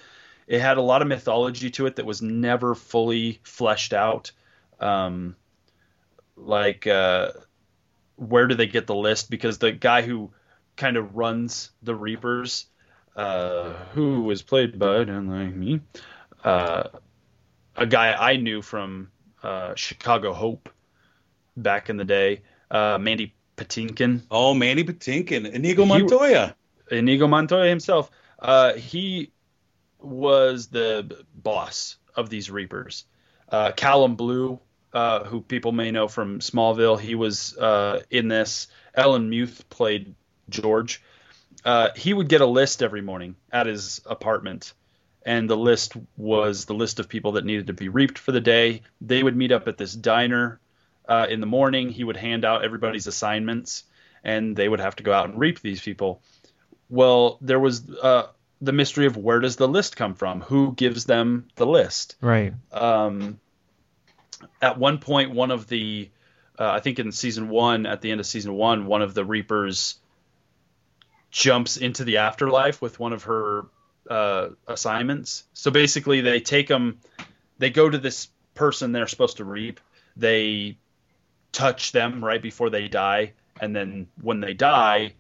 It had a lot of mythology to it that was never fully fleshed out. Um, like, uh, where do they get the list? Because the guy who kind of runs the Reapers, uh, who was played by, don't like me, uh, a guy I knew from uh, Chicago Hope back in the day, uh, Mandy Patinkin. Oh, Mandy Patinkin, Inigo Montoya. He, Inigo Montoya himself. Uh, he was the boss of these Reapers. Uh, Callum Blue, uh, who people may know from Smallville, he was uh, in this. Ellen Muth played George. Uh, he would get a list every morning at his apartment and the list was the list of people that needed to be reaped for the day. They would meet up at this diner uh, in the morning. He would hand out everybody's assignments, and they would have to go out and reap these people. Well, there was uh, the mystery of where does the list come from? Who gives them the list? Right. Um, at one point, one of the, uh, I think in season one, at the end of season one, one of the Reapers jumps into the afterlife with one of her uh, assignments. So basically, they take them, they go to this person they're supposed to reap. They touch them right before they die, and then when they die,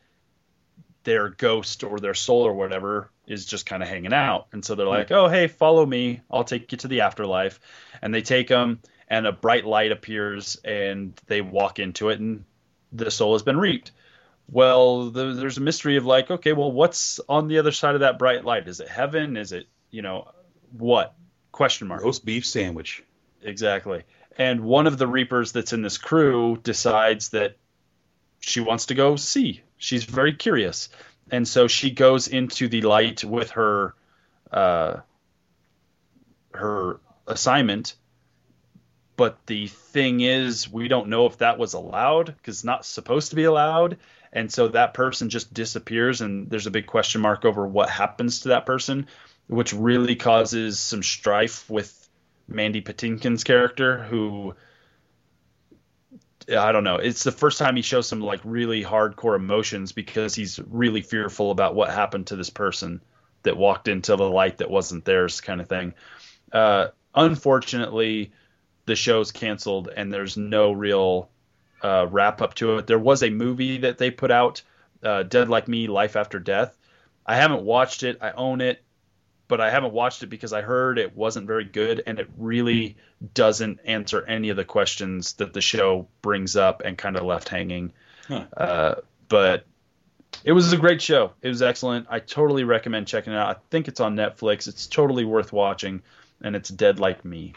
their ghost or their soul or whatever is just kind of hanging out. And so they're hmm. like, "Oh, hey, follow me. I'll take you to the afterlife." And they take them, and a bright light appears, and they walk into it, and the soul has been reaped. Well the, there's a mystery of like okay well what's on the other side of that bright light? Is it heaven? Is it you know what? Question mark. Roast beef sandwich. Exactly. And one of the reapers that's in this crew decides that she wants to go see. She's very curious. And so she goes into the light with her uh her assignment. But the thing is we don't know if that was allowed because it's not supposed to be allowed. And so that person just disappears and there's a big question mark over what happens to that person which really causes some strife with mandy patinkin's character who i don't know it's the first time he shows some like really hardcore emotions because he's really fearful about what happened to this person that walked into the light that wasn't theirs kind of thing uh, unfortunately the show's canceled and there's no real uh, wrap up to it. There was a movie that they put out, uh, Dead Like Me, Life After Death. I haven't watched it. I own it, but I haven't watched it because I heard it wasn't very good and it really doesn't answer any of the questions that the show brings up and kind of left hanging. Huh. Uh, but it was a great show. It was excellent. I totally recommend checking it out. I think it's on Netflix. It's totally worth watching, and it's Dead Like Me.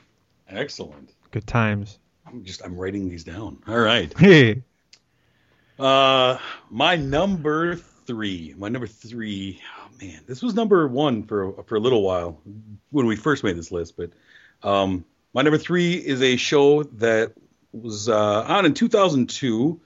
Excellent. Good times. I'm just I'm writing these down. All right. Hey. Uh, my number three. My number three. Man, this was number one for for a little while when we first made this list. But um, my number three is a show that was uh, on in 2002.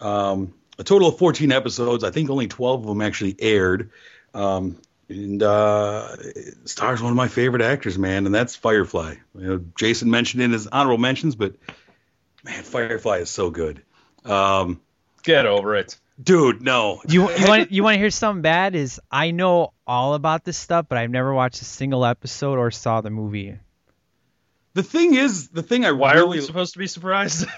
Um, a total of 14 episodes. I think only 12 of them actually aired. Um, and uh, stars one of my favorite actors, man, and that's Firefly. You know, Jason mentioned in his honorable mentions, but man, Firefly is so good. Um, Get over it. Dude, no. You you want you want to hear something bad? Is I know all about this stuff, but I've never watched a single episode or saw the movie. The thing is, the thing I Why really are we supposed to be surprised?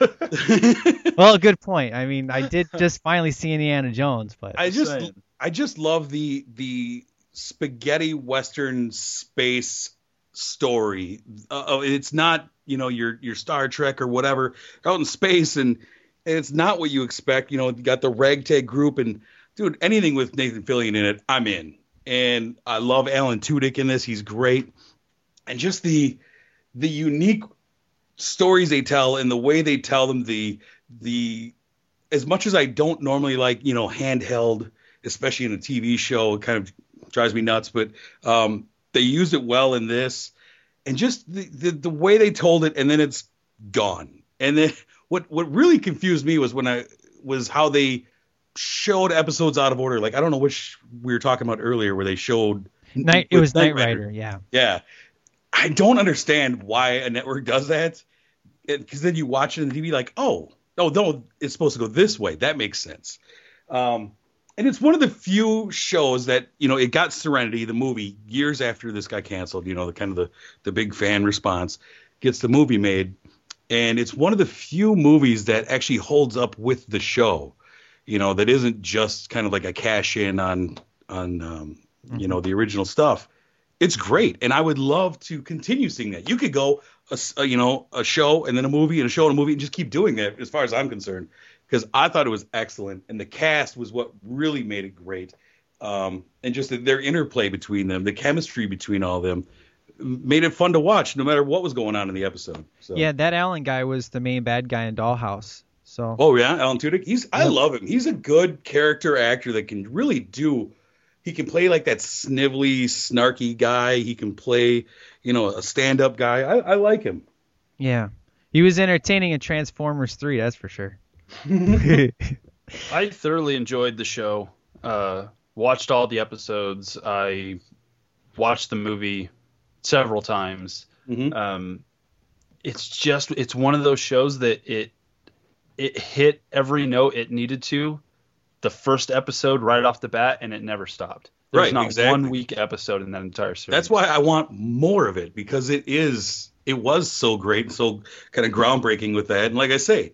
Well, good point. I mean, I did just finally see Indiana Jones, but I just saying. I just love the the spaghetti western space story. Uh, oh, it's not you know your your Star Trek or whatever out in space, and, and it's not what you expect. You know, you got the ragtag group, and dude, anything with Nathan Fillion in it, I'm in. And I love Alan Tudyk in this. He's great. And just the the unique stories they tell and the way they tell them the the as much as I don't normally like, you know, handheld, especially in a TV show, it kind of drives me nuts, but um they used it well in this. And just the, the the way they told it and then it's gone. And then what what really confused me was when I was how they showed episodes out of order. Like I don't know which we were talking about earlier, where they showed Knight. It was Knight Rider. Yeah. Yeah, I don't understand why a network does that. Because then you watch it on TV, like, oh, oh, no, it's supposed to go this way. That makes sense. Um, and it's one of the few shows that you know it got Serenity, the movie, years after this got canceled. You know, the kind of the the big fan response gets the movie made, and it's one of the few movies that actually holds up with the show. You know, that isn't just kind of like a cash in on on um, you know the original stuff. It's great, and I would love to continue seeing that. You could go a, s- a, you know a show and then a movie and a show and a movie and just keep doing that as far as I'm concerned because I thought it was excellent and the cast was what really made it great. Um, and just their interplay between them, the chemistry between all of them, made it fun to watch no matter what was going on in the episode. So. Yeah, that Alan guy was the main bad guy in Dollhouse. So Oh yeah, Alan Tudyk. He's I love him. He's a good character actor that can really do. He can play like that snivelly, snarky guy. He can play, you know, a stand-up guy. I, I like him. yeah, he was entertaining in Transformers 3. That's for sure. I thoroughly enjoyed the show. Uh, watched all the episodes. I watched the movie several times. Mhm. Um, it's just it's one of those shows that it it hit every note it needed to the first episode right off the bat, and it never stopped. There's Right, not exactly. one week episode in that entire series. That's why I want more of it because it is it was so great and so kind of groundbreaking with that. And like I say,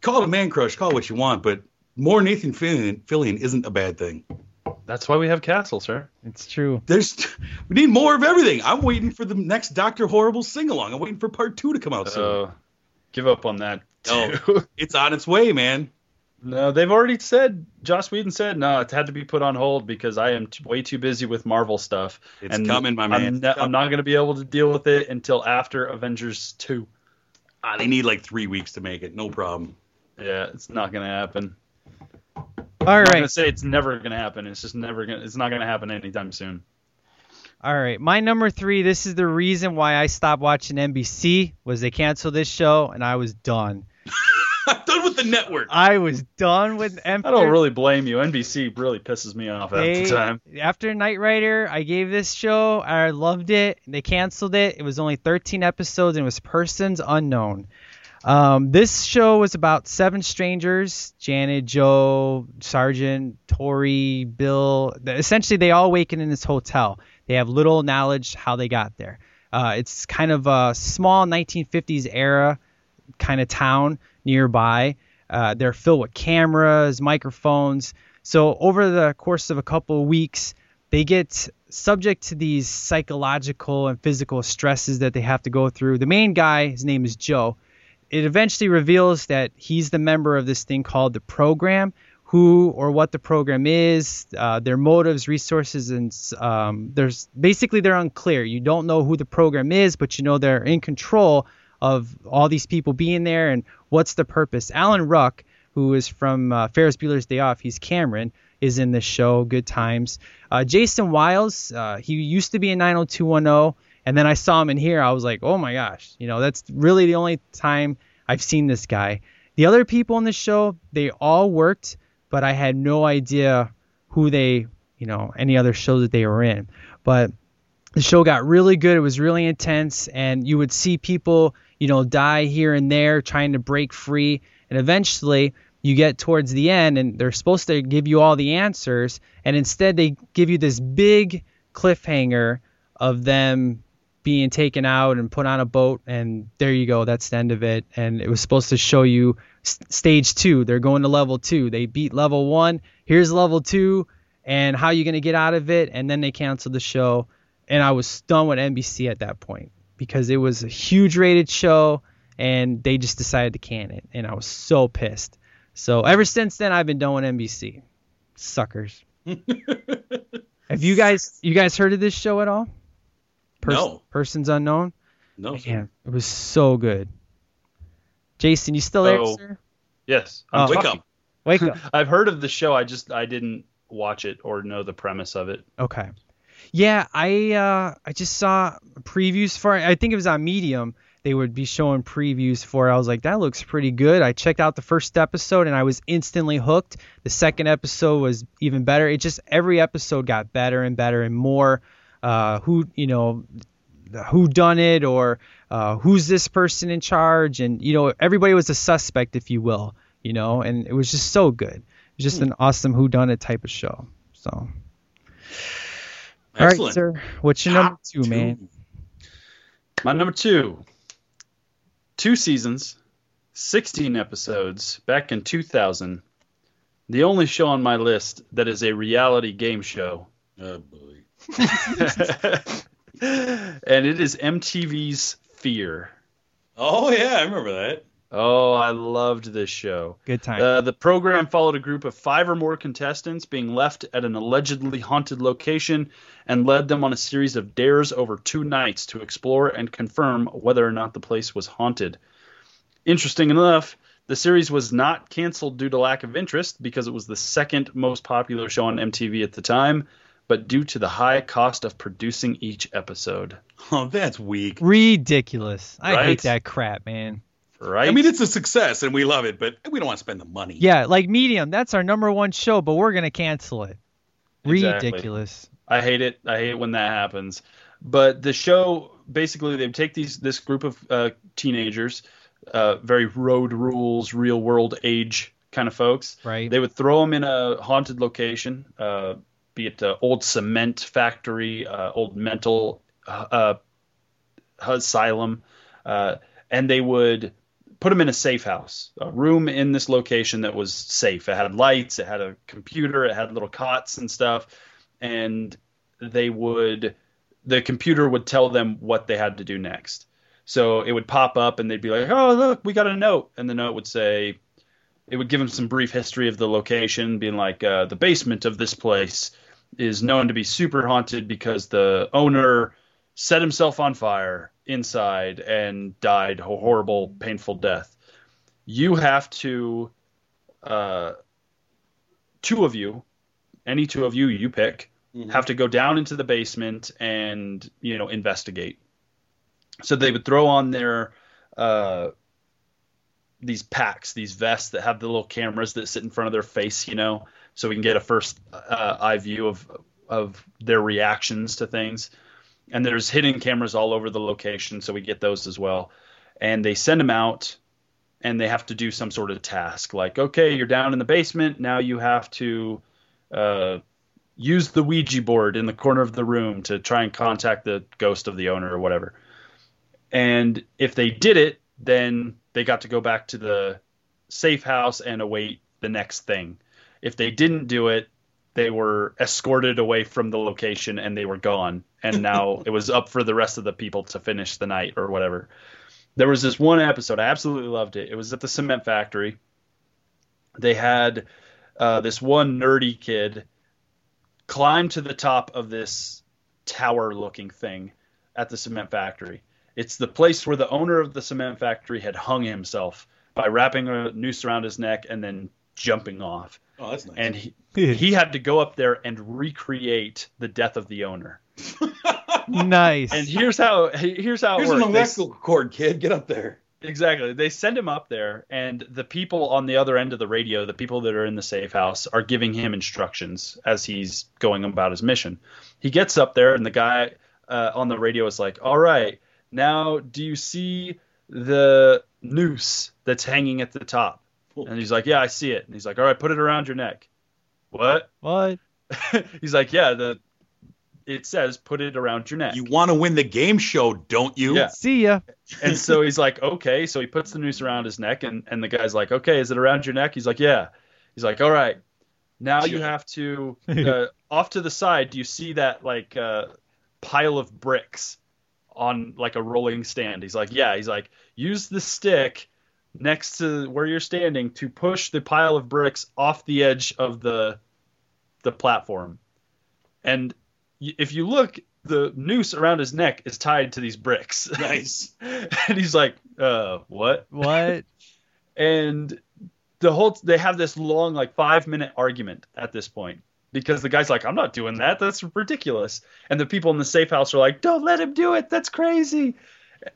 call it a man crush, call it what you want, but more Nathan Fillion, Fillion isn't a bad thing. That's why we have Castle, sir. It's true. There's we need more of everything. I'm waiting for the next Doctor Horrible sing along. I'm waiting for part two to come out soon. So give up on that. No. Too. It's on its way, man. No, they've already said. Joss Whedon said no. It had to be put on hold because I am t- way too busy with Marvel stuff. It's coming, my man. I'm, ne- I'm not going to be able to deal with it until after Avengers two. Ah, they need like three weeks to make it. No problem. Yeah, it's not going to happen. All I'm not gonna say it's never going to happen. It's just never to It's not going to happen anytime soon. All right, my number three. This is the reason why I stopped watching NBC. Was they canceled this show and I was done. I'm done with the network. I was done with. After, I don't really blame you. NBC really pisses me off they, the time. After Knight Rider, I gave this show. I loved it. They canceled it. It was only 13 episodes and it was Persons Unknown. Um, this show was about seven strangers: Janet, Joe, Sergeant, Tori, Bill. Essentially, they all awaken in this hotel. They have little knowledge how they got there. Uh, it's kind of a small 1950s era kind of town nearby. Uh, they're filled with cameras, microphones. So over the course of a couple of weeks, they get subject to these psychological and physical stresses that they have to go through. The main guy, his name is Joe. It eventually reveals that he's the member of this thing called the program. Who or what the program is, uh, their motives, resources, and um, there's basically they're unclear. You don't know who the program is, but you know they're in control of all these people being there and what's the purpose. Alan Ruck, who is from uh, Ferris Bueller's Day Off, he's Cameron, is in this show. Good times. Uh, Jason Wiles, uh, he used to be in 90210, and then I saw him in here. I was like, oh my gosh, you know, that's really the only time I've seen this guy. The other people in the show, they all worked, but I had no idea who they, you know, any other shows that they were in. But the show got really good. It was really intense, and you would see people, you know, die here and there trying to break free. And eventually, you get towards the end, and they're supposed to give you all the answers, and instead they give you this big cliffhanger of them being taken out and put on a boat, and there you go. That's the end of it. And it was supposed to show you stage two. They're going to level two. They beat level one. Here's level two, and how you gonna get out of it? And then they canceled the show and I was done with NBC at that point because it was a huge rated show and they just decided to can it and I was so pissed. So ever since then I've been done with NBC. Suckers. Have you guys you guys heard of this show at all? No. Persons Unknown. No. Man, it was so good. Jason, you still there, Oh. sir? Yes. I'm Oh. Wake up. Wake up. I've heard of the show. I just I didn't watch it or know the premise of it. Okay. Yeah, I uh I just saw previews for it. I think it was on Medium. They would be showing previews for it. I was like, that looks pretty good. I checked out the first episode and I was instantly hooked. The second episode was even better. It just every episode got better and better and more uh who, you know, who done it or uh, who's this person in charge? And you know everybody was a suspect if you will you know and it was just so good. It was just an awesome who done it type of show. So. All right sir. What's your number Top two, man? My number two, two seasons, 16 episodes, back in 2000. The only show on my list that is a reality game show. Oh boy. and it is MTV's Fear. Oh yeah, I remember that. Oh, I loved this show. good time Uh, the program followed a group of five or more contestants being left at an allegedly haunted location and led them on a series of dares over two nights to explore and confirm whether or not the place was haunted. Interesting enough, the series was not canceled due to lack of interest because it was the second most popular show on MTV at the time, but due to the high cost of producing each episode. Oh, that's weak. ridiculous i hate that crap man Right? I mean, it's a success and we love it, but we don't want to spend the money. yeah like medium that's our number one show but we're gonna cancel it Exactly. ridiculous I hate it. I hate when that happens. But the show basically they would take these this group of uh, teenagers, uh, very road rules, real world age kind of folks. right They would throw them in a haunted location, uh, be it the old cement factory, uh, old mental uh, asylum, uh, and they would put them in a safe house, a room in this location that was safe. It had lights, it had a computer, it had little cots and stuff, and they would the computer would tell them what they had to do next. So it would pop up and they'd be like, "Oh, look, we got a note," and the note would say, it would give them some brief history of the location, being like, uh, the basement of this place is known to be super haunted because the owner set himself on fire inside and died a horrible, painful death. You have to, uh, two of you, any two of you you pick, have to go down into the basement and you know investigate. So they would throw on their uh, these packs, these vests that have the little cameras that sit in front of their face, you know, so we can get a first uh, eye view of of their reactions to things. And there's hidden cameras all over the location, so we get those as well. And they send them out, and they have to do some sort of task, like, okay, you're down in the basement, now you have to uh, use the Ouija board in the corner of the room to try and contact the ghost of the owner or whatever. And if they did it, then they got to go back to the safe house and await the next thing. If they didn't do it, they were escorted away from the location and they were gone. And now it was up for the rest of the people to finish the night or whatever. There was this one episode, I absolutely loved it. It was at the cement factory. They had uh, this one nerdy kid climb to the top of this tower looking thing at the cement factory. It's the place where the owner of the cement factory had hung himself by wrapping a noose around his neck and then jumping off. Oh, that's nice. And he, he had to go up there and recreate the death of the owner. nice And here's how here's how it Here's an works. They- electrical cord, kid. Get up there. Exactly. They send him up there, and the people on the other end of the radio, the people that are in the safe house, are giving him instructions as he's going about his mission. He gets up there, and the guy uh, on the radio is like, All right, now do you see the noose that's hanging at the top? And he's like, Yeah, I see it. And he's like, All right, put it around your neck. What? what he's like, Yeah, the it says put it around your neck. You want to win the game show, don't you? Yeah. see ya And so he's like, okay. So he puts the noose around his neck, and, and the guy's like, okay, is it around your neck? He's like, yeah. He's like, all right. Now you have to, uh, off to the side, do you see that like uh, pile of bricks on like a rolling stand? He's like, yeah. He's like, use the stick next to where you're standing to push the pile of bricks off the edge of the the platform, and if you look, the noose around his neck is tied to these bricks. Nice. and he's like, "Uh, what?" What? and the whole they have this long like five minute argument at this point because the guy's like i'm not doing that that's ridiculous and the people in the safe house are like don't let him do it that's crazy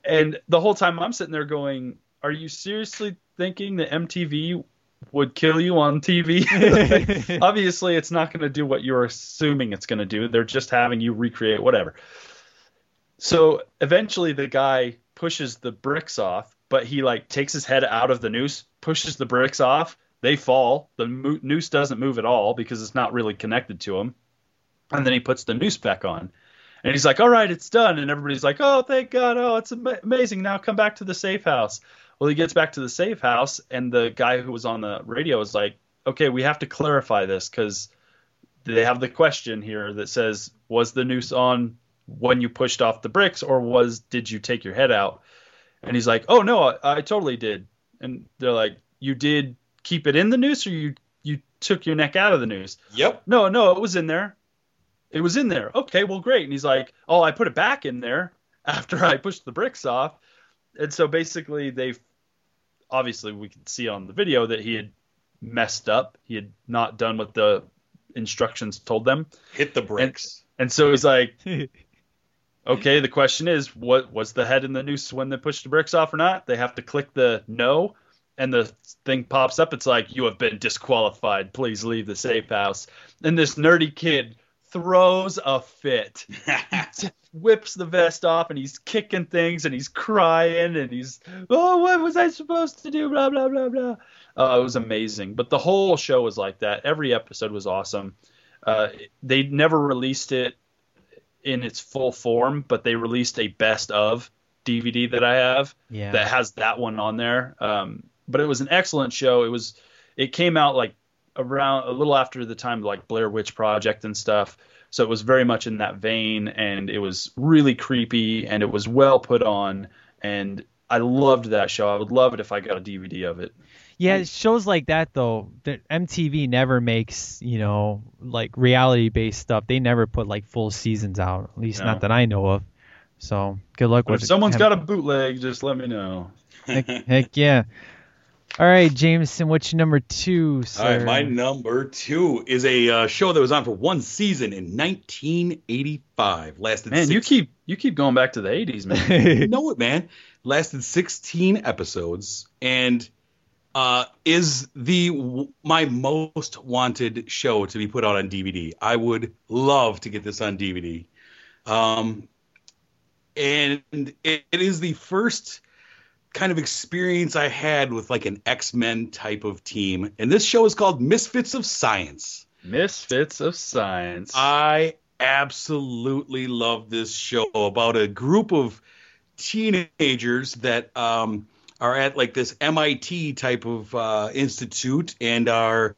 and the whole time i'm sitting there going are you seriously thinking that mtv would kill you on tv obviously it's not going to do what you're assuming it's going to do they're just having you recreate whatever so eventually the guy pushes the bricks off, but he like takes his head out of the noose, pushes the bricks off. They fall. The mo- noose doesn't move at all because it's not really connected to him. And then he puts the noose back on. And he's like, "All right, it's done." And everybody's like, "Oh, thank God! Oh, it's ama- amazing! Now come back to the safe house." Well, he gets back to the safe house, and the guy who was on the radio is like, "Okay, we have to clarify this because they have the question here that says, was the noose on when you pushed off the bricks, or was did you take your head out?" And he's like, "Oh no, I, I totally did." And they're like, "You did keep it in the noose, or you you took your neck out of the noose?" Yep. No, no, it was in there. It was in there. Okay, well, great. And he's like, "Oh, I put it back in there after I pushed the bricks off." And so basically, they obviously we could see on the video that he had messed up. He had not done what the instructions told them. Hit the bricks. And so he's like, okay, the question is, what was the head in the noose when they pushed the bricks off or not? They have to click the no, and the thing pops up. It's like, you have been disqualified. Please leave the safe house. And this nerdy kid throws a fit. Whips the vest off and he's kicking things and he's crying and he's, oh, what was I supposed to do? Blah, blah, blah, blah. Uh, it was amazing. But the whole show was like that. Every episode was awesome. Uh, they never released it in its full form, but they released a best of DVD that I have Yeah. that has that one on there. Um, but it was an excellent show. It was it came out like around a little after the time like Blair Witch Project and stuff. So it was very much in that vein, and it was really creepy, and it was well put on, and I loved that show. I would love it if I got a DVD of it. Yeah, shows like that though, that MTV never makes, you know, like reality based stuff. They never put like full seasons out, at least No. not that I know of. So good luck But with if someone's him. got a bootleg, just let me know. heck, heck yeah. All right, Jameson, what's your number two, sir? All right, my number two is a uh, show that was on for one season in 1985. Lasted Man, you keep you keep going back to the '80s, man. You know it, man. Lasted 16 episodes and uh, is the my most wanted show to be put out on DVD. I would love to get this on DVD. Um, and it, it is the first kind of experience I had with like an X Men type of team. And this show is called Misfits of Science. Misfits of Science. I absolutely love this show about a group of teenagers that um, are at like this MIT type of uh, institute and are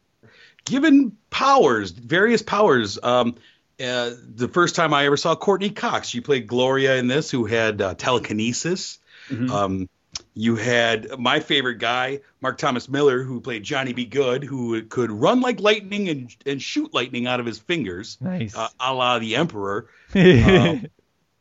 given powers, various powers. Um, uh, the first time I ever saw Courteney Cox, she played Gloria in this, who had uh, telekinesis. Mhm. Um, you had my favorite guy, Mark Thomas Miller, who played Johnny B. Good, who could run like lightning and, and shoot lightning out of his fingers, nice. uh, a la the Emperor. Um,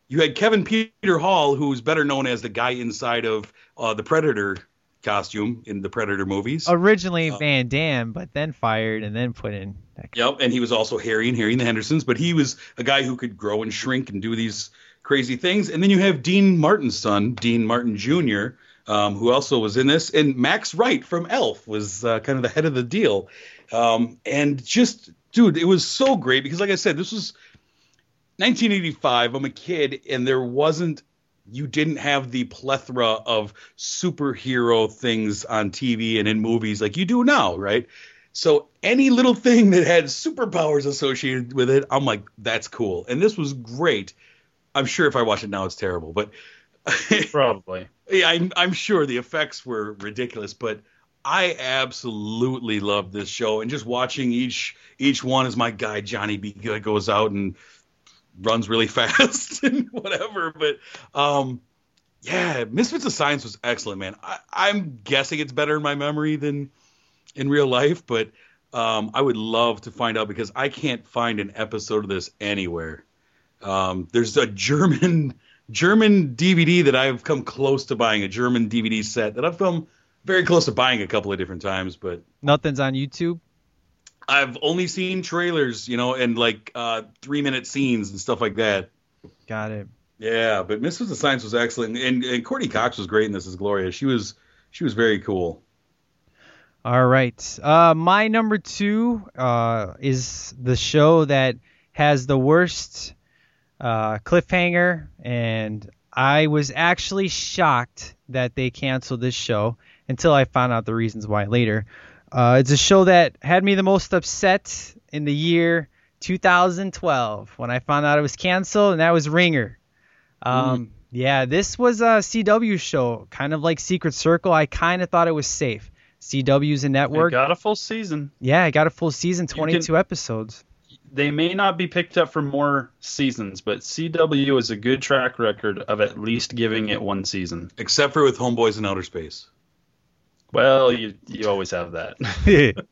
you had Kevin Peter Hall, who's better known as the guy inside of uh, the Predator costume in the Predator movies. Originally uh, Van Damme, but then fired and then put in. Yep, and he was also Harry and Harry and the Hendersons, but he was a guy who could grow and shrink and do these crazy things. And then you have Dean Martin's son, Dean Martin Jr., um, who also was in this, and Max Wright from ALF was uh, kind of the head of the deal. Um, and just, dude, it was so great because, like I said, this was 1985. I'm a kid, and there wasn't you didn't have the plethora of superhero things on TV and in movies like you do now, right? So any little thing that had superpowers associated with it, I'm like, that's cool. And this was great. I'm sure if I watch it now, it's terrible, but Probably. yeah, I'm, I'm sure the effects were ridiculous, but I absolutely love this show. And just watching each each one as my guy Johnny B. Goes out and runs really fast and whatever. But um, yeah, Misfits of Science was excellent, man. I, I'm guessing it's better in my memory than in real life, but Um, I would love to find out because I can't find an episode of this anywhere. Um, there's a German German DVD that I've come close to buying, a German DVD set that I've come very close to buying a couple of different times, but Nothing's on YouTube. I've only seen trailers, you know, and like uh, three minute scenes and stuff like that. Got it. Yeah, but Mistress of Science was excellent, and and Courteney Cox was great in this as Gloria. She was she was very cool. All right. Uh, my number two uh, is the show that has the worst uh, cliffhanger, and I was actually shocked that they canceled this show until I found out the reasons why later. Uh, it's a show that had me the most upset in the year 2012 when I found out it was canceled, and that was Ringer. Um, Yeah, this was a CW show, kind of like Secret Circle. I kind of thought it was safe. CW's a It network. got a full season. yeah, I got a full season, can- 22 episodes. They may not be picked up for more seasons, but CW is a good track record of at least giving it one season. Except for with Homeboys in Outer Space. Well, you you always have that.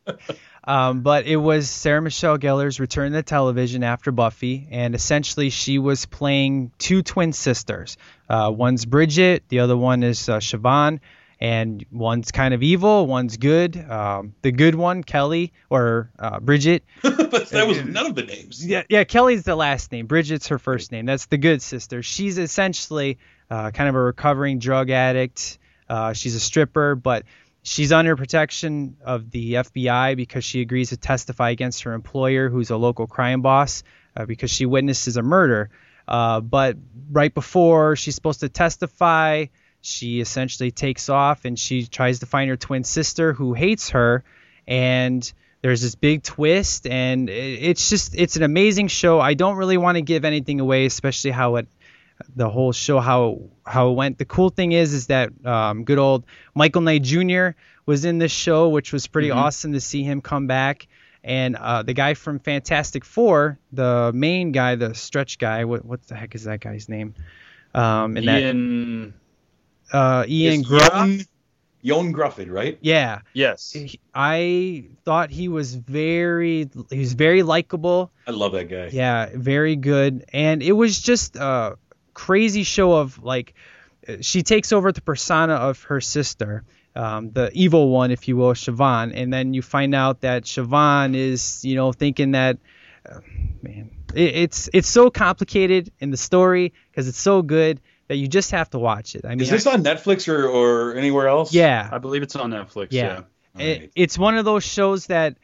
um, but it was Sarah Michelle Gellar's return to television after Buffy, and essentially she was playing two twin sisters. Uh, one's Bridget, the other one is uh, Siobhan, and one's kind of evil, one's good. Um, the good one, Kelly or uh, Bridget, but that was none of the names. yeah, yeah, Kelly's the last name. Bridget's her first name. That's the good sister. She's essentially uh, kind of a recovering drug addict. Uh, she's a stripper, but she's under protection of the FBI because she agrees to testify against her employer, who's a local crime boss, uh, because she witnesses a murder. Uh, but right before she's supposed to testify, she essentially takes off and she tries to find her twin sister who hates her. And there's this big twist, and it's just it's an amazing show. I don't really want to give anything away, especially how it the whole show how how it went. The cool thing is is that um, good old Michael Knight Jr. was in this show, which was pretty awesome to see him come back. And uh, the guy from Fantastic Four, the main guy, the stretch guy, what what the heck is that guy's name? Um, and Ian, that uh, Ian It's Groff. Jon, Jon Gruffudd, right? Yeah, yes, he- I thought he was very he was very likable. I love that guy. Yeah, very good. And it was just a crazy show of like she takes over the persona of her sister, um, the evil one, if you will, Siobhan, and then you find out that Siobhan is, you know, thinking that, uh, man, it, it's it's so complicated in the story because it's so good that you just have to watch it. I mean, Is this on Netflix or, or anywhere else? yeah, I believe it's on Netflix. Yeah. Yeah. It, Alright. it's one of those shows that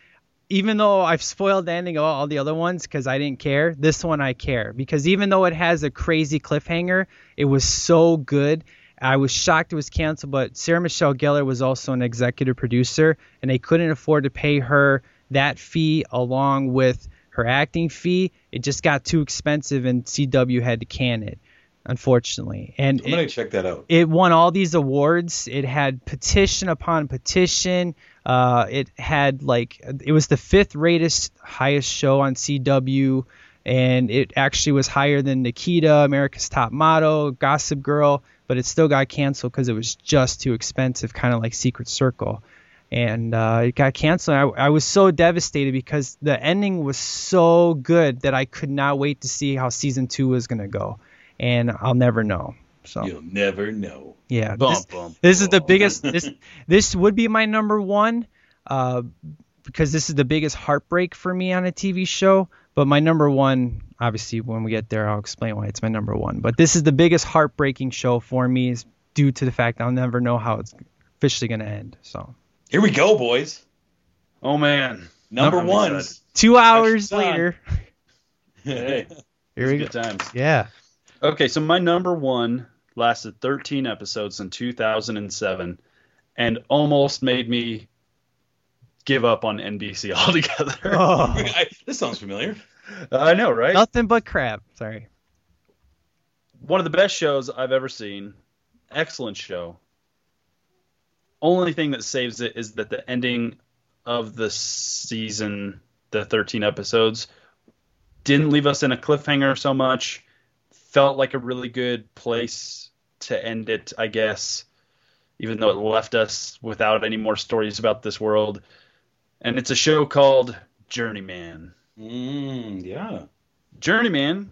even though I've spoiled the ending of all the other ones because I didn't care, this one I care because even though it has a crazy cliffhanger, it was so good. I was shocked it was canceled, but Sarah Michelle Gellar was also an executive producer, and they couldn't afford to pay her that fee along with her acting fee. It just got too expensive, and CW had to can it, unfortunately. And I'm gonna it- check that out. it won all these awards. It had petition upon petition. Uh, it had like it was the fifth rated highest show on CW, and it actually was higher than Nikita, America's Top Model, Gossip Girl, but it still got canceled because it was just too expensive, kind of like Secret Circle. And uh, it got canceled. I, I was so devastated because the ending was so good that I could not wait to see how season two was gonna go, and I'll never know. So. You'll never know. Yeah, Bum, this, bum, this is the biggest. This this would be my number one, uh, because this is the biggest heartbreak for me on a TV show. But my number one, obviously, when we get there, I'll explain why it's my number one. But this is the biggest heartbreaking show for me, is due to the fact I'll never know how it's officially gonna end. So Here we go, boys. Oh man. Number I'm one. two hours later, Hey, here we go. good times. Yeah. Okay, so my number one lasted 13 episodes in 2007 and almost made me give up on NBC altogether. Oh, I, this sounds familiar. I know, right? nothing but crap. Sorry. One of the best shows I've ever seen. Excellent show. Only thing that saves it is that the ending of the season, the 13 episodes, didn't leave us in a cliffhanger so much. Felt like a really good place to end it, I guess, even though it left us without any more stories about this world. and it's a show called Journeyman. Mm, yeah. Journeyman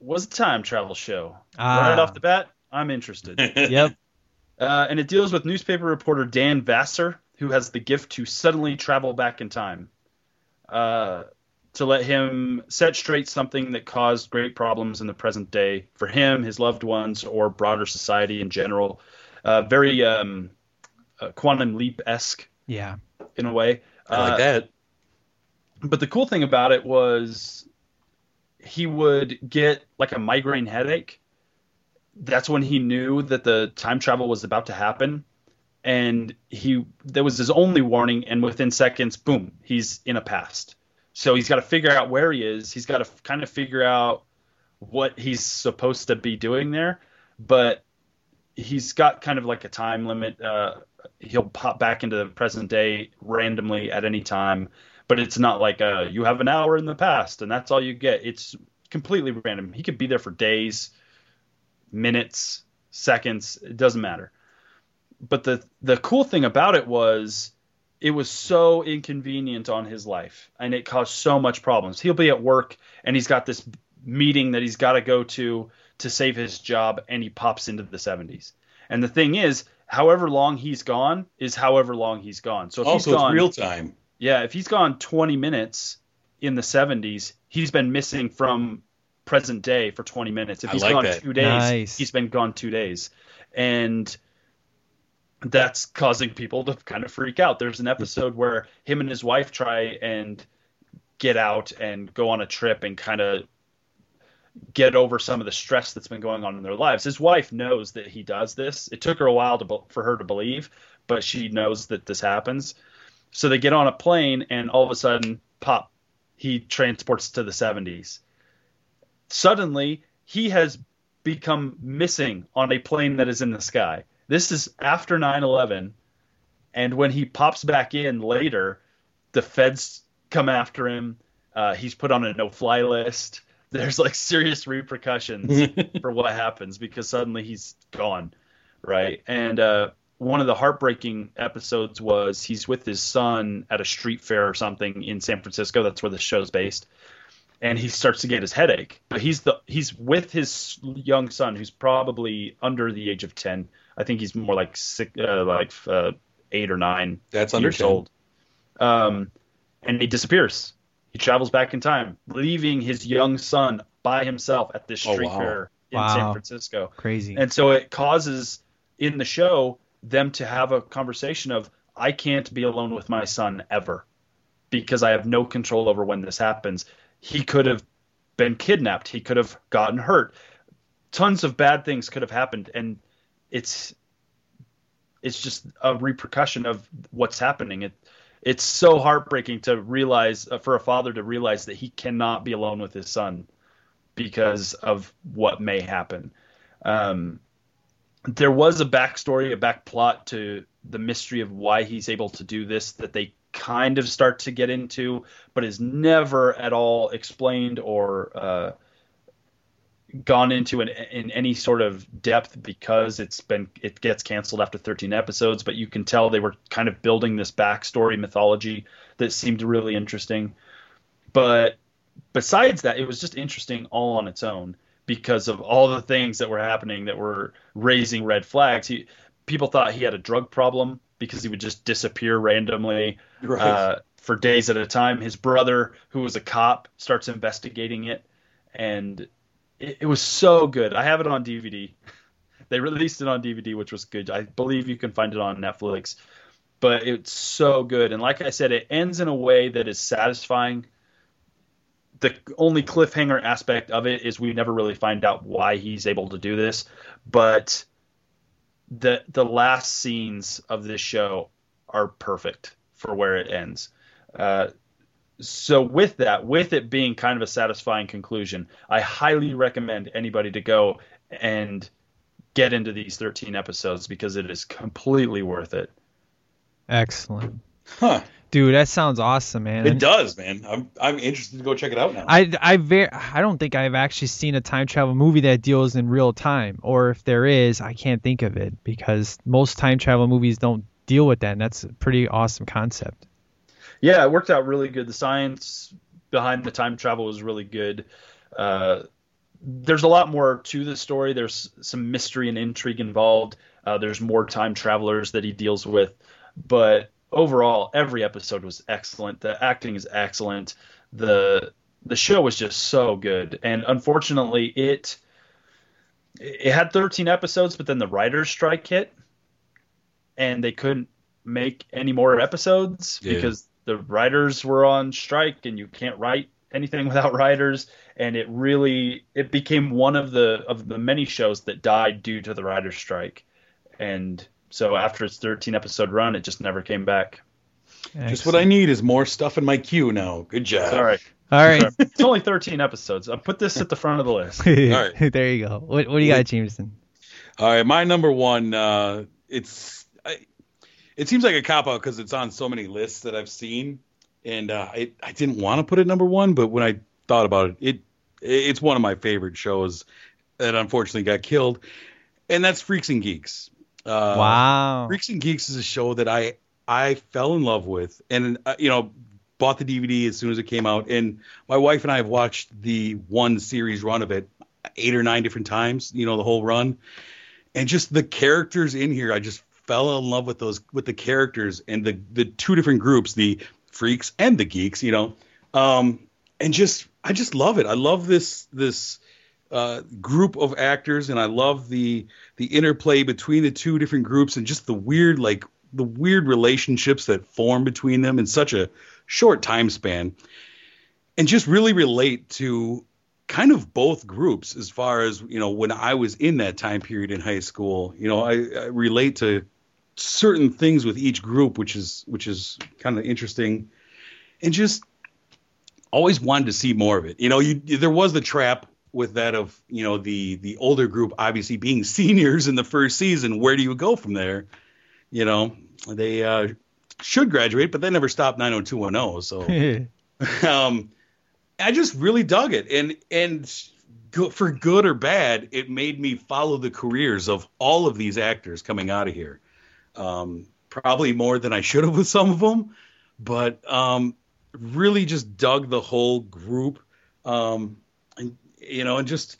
was a time travel show. Ah. Right off the bat, I'm interested. Yep. Uh, and it deals with newspaper reporter Dan Vasser, who has the gift to suddenly travel back in time uh, to let him set straight something that caused great problems in the present day for him, his loved ones, or broader society in general. Uh, very um, uh, quantum leap esque Yeah. in a way. I like Uh, that. but the cool thing about it was he would get like a migraine headache. That's when he knew that the time travel was about to happen. And he that was his only warning, and within seconds, boom, he's in a past. So he's got to figure out where he is. He's got to kind of figure out what he's supposed to be doing there. But he's got kind of like a time limit. Uh, he'll pop back into the present day randomly at any time but it's not like uh, you have an hour in the past and that's all you get. It's completely random. He could be there for days, minutes, seconds. It doesn't matter. But the the cool thing about it was it was so inconvenient on his life and it caused so much problems. He'll be at work and he's got this meeting that he's got to go to to save his job and he pops into the 70s. And the thing is, however long he's gone is however long he's gone. So if Also, he's gone, it's real time. yeah, if he's gone 20 minutes in the 70s, he's been missing from present day for 20 minutes. If I he's like gone that. two days, Nice. he's been gone two days. And that's causing people to kind of freak out. There's an mm-hmm. episode where him and his wife try and get out and go on a trip and kind of get over some of the stress that's been going on in their lives. His wife knows that he does this. It took her a while to for her to believe, but she knows that this happens. So they get on a plane and all of a sudden, pop, he transports to the 70s. Suddenly, he has become missing on a plane that is in the sky. This is after 9 11. And when he pops back in later, the feds come after him. Uh, he's put on a no fly list. There's like serious repercussions for what happens because suddenly he's gone. Right. And uh, one of the heartbreaking episodes was he's with his son at a street fair or something in San Francisco. That's where the show's based. And he starts to get his headache, but he's the he's with his young son, who's probably under the age of ten. I think he's more like six, uh, like uh, eight or nine. That's under years old. Um, and he disappears. He travels back in time, leaving his young son by himself at this Oh, street wow. fair in Wow. San Francisco. Crazy. And so it causes in the show them to have a conversation of I can't be alone with my son ever because I have no control over when this happens. He could have been kidnapped, he could have gotten hurt. Tons of bad things could have happened and it's it's just a repercussion of what's happening. It it's so heartbreaking to realize uh, for a father to realize that he cannot be alone with his son because of what may happen. Um, there was a backstory, a back plot to the mystery of why he's able to do this that they kind of start to get into, but is never at all explained or uh, gone into in, in any sort of depth because it's been it gets canceled after 13 episodes. But you can tell they were kind of building this backstory mythology that seemed really interesting. But besides that, it was just interesting all on its own because of all the things that were happening that were raising red flags. He people thought he had a drug problem because he would just disappear randomly Right. uh, for days at a time. His brother, who was a cop, starts investigating it, and it, it was so good. I have it on DVD. They released it on DVD, which was good. I believe you can find it on Netflix, but it's so good. And like I said, it ends in a way that is satisfying. The only cliffhanger aspect of it is we never really find out why he's able to do this, but the the last scenes of this show are perfect for where it ends. Uh, so with that, with it being kind of a satisfying conclusion, I highly recommend anybody to go and get into these 13 episodes because it is completely worth it. Excellent. Huh. Dude, that sounds awesome, man. It does, man. I'm I'm interested to go check it out now. I I ver- I don't think I've actually seen a time travel movie that deals in real time, or if there is, I can't think of it because most time travel movies don't deal with that, and that's a pretty awesome concept. Yeah, it worked out really good. The science behind the time travel was really good. Uh, there's a lot more to the story. There's some mystery and intrigue involved. Uh, there's more time travelers that he deals with, but overall, every episode was excellent. The acting is excellent. the The show was just so good, and unfortunately, it it had 13 episodes, but then the writers' strike hit, and they couldn't make any more episodes Yeah. because the writers were on strike, and you can't write anything without writers. And it really it became one of the of the many shows that died due to the writers' strike, and so after its 13 episode run, it just never came back. Just what I need is more stuff in my queue now. Good job. Sorry. All right. Sorry. It's only 13 episodes. I put this at the front of the list. right. there you go. What, what do you got, Jameson? All right, my number one. Uh, it's I, it seems like a cop out because it's on so many lists that I've seen, and uh, I I didn't want to put it number one, but when I thought about it, it it's one of my favorite shows that unfortunately got killed, and that's Freaks and Geeks. Uh, wow. Freaks and Geeks is a show that I I fell in love with, and uh, you know bought the DVD as soon as it came out, and my wife and I have watched the one series run of it eight or nine different times. You know the whole run, and just the characters in here, I just fell in love with those with the characters and the the two different groups, the freaks and the geeks. You know, um, and just I just love it. I love this this uh, group of actors, and I love the the interplay between the two different groups, and just the weird like the weird relationships that form between them in such a short time span, and just really relate to kind of both groups as far as you know when I was in that time period in high school. You know, I, I relate to certain things with each group, which is which is kind of interesting, and just always wanted to see more of it. You know, you there was the trap with that of you know the the older group obviously being seniors in the first season. Where do you go from there? You know, they uh, should graduate, but they never stopped 90210. So um, I just really dug it, and and for good or bad, it made me follow the careers of all of these actors coming out of here. Um, probably more than I should have with some of them, but um, really just dug the whole group. Um, and you know, and just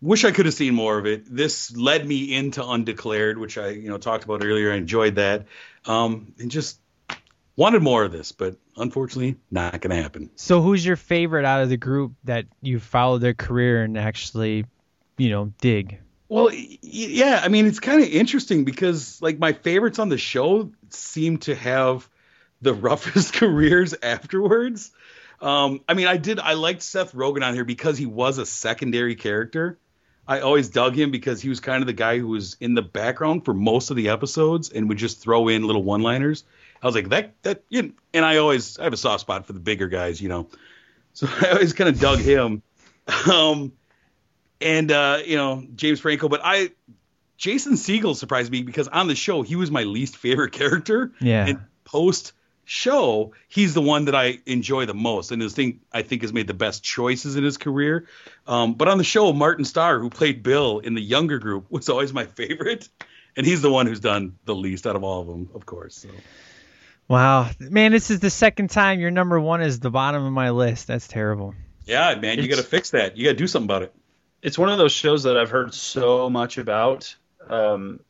wish I could have seen more of it. This led me into Undeclared, which I you know talked about earlier. I enjoyed that, um, and just wanted more of this, but unfortunately, not going to happen. So who's your favorite out of the group that you followed their career and actually, you know, dig? Well, yeah, I mean, it's kind of interesting because like my favorites on the show seem to have the roughest careers afterwards. Um, I mean, I did I liked Seth Rogen on here because he was a secondary character. I always dug him because he was kind of the guy who was in the background for most of the episodes and would just throw in little one-liners. I was like that that you know, and I always I have a soft spot for the bigger guys, you know. So I always kind of dug him. Um, and uh, you know James Franco, but I Jason Segel surprised me because on the show he was my least favorite character. Yeah. And post show, he's the one that I enjoy the most, and his thing I think has made the best choices in his career. Um, but on the show, Martin Starr, who played Bill in the younger group, was always my favorite, and he's the one who's done the least out of all of them, of course. So. Wow, man, this is the second time your number one is the bottom of my list. That's terrible. Yeah, man, you got to fix that. You got to do something about it. It's one of those shows that I've heard so much about um,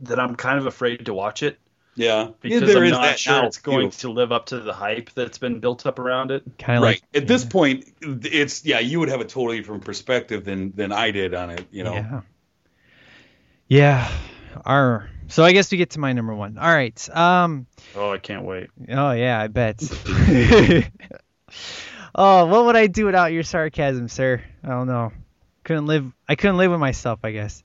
that I'm kind of afraid to watch it Yeah, because yeah, there I'm is not that sure now, it's going too. to live up to the hype that's been built up around it. Kind of right like at this point it's yeah you would have a totally different perspective than than i did on it you know Yeah. Yeah. Our, so I guess we get to my number one. All right. Um. Oh, I can't wait. Oh yeah, I bet. oh, what would I do without your sarcasm, sir? I don't know. Couldn't live. I couldn't live with myself, I guess.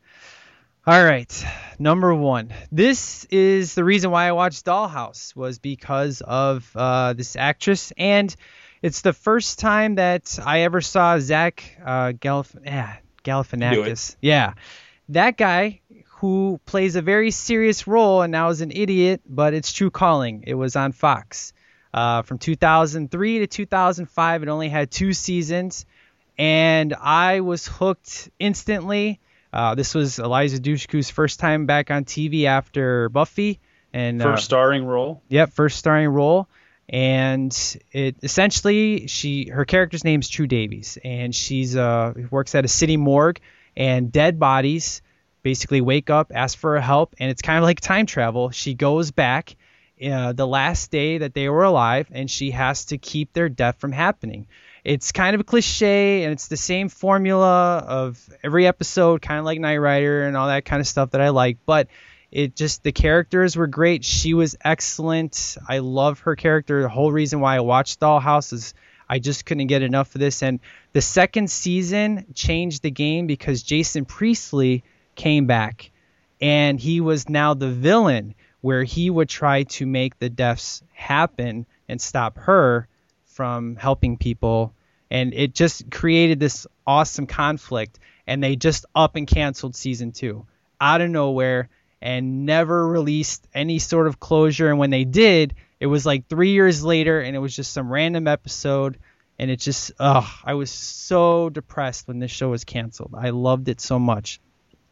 All right, number one. This is the reason why I watched Dollhouse was because of uh, this actress, and it's the first time that I ever saw Zach uh, Galif- yeah, Galifianakis. Yeah, that guy who plays a very serious role and now is an idiot, but it's True Calling. It was on Fox. Uh, from 2003 to 2005, it only had two seasons, and I was hooked instantly. Uh, this was Eliza Dushku's first time back on TV after Buffy, and uh, First starring role. Yep, first starring role. and it essentially she her character's name's Tru Davies, and she's uh works at a city morgue, and dead bodies basically wake up, ask for her help, and it's kind of like time travel. She goes back uh, the last day that they were alive, and she has to keep their death from happening. It's kind of a cliche, and it's the same formula of every episode, kind of like Knight Rider and all that kind of stuff that I like, but it just the characters were great. She was excellent. I love her character. The whole reason why I watched Dollhouse is I just couldn't get enough of this. And the second season changed the game because Jason Priestley came back and he was now the villain where he would try to make the deaths happen and stop her from helping people and it just created this awesome conflict and they just up and canceled season 2 out of nowhere and never released any sort of closure and when they did it was like 3 years later and it was just some random episode and it just ugh I was so depressed when this show was canceled. I loved it so much.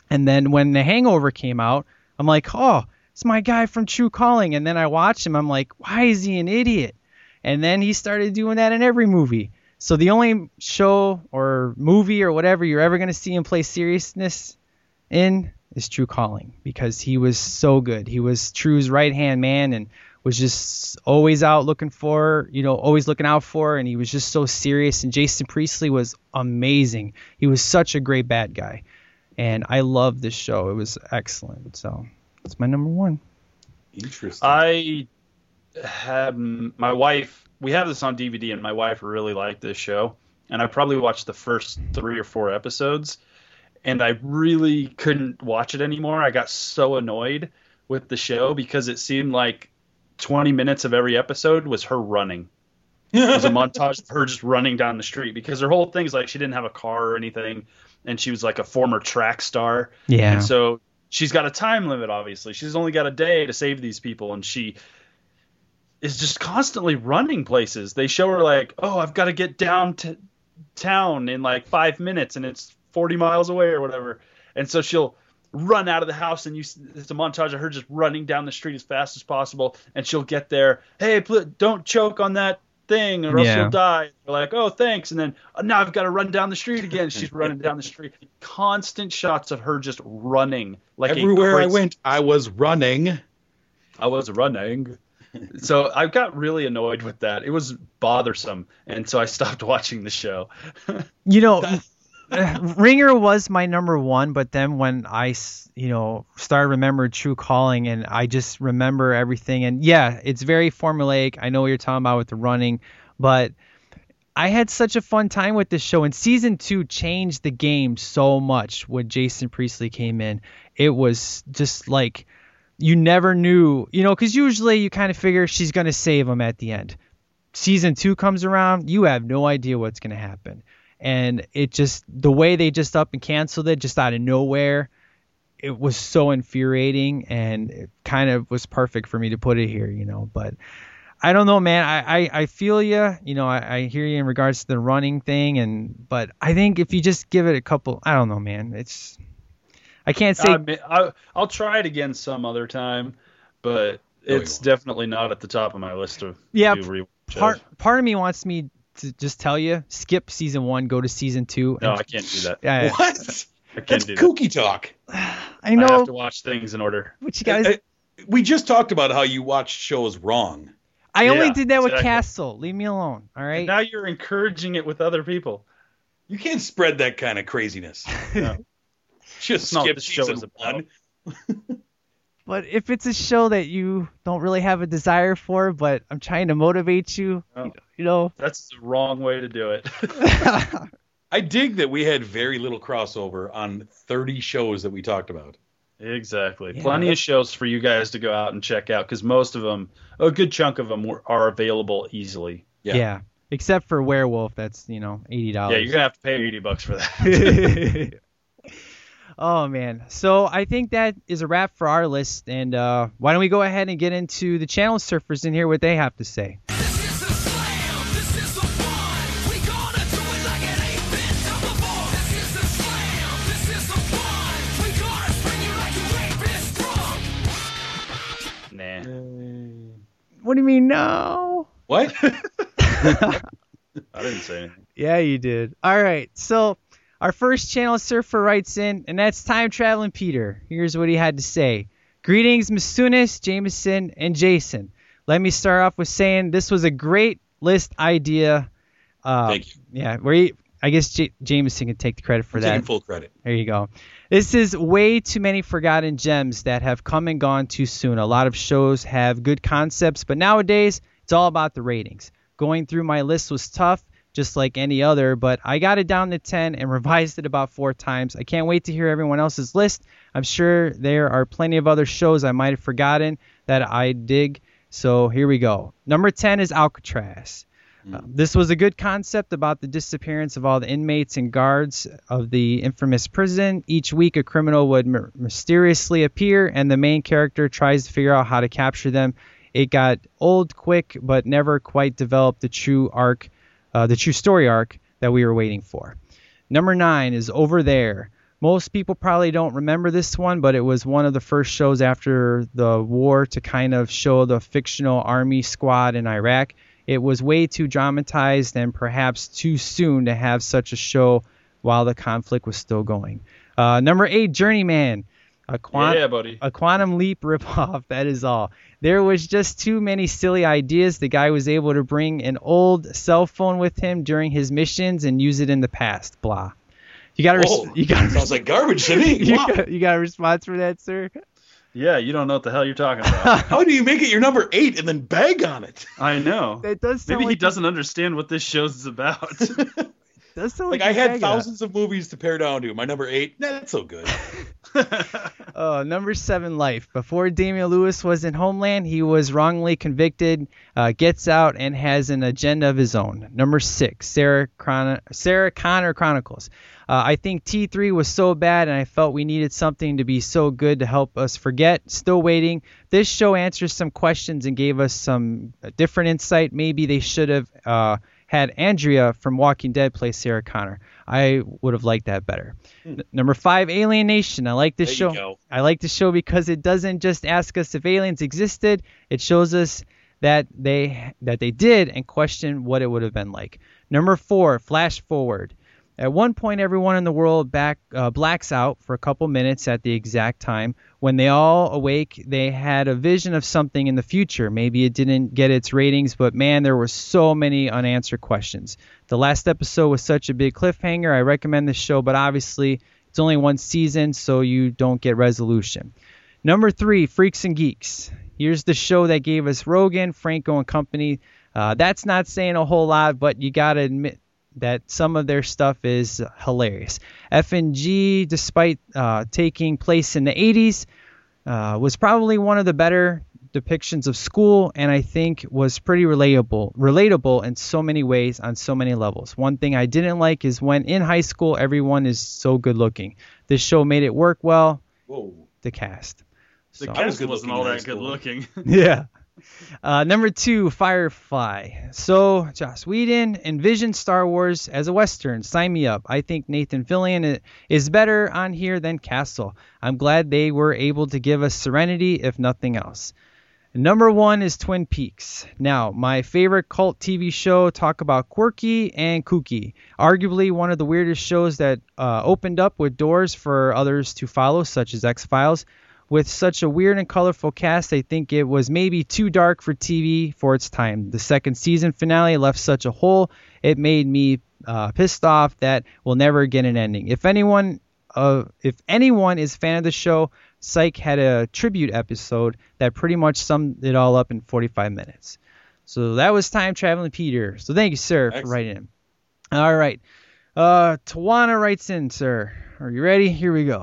And then when The Hangover came out, I'm like, oh, it's my guy from True Calling. And then I watched him. I'm like, why is he an idiot? And then he started doing that in every movie. So the only show or movie or whatever you're ever going to see him play seriousness in is True Calling because he was so good. He was Tru's right hand man and was just always out looking for, you know, always looking out for, and he was just so serious. And Jason Priestley was amazing. He was such a great bad guy and I love this show. It was excellent. So it's my number one. Interesting. I had my wife. We have this on DVD, and my wife really liked this show. And I probably watched the first three or four episodes, and I really couldn't watch it anymore. I got so annoyed with the show because it seemed like 20 minutes of every episode was her running. it was a montage of her just running down the street because her whole thing is like she didn't have a car or anything and she was like a former track star. Yeah. And so she's got a time limit, obviously. She's only got a day to save these people, and she is just constantly running places. They show her like, oh, I've got to get down to town in like five minutes, and it's 40 miles away or whatever. And so she'll run out of the house, and you it's a montage of her just running down the street as fast as possible, and she'll get there. Hey, pl- don't choke on that thing or else Yeah. you'll die. They're like, oh, thanks. And then oh, now I've got to run down the street again. She's running down the street. Constant shots of her just running. Like Everywhere I went, I was running. I was running. So I got really annoyed with that. It was bothersome. And so I stopped watching the show. You know, Ringer was my number one, but then when I, you know, started remembering True Calling, and I just remember everything. And yeah, it's very formulaic. I know what you're talking about with the running, but I had such a fun time with this show. And season two changed the game so much when Jason Priestley came in. It was just like you never knew, you know, because usually you kind of figure she's going to save him at the end. Season two comes around, you have no idea what's going to happen. And it just, the way they just up and canceled it just out of nowhere, it was so infuriating and it kind of was perfect for me to put it here, you know. But I don't know, man. I, I, I feel you. You know, I, I hear you in regards to the running thing, and but I think if you just give it a couple, I don't know, man. It's I can't say I mean, I, I'll try it again some other time, but No, it's definitely not at the top of my list of Yeah, to part of. part of me wants me to just tell you skip season one, go to season two. No, and- I can't do that. Yeah, What? I can't That's do that. kooky talk. I I know, have to watch things in order. Which you guys. I- we just talked about how you watch shows wrong. I only Yeah, did that with exactly. Castle. Leave me alone. All right. Now you're encouraging it with other people. You can't spread that kind of craziness. No. Just It's skip what the show season one. But if it's a show that you don't really have a desire for, but I'm trying to motivate you, oh. No. you know. That's the wrong way to do it. I dig that we had very little crossover on 30 shows that we talked about. exactly. Yeah. Plenty of shows for you guys to go out and check out because most of them, a good chunk of them, were, are available easily. Yeah. yeah. Except for Werewolf, that's you know eighty dollars. Yeah, you're gonna have to pay eighty bucks for that. Oh man. So I think that is a wrap for our list. And uh, why don't we go ahead and get into the channel surfers and hear what they have to say? nah. What do you mean no? What? I didn't say anything. Yeah, you did. All right. So our first channel surfer writes in, and that's time traveling Peter. Here's what he had to say. Greetings, Masunis, Jameson, and Jason. Let me start off with saying this was a great list idea. Uh, Thank you. Yeah, where he, I guess J- Jameson can take the credit for I'm that. taking full credit. There you go. This is way too many forgotten gems that have come and gone too soon. A lot of shows have good concepts, but nowadays it's all about the ratings. Going through my list was tough, just like any other, but I got it down to 10 and revised it about four times. I can't wait to hear everyone else's list. I'm sure there are plenty of other shows I might have forgotten that I dig. So here we go. Number 10 is Alcatraz. Uh, this was a good concept about the disappearance of all the inmates and guards of the infamous prison. Each week, a criminal would m- mysteriously appear, and the main character tries to figure out how to capture them. It got old quick, but never quite developed the true arc, uh, the true story arc that we were waiting for. Number nine is Over There. Most people probably don't remember this one, but it was one of the first shows after the war to kind of show the fictional army squad in Iraq. It was way too dramatized and perhaps too soon to have such a show while the conflict was still going. Uh, number eight, Journeyman. A, Yeah, buddy. a quantum leap ripoff, that is all. There was just too many silly ideas. The guy was able to bring an old cell phone with him during his missions and use it in the past. Blah. You got a Whoa, res- you got a sounds like garbage to me. you, Wow. got, you got a response for that, sir? Yeah, you don't know what the hell you're talking about. How do you make it your number eight and then bag on it? I know. That does Maybe he like doesn't understand what this show's is about. does sound Like like I had thousands of movies to pare down to. My number eight, that's so good. Uh, number seven, Life. Before Damian Lewis was in Homeland, he was wrongly convicted, uh, gets out, and has an agenda of his own. Number six, Sarah, Chron- Sarah Connor Chronicles. Uh, I think T3 was so bad, and I felt we needed something to be so good to help us forget. Still waiting. This show answers some questions and gave us some uh, different insight. Maybe they should have uh, had Andrea from Walking Dead play Sarah Connor. I would have liked that better. Hmm. N- number five, Alien Nation. I like this There show. I like this show because it doesn't just ask us if aliens existed. It shows us that they that they did and question what it would have been like. Number four, flash forward. At one point, everyone in the world back uh, blacks out for a couple minutes at the exact time. When they all awake, they had a vision of something in the future. Maybe it didn't get its ratings, but man, there were so many unanswered questions. The last episode was such a big cliffhanger. I recommend this show, but obviously it's only one season, so you don't get resolution. Number three, Freaks and Geeks. Here's the show that gave us Rogen, Franco, and company. Uh, that's not saying a whole lot, but you gotta admit that some of their stuff is hilarious. FNG, despite uh, taking place in the 80s, uh, was probably one of the better depictions of school, and I think was pretty relatable, relatable in so many ways on so many levels. One thing I didn't like is when in high school everyone is so good looking. This show made it work well. Whoa. The cast. the So- cast wasn't all that good looking. yeah. Uh, number two, Firefly. So, Joss Whedon envisioned Star Wars as a Western. Sign me up. I think Nathan Fillion is better on here than Castle. I'm glad they were able to give us Serenity, if nothing else. Number one is Twin Peaks. Now, my favorite cult TV show, talk about quirky and kooky. Arguably one of the weirdest shows that uh, opened up with doors for others to follow, such as X Files. With such a weird and colorful cast, I think it was maybe too dark for TV for its time. The second season finale left such a hole, it made me uh, pissed off that we'll never get an ending. If anyone, uh, if anyone is a fan of the show, Psych had a tribute episode that pretty much summed it all up in 45 minutes. So that was time traveling Peter. So thank you, sir, for writing in. All right. Uh, Tawana writes in, sir. Are you ready? Here we go.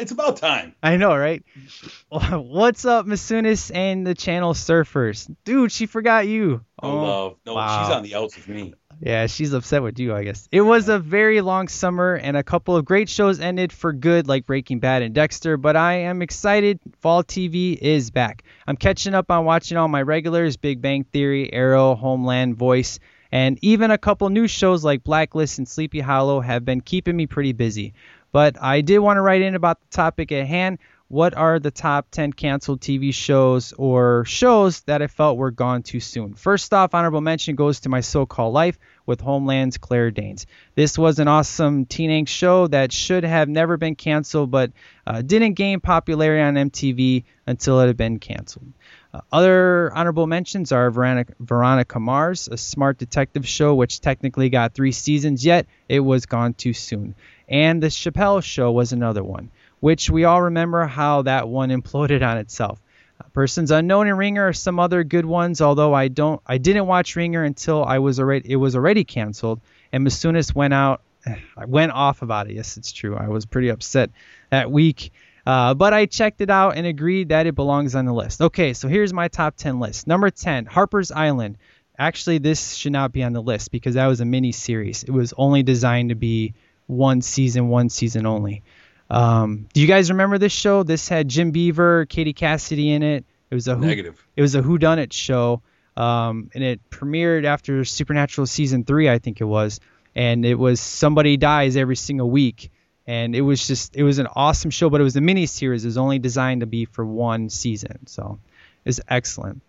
It's about- time. I know, right? What's up, Masunis and the channel surfers? Dude, she forgot you. No Oh, love. No, wow. she's on the outs with me. Yeah, she's upset with you, I guess. It was a very long summer, and a couple of great shows ended for good, like Breaking Bad and Dexter, but I am excited. Fall TV is back. I'm catching up on watching all my regulars Big Bang Theory, Arrow, Homeland, Voice, and even a couple new shows like Blacklist and Sleepy Hollow have been keeping me pretty busy. But I did want to write in about the topic at hand. what are the top 10 canceled TV shows or shows that I felt were gone too soon? First off, honorable mention goes to My So Called Life with Homeland's Claire Danes. This was an awesome teen angst show that should have never been canceled, but uh, didn't gain popularity on MTV until it had been canceled. Uh, other honorable mentions are Veronica, Veronica Mars, a smart detective show which technically got three seasons, yet it was gone too soon. And The Chappelle Show was another one which we all remember how that one imploded on itself. Uh, Persons Unknown and Ringer are some other good ones, although I don't I didn't watch Ringer until I was already it was already canceled and Masunis went out I went off about it. Yes, it's true. I was pretty upset that week. Uh, but I checked it out and agreed that it belongs on the list. Okay, so here's my top 10 list. Number 10, Harper's Island. Actually, this should not be on the list because that was a mini series. It was only designed to be one season, one season only. Um, do you guys remember this show? This had Jim Beaver, Katie Cassidy in it. It was a who, Negative. It was a Who Done It show, um, and it premiered after Supernatural season three, I think it was. And it was somebody dies every single week, and it was just it was an awesome show. But it was a mini series. It was only designed to be for one season, so it's excellent.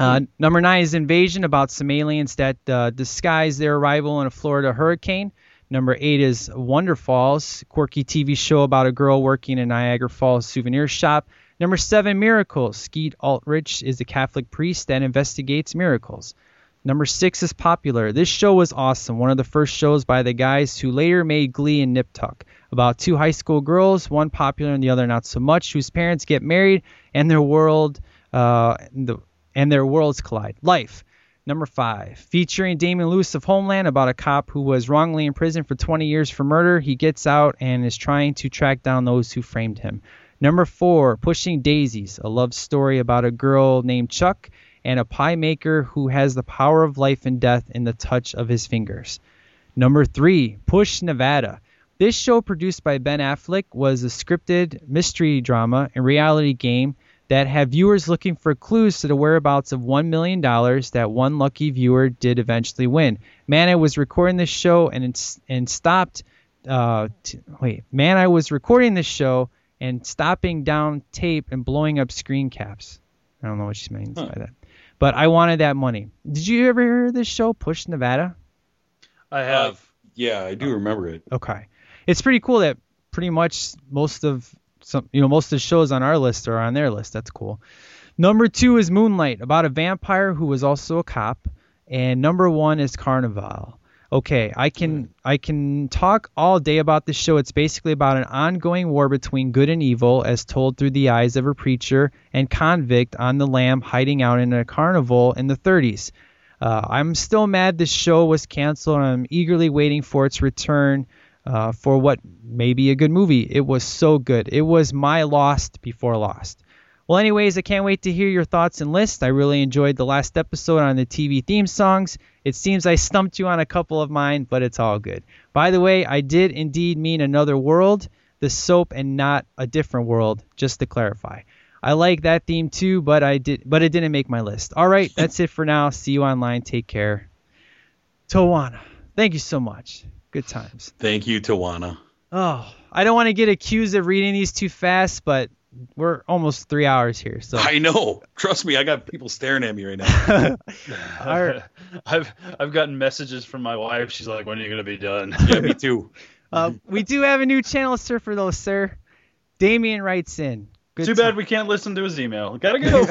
Uh, number nine is Invasion, about some aliens that uh, disguise their arrival in a Florida hurricane. Number eight is Wonderfalls, quirky TV show about a girl working in a Niagara Falls souvenir shop. Number seven, Miracles. Skeet Ulrich is a Catholic priest that investigates miracles. Number six is Popular. This show was awesome. One of the first shows by the guys who later made Glee and Nip Tuck. About two high school girls, one popular and the other not so much, whose parents get married and their world uh, the, and their worlds collide. Life. Number five, featuring Damon Lewis of Homeland about a cop who was wrongly imprisoned for 20 years for murder. He gets out and is trying to track down those who framed him. Number four, Pushing Daisies, a love story about a girl named Chuck and a pie maker who has the power of life and death in the touch of his fingers. Number three, Push Nevada. This show, produced by Ben Affleck, was a scripted mystery drama and reality game that had viewers looking for clues to the whereabouts of $1 million that one lucky viewer did eventually win. Mana was recording this show and, and stopped. Uh, t- wait, Mana was recording this show and stopping down tape and blowing up screen caps. I don't know what she means Huh. by that. But I wanted that money. Did you ever hear this show, Push Nevada? I uh, have. Yeah, I do remember it. Okay. It's pretty cool that pretty much most of some you know most of the shows on our list are on their list. That's cool. Number two is Moonlight, about a vampire who was also a cop, and number one is Carnival. Okay, I can I can talk all day about this show. It's basically about an ongoing war between good and evil, as told through the eyes of a preacher and convict on the lam hiding out in a carnival in the 30s. Uh, I'm still mad this show was canceled, and I'm eagerly waiting for its return uh, for what may be a good movie. It was so good. It was my Lost before Lost. Well, anyways, I can't wait to hear your thoughts and list. I really enjoyed the last episode on the TV theme songs. It seems I stumped you on a couple of mine, but it's all good. By the way, I did indeed mean another world, the soap, and not a different world, just to clarify. I like that theme too, but I did, but it didn't make my list. All right, that's it for now. See you online. Take care. Tawana, thank you so much. Good times. Thank you, Tawana. Oh, I don't want to get accused of reading these too fast, but we're almost three hours here. So I know. Trust me, I got people staring at me right now. Our- I've I've gotten messages from my wife. She's like, "When are you gonna be done?" yeah, me too. uh, we do have a new channel, sir, for those, sir. Damien writes in. Good Too ti- bad we can't listen to his email. Gotta go.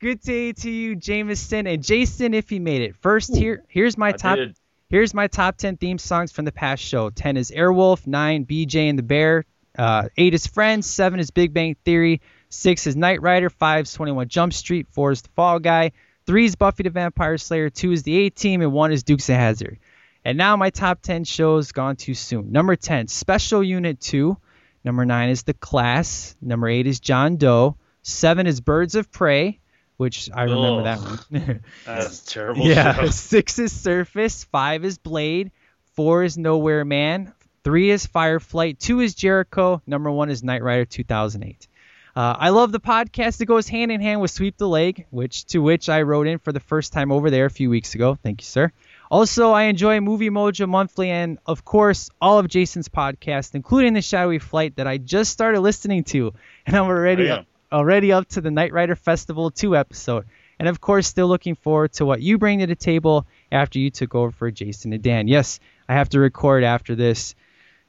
Good day to you, Jameson and Jason. If he made it first, here here's my I top. did. Here's my top 10 theme songs from the past show. 10 is Airwolf, 9 BJ and the Bear, uh, 8 is Friends, 7 is Big Bang Theory, 6 is Knight Rider, 5 is 21 Jump Street, 4 is The Fall Guy, 3 is Buffy the Vampire Slayer, 2 is The A Team, and 1 is Dukes of Hazzard. And now my top 10 shows gone too soon. Number 10, Special Unit 2. Number 9 is The Class. Number 8 is John Doe. 7 is Birds of Prey, which I remember that one. That's terrible. Yeah. show. Six is Surface. Five is Blade. Four is Nowhere Man. Three is Fireflight. Two is Jericho. Number one is Knight Rider 2008. Uh, I love the podcast that goes hand in hand with Sweep the Leg, which to which I wrote in for the first time over there a few weeks ago. Thank you, sir. Also, I enjoy Movie Mojo Monthly and, of course, all of Jason's podcasts, including the Shadowy Flight that I just started listening to, and I'm already already up to the Knight Rider Festival 2 episode. And of course, still looking forward to what you bring to the table after you took over for Jason and Dan. Yes, I have to record after this.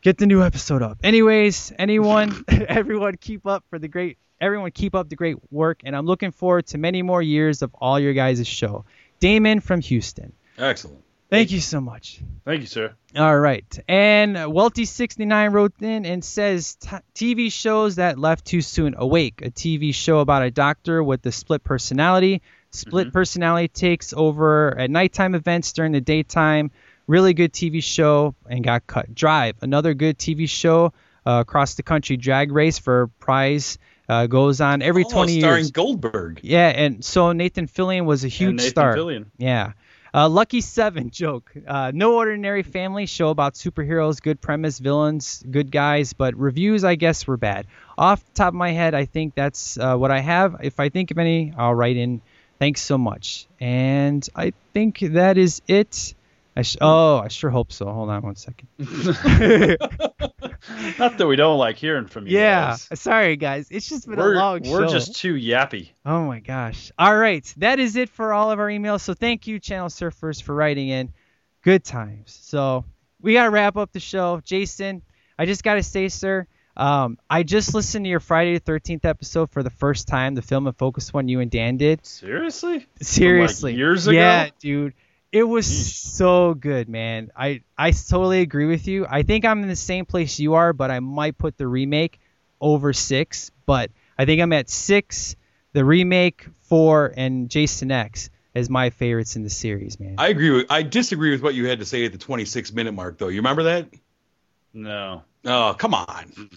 Get the new episode up. Anyways, anyone, everyone, keep up for the great. Everyone, keep up the great work, and I'm looking forward to many more years of all your guys' show. Damon from Houston. Excellent. Thank you so much. Thank you, sir. All right. And Welty69 wrote in and says t- TV shows that left too soon. Awake, a TV show about a doctor with a split personality. Split mm-hmm. personality takes over at nighttime events during the daytime. Really good TV show and got cut. Drive, another good TV show uh, across the country. Drag race for prize uh, goes on every Oh, 20 starring years. Goldberg. Yeah, and so Nathan Fillion was a huge and Nathan star. Fillion. Yeah. Uh, Lucky Seven joke. Uh, no ordinary family show about superheroes, good premise, villains, good guys, but reviews, I guess, were bad. Off the top of my head, I think that's uh, what I have. If I think of any, I'll write in. Thanks so much. And I think that is it. I sh- oh, I sure hope so. Hold on one second. Not that we don't like hearing from you. yeah. guys. Sorry, guys. It's just been We're, a long show. we're just too yappy. Oh my gosh. All right. That is it for all of our emails. So thank you, Channel Surfers, for writing in. Good times. So we got to wrap up the show. Jason, I just got to say, sir, um, I just listened to your Friday the 13th episode for the first time, the film and focus one you and Dan did. Seriously? Seriously. years ago? Yeah, dude. It was so good, man. I I totally agree with you. I think I'm in the same place you are, but I might put the remake over six. But I think I'm at six, the remake, four, and Jason X as my favorites in the series, man. I agree with. I disagree with what you had to say at the 26 minute mark, though. You remember that? No. Oh, come on.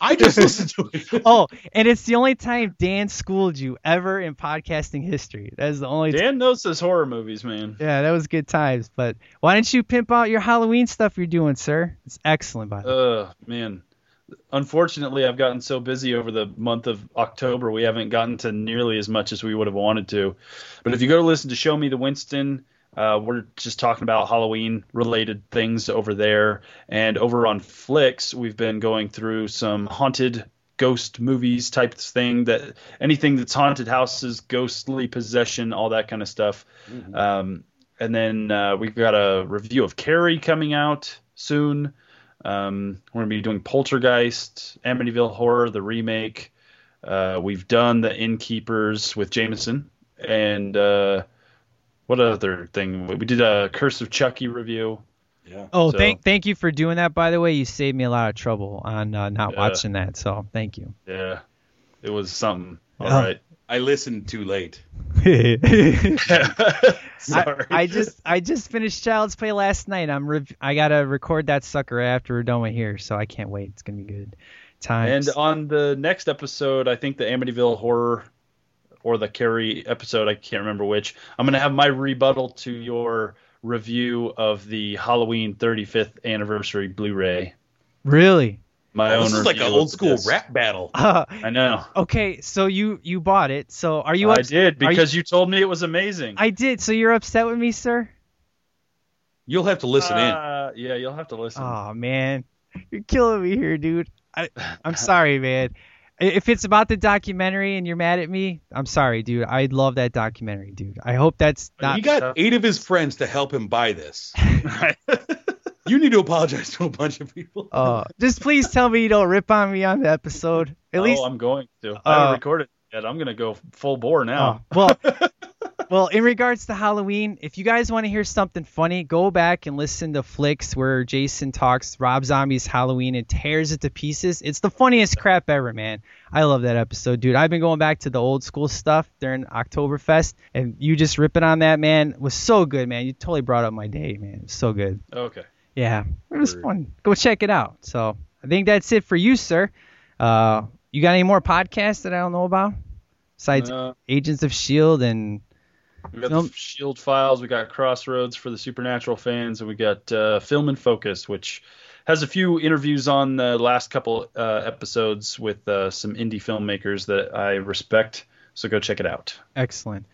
I just listened to it. oh, and it's the only time Dan schooled you ever in podcasting history. That is the only time. Dan knows his horror movies, man. Yeah, that was good times. But why don't you pimp out your Halloween stuff you're doing, sir? It's excellent, by the way. Ugh, man. Unfortunately, I've gotten so busy over the month of October, we haven't gotten to nearly as much as we would have wanted to. But if you go to listen to Show Me the Winston, uh, we're just talking about Halloween related things over there. And over on Flicks, we've been going through some haunted ghost movies type thing that anything that's haunted houses, ghostly possession, all that kind of stuff. Um, and then uh, we've got a review of Carrie coming out soon. Um, we're going to be doing Poltergeist, Amityville Horror, the remake. Uh, we've done the Innkeepers with Jameson. And uh, what other thing? We did a Curse of Chucky review. Yeah. Oh, So- thank thank you for doing that. By the way, you saved me a lot of trouble on uh, not Yeah. watching that. So thank you. Yeah, it was something. All Oh. right. I listened too late. Sorry. I, I just I just finished Child's Play last night. I'm rev- I gotta record that sucker after we're done with here, so I can't wait. It's gonna be good times. And on the next episode, I think the Amityville horror or the Carrie episode, I can't remember which. I'm gonna have my rebuttal to your review of the Halloween 35th anniversary Blu-ray. really? My Oh, own this is like an old school this. rap battle. Uh, I know. okay, so you you bought it. So are you? I did are you- because you, told me it was amazing. I did. So you're upset with me, sir? You'll have to listen in. Uh, yeah, you'll have to listen. Oh man, you're killing me here, dude. I, I'm sorry, man. I- If it's about the documentary and you're mad at me, I'm sorry, dude. I love that documentary, dude. I hope that's not. he got eight of his friends to help him buy this. you need to apologize to a bunch of people. Uh, just please tell me you don't rip on me on the episode. At oh, least, I'm going to. I Uh, haven't recorded it yet. I'm gonna go full bore now. Oh, well, well, in regards to Halloween, if you guys want to hear something funny, go back and listen to Flicks where Jason talks Rob Zombie's Halloween and tears it to pieces. It's the funniest crap ever, man. I love that episode, dude. I've been going back to the old school stuff during Oktoberfest, and you just ripping on that, man, was so good, man. You totally brought up my day, man. It was so good. Okay. Yeah, it was Word. fun. Go check it out. So I think that's it for you, sir. Uh, you got any more podcasts that I don't know about? Besides Uh, Agents of Shield and We got Nope. the Shield Files. We got Crossroads for the Supernatural fans, and we got uh, Film and Focus, which has a few interviews on the last couple uh, episodes with uh, some indie filmmakers that I respect. So go check it out. excellent.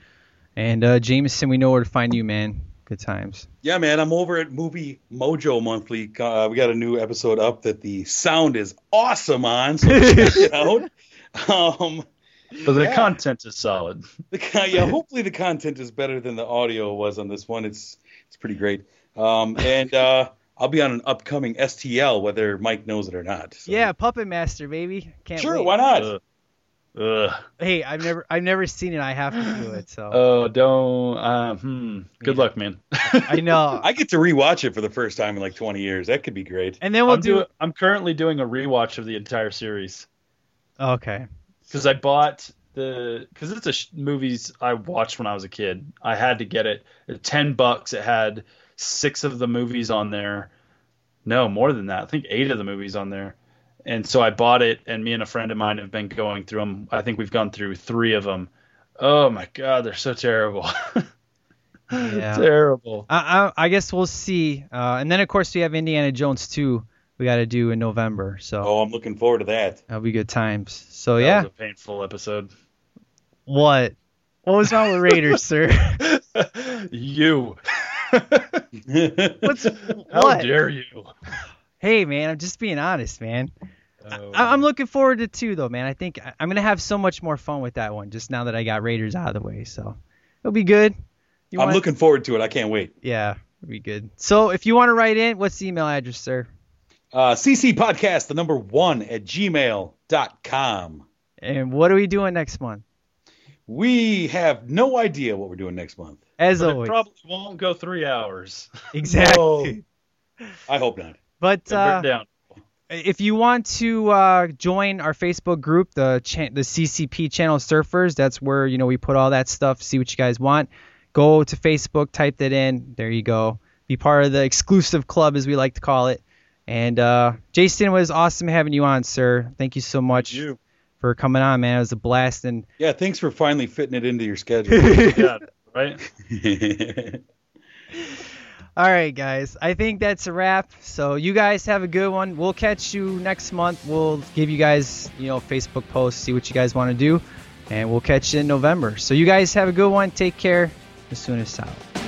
And uh, Jameson, we know where to find you, man. good times. Yeah, man, I'm over at Movie Mojo Monthly. Uh, we got a new episode up that the sound is awesome on, so check it out. Um, But the Yeah. content is solid. the, con- yeah, hopefully the content is better than the audio was on this one. It's it's pretty great. Um, and uh, I'll be on an upcoming STL, whether Mike knows it or not. So- Yeah, Puppet Master, baby. Can't sure, wait. why not? Ugh. Ugh. Hey, I've never I've never seen it. I have to do it. So Oh, don't. Uh, hmm. Good Yeah. luck, man. I know. I get to rewatch it for the first time in like 20 years. That could be great. and then we'll I'm, do. do, I'm currently doing a rewatch of the entire series Okay. Because I bought the because it's a sh- movies I watched when I was a kid. I had to get it at ten bucks. It had six of the movies on there. No, more than that. I think eight of the movies on there. And so I bought it, and me and a friend of mine have been going through them. I think we've gone through three of them. Oh my god, they're so terrible. Yeah. terrible. I, I I guess we'll see. Uh, and then of course we have Indiana Jones 2 we got to do in November. So Oh, I'm looking forward to that. that'll be good times. So That yeah. was a painful episode. What? What was wrong with Raiders, sir? you. What's How what? dare you? Hey man, I'm just being honest, man. Oh, I, I'm looking forward to two though, man. I think I- I'm gonna have so much more fun with that one just now that I got Raiders out of the way. So it'll be good. You I'm wanna- looking forward to it. I can't wait. Yeah, it'll be good. So if you want to write in, what's the email address, sir? Uh, CC Podcast, the number one at gmail.com. And what are we doing next month? We have no idea what we're doing next month. As But always, probably won't go three hours. exactly. I hope not. But uh, down. if you want to uh, join our Facebook group, the cha- the CCP Channel Surfers, that's where you know we put all that stuff. See what you guys want. Go to Facebook, type that in. There you go. Be part of the exclusive club, as we like to call it. And uh, Jason, it was awesome having you on, sir. Thank you so much You. for coming on, man. It was a blast. And Yeah, thanks for finally fitting it into your schedule. Yeah, right? all right, guys, I think that's a wrap. So you guys have a good one. We'll catch you next month. We'll give you guys, you know, Facebook posts, see what you guys want to do, and we'll catch you in November. So you guys have a good one. Take care. As soon as out.